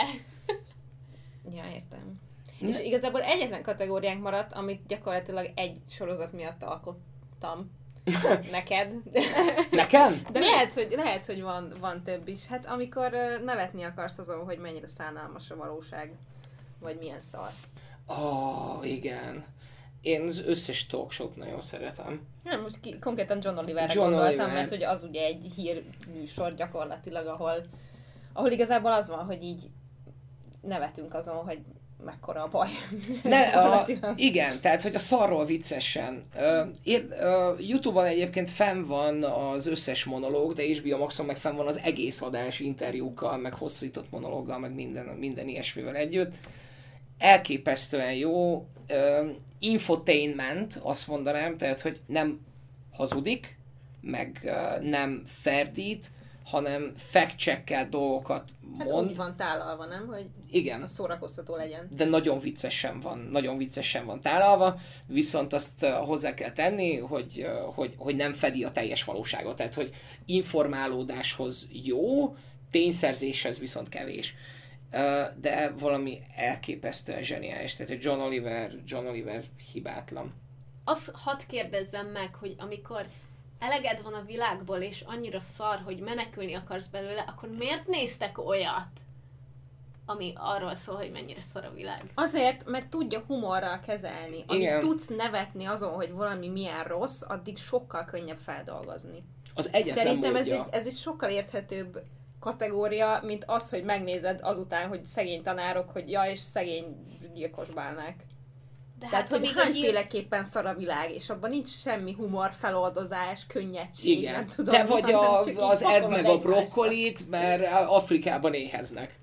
[SPEAKER 3] Ja, értem. És igazából egyetlen kategóriánk maradt, amit gyakorlatilag egy sorozat miatt alkottam neked.
[SPEAKER 1] Nekem?
[SPEAKER 3] De lehet, hogy, lehet, hogy van, van több is. Hát amikor nevetni akarsz azon, hogy mennyire szánalmas a valóság, vagy milyen szar.
[SPEAKER 1] Ah, igen. Én az összes talk show-t nagyon szeretem.
[SPEAKER 3] Nem, most ki, konkrétan John Oliverre
[SPEAKER 1] John
[SPEAKER 3] gondoltam,
[SPEAKER 1] Oliver.
[SPEAKER 3] mert hogy az ugye egy hírműsor gyakorlatilag, ahol, ahol igazából az van, hogy így nevetünk azon, hogy mekkora a baj.
[SPEAKER 1] Ne, a, igen, tehát, hogy a szarról viccesen. Uh, ér, uh, Youtube-on egyébként fenn van az összes monológ, de HBO Maxon meg fenn van az egész adás interjúkkal, meg hosszított monológgal, meg minden, minden ilyesmivel együtt. Elképesztően jó. Uh, infotainment, azt mondanám, tehát, hogy nem hazudik, meg uh, nem ferdít, hanem fact dolgokat
[SPEAKER 3] Hát
[SPEAKER 1] mond.
[SPEAKER 3] úgy van tálalva, nem? Hogy
[SPEAKER 1] Igen
[SPEAKER 3] az szórakoztató legyen.
[SPEAKER 1] de nagyon viccesen van, nagyon viccesen van tálalva, viszont azt hozzá kell tenni, hogy, hogy, hogy nem fedi a teljes valóságot, tehát hogy informálódáshoz jó, tényszerzéshez viszont kevés. De valami elképesztően zseniális, tehát hogy John Oliver, John Oliver hibátlan.
[SPEAKER 2] Azt hadd kérdezzem meg, hogy amikor eleged van a világból, és annyira szar, hogy menekülni akarsz belőle, akkor miért néztek olyat, ami arról szól, hogy mennyire szar a világ?
[SPEAKER 3] Azért, mert tudja humorral kezelni. Amíg
[SPEAKER 1] Igen.
[SPEAKER 3] tudsz nevetni azon, hogy valami milyen rossz, addig sokkal könnyebb feldolgozni.
[SPEAKER 1] Az egyetlen
[SPEAKER 3] Szerintem ez
[SPEAKER 1] módja.
[SPEAKER 3] egy, ez egy sokkal érthetőbb kategória, mint az, hogy megnézed azután, hogy szegény tanárok, hogy ja, és szegény gyilkos bálnák.
[SPEAKER 2] De
[SPEAKER 3] Tehát,
[SPEAKER 2] hát,
[SPEAKER 3] hogy hányféleképpen szar a világ, és abban nincs semmi humor, feloldozás, könnyedség,
[SPEAKER 1] Igen.
[SPEAKER 3] nem tudom.
[SPEAKER 1] De vagy a, az ed meg a brokkolit, mert Afrikában éheznek.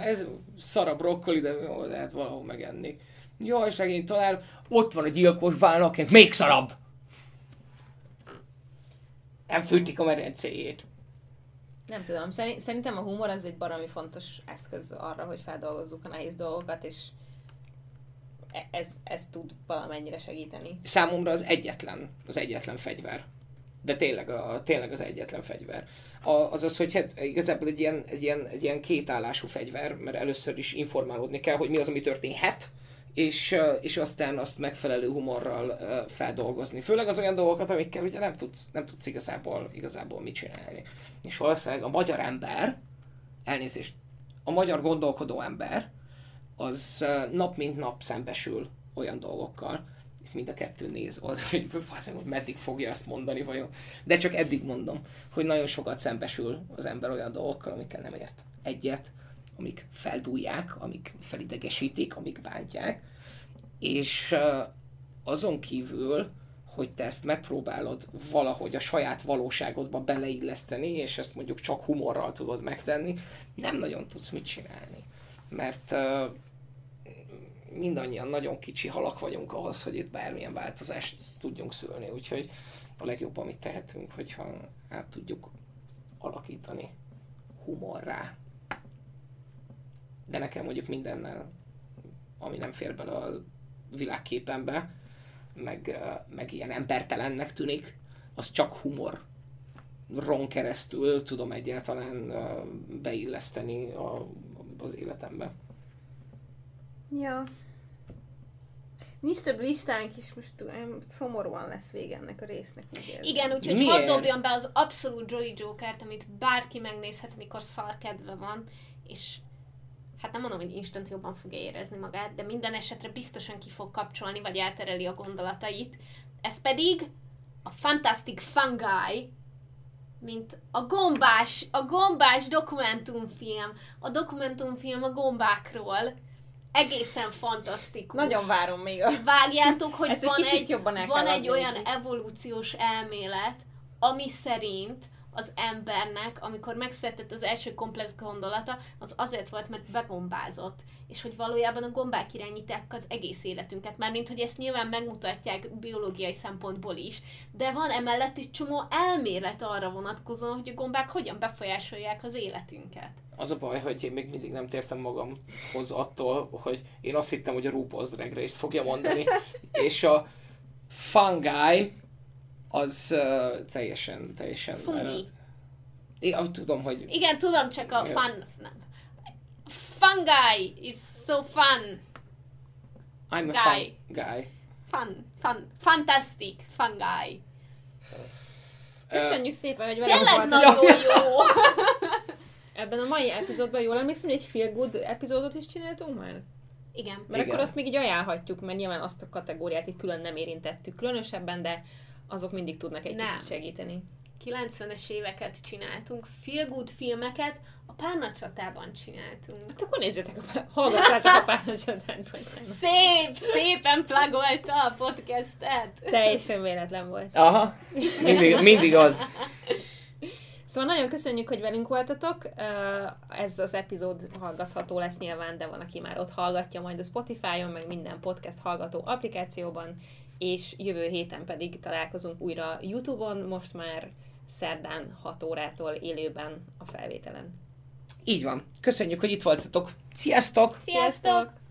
[SPEAKER 1] Ez szar a brokkoli, de jó, lehet valahol megenni. Jaj, segény, talán ott van a gyilkos akinek még szarabb. Nem fűtik a medencéjét.
[SPEAKER 3] Nem tudom, szeri- szerintem a humor az egy baromi fontos eszköz arra, hogy feldolgozzuk a nehéz dolgokat, és ez, ez tud valamennyire segíteni.
[SPEAKER 1] Számomra az egyetlen, az egyetlen fegyver. De tényleg, a, tényleg az egyetlen fegyver. A, az az, hogy hát igazából egy ilyen, egy, ilyen, egy ilyen kétállású fegyver, mert először is informálódni kell, hogy mi az, ami történhet, és, ö, és aztán azt megfelelő humorral ö, feldolgozni. Főleg az olyan dolgokat, amikkel ugye nem tudsz, nem tudsz igazából, igazából mit csinálni. És valószínűleg a magyar ember, elnézést, a magyar gondolkodó ember, az nap mint nap szembesül olyan dolgokkal, és mind a kettő néz old, hogy faszom, hogy meddig fogja ezt mondani vajon. De csak eddig mondom, hogy nagyon sokat szembesül az ember olyan dolgokkal, amikkel nem ért egyet, amik feldúlják, amik felidegesítik, amik bántják, és azon kívül, hogy te ezt megpróbálod valahogy a saját valóságodba beleilleszteni, és ezt mondjuk csak humorral tudod megtenni, nem nagyon tudsz mit csinálni. Mert mindannyian nagyon kicsi halak vagyunk ahhoz, hogy itt bármilyen változást tudjunk szülni, úgyhogy a legjobb, amit tehetünk, hogyha át tudjuk alakítani humorrá. De nekem mondjuk mindennel, ami nem fér bele a világképembe, meg, meg ilyen embertelennek tűnik, az csak humor ron keresztül tudom egyáltalán beilleszteni a, az életembe.
[SPEAKER 3] Ja. Nincs több listánk is, most olyan szomorúan lesz vége ennek a résznek. úgy érzem.
[SPEAKER 2] Igen, úgyhogy
[SPEAKER 1] Miért?
[SPEAKER 2] hadd dobjam be az abszolút Jolly Jokert, amit bárki megnézhet, amikor szar kedve van, és hát nem mondom, hogy instant jobban fogja érezni magát, de minden esetre biztosan ki fog kapcsolni, vagy eltereli a gondolatait. Ez pedig a Fantastic Fungi, mint a gombás, a gombás dokumentumfilm. A dokumentumfilm a gombákról. Egészen fantasztikus.
[SPEAKER 3] Nagyon várom még a...
[SPEAKER 2] Vágjátok, hogy
[SPEAKER 3] Ezt egy
[SPEAKER 2] van
[SPEAKER 3] kicsit
[SPEAKER 2] egy,
[SPEAKER 3] jobban el
[SPEAKER 2] van egy olyan evolúciós elmélet, ami szerint az embernek, amikor megszületett az első komplex gondolata, az azért volt, mert begombázott. És hogy valójában a gombák irányítják az egész életünket. Mármint, hogy ezt nyilván megmutatják biológiai szempontból is. De van emellett egy csomó elmélet arra vonatkozóan, hogy a gombák hogyan befolyásolják az életünket.
[SPEAKER 1] Az a baj, hogy én még mindig nem tértem magamhoz attól, hogy én azt hittem, hogy a RuPaul's Drag Race-t fogja mondani, és a fungi az uh, teljesen, teljesen...
[SPEAKER 2] Fungi.
[SPEAKER 1] Én tudom, hogy
[SPEAKER 2] Igen, tudom, csak a fun... Nem. Fungi is so fun.
[SPEAKER 1] I'm a
[SPEAKER 2] Guy.
[SPEAKER 1] fun guy.
[SPEAKER 2] Fun, fun, fantastic, fungi.
[SPEAKER 3] Köszönjük szépen, hogy velünk
[SPEAKER 2] Tényleg nagyon jó!
[SPEAKER 3] Ebben a mai epizódban jól emlékszem, hogy egy feel good epizódot is csináltunk már?
[SPEAKER 2] Igen.
[SPEAKER 3] Mert
[SPEAKER 1] Igen.
[SPEAKER 3] akkor azt még így ajánlhatjuk, mert nyilván azt a kategóriát így külön nem érintettük különösebben, de azok mindig tudnak egy
[SPEAKER 2] Nem.
[SPEAKER 3] kicsit segíteni.
[SPEAKER 2] 90-es éveket csináltunk, feel good filmeket a párnacsatában csináltunk.
[SPEAKER 3] Hát akkor nézzétek, a, hallgassátok a párnacsatát.
[SPEAKER 2] Szép, szépen plagolta a podcastet.
[SPEAKER 3] Teljesen véletlen volt.
[SPEAKER 1] Aha, mindig, mindig az.
[SPEAKER 3] Szóval nagyon köszönjük, hogy velünk voltatok. Ez az epizód hallgatható lesz nyilván, de van, aki már ott hallgatja majd a Spotify-on, meg minden podcast hallgató applikációban, és jövő héten pedig találkozunk újra YouTube-on, most már szerdán 6 órától élőben a felvételen.
[SPEAKER 1] Így van. Köszönjük, hogy itt voltatok. Sziasztok!
[SPEAKER 2] Sziasztok!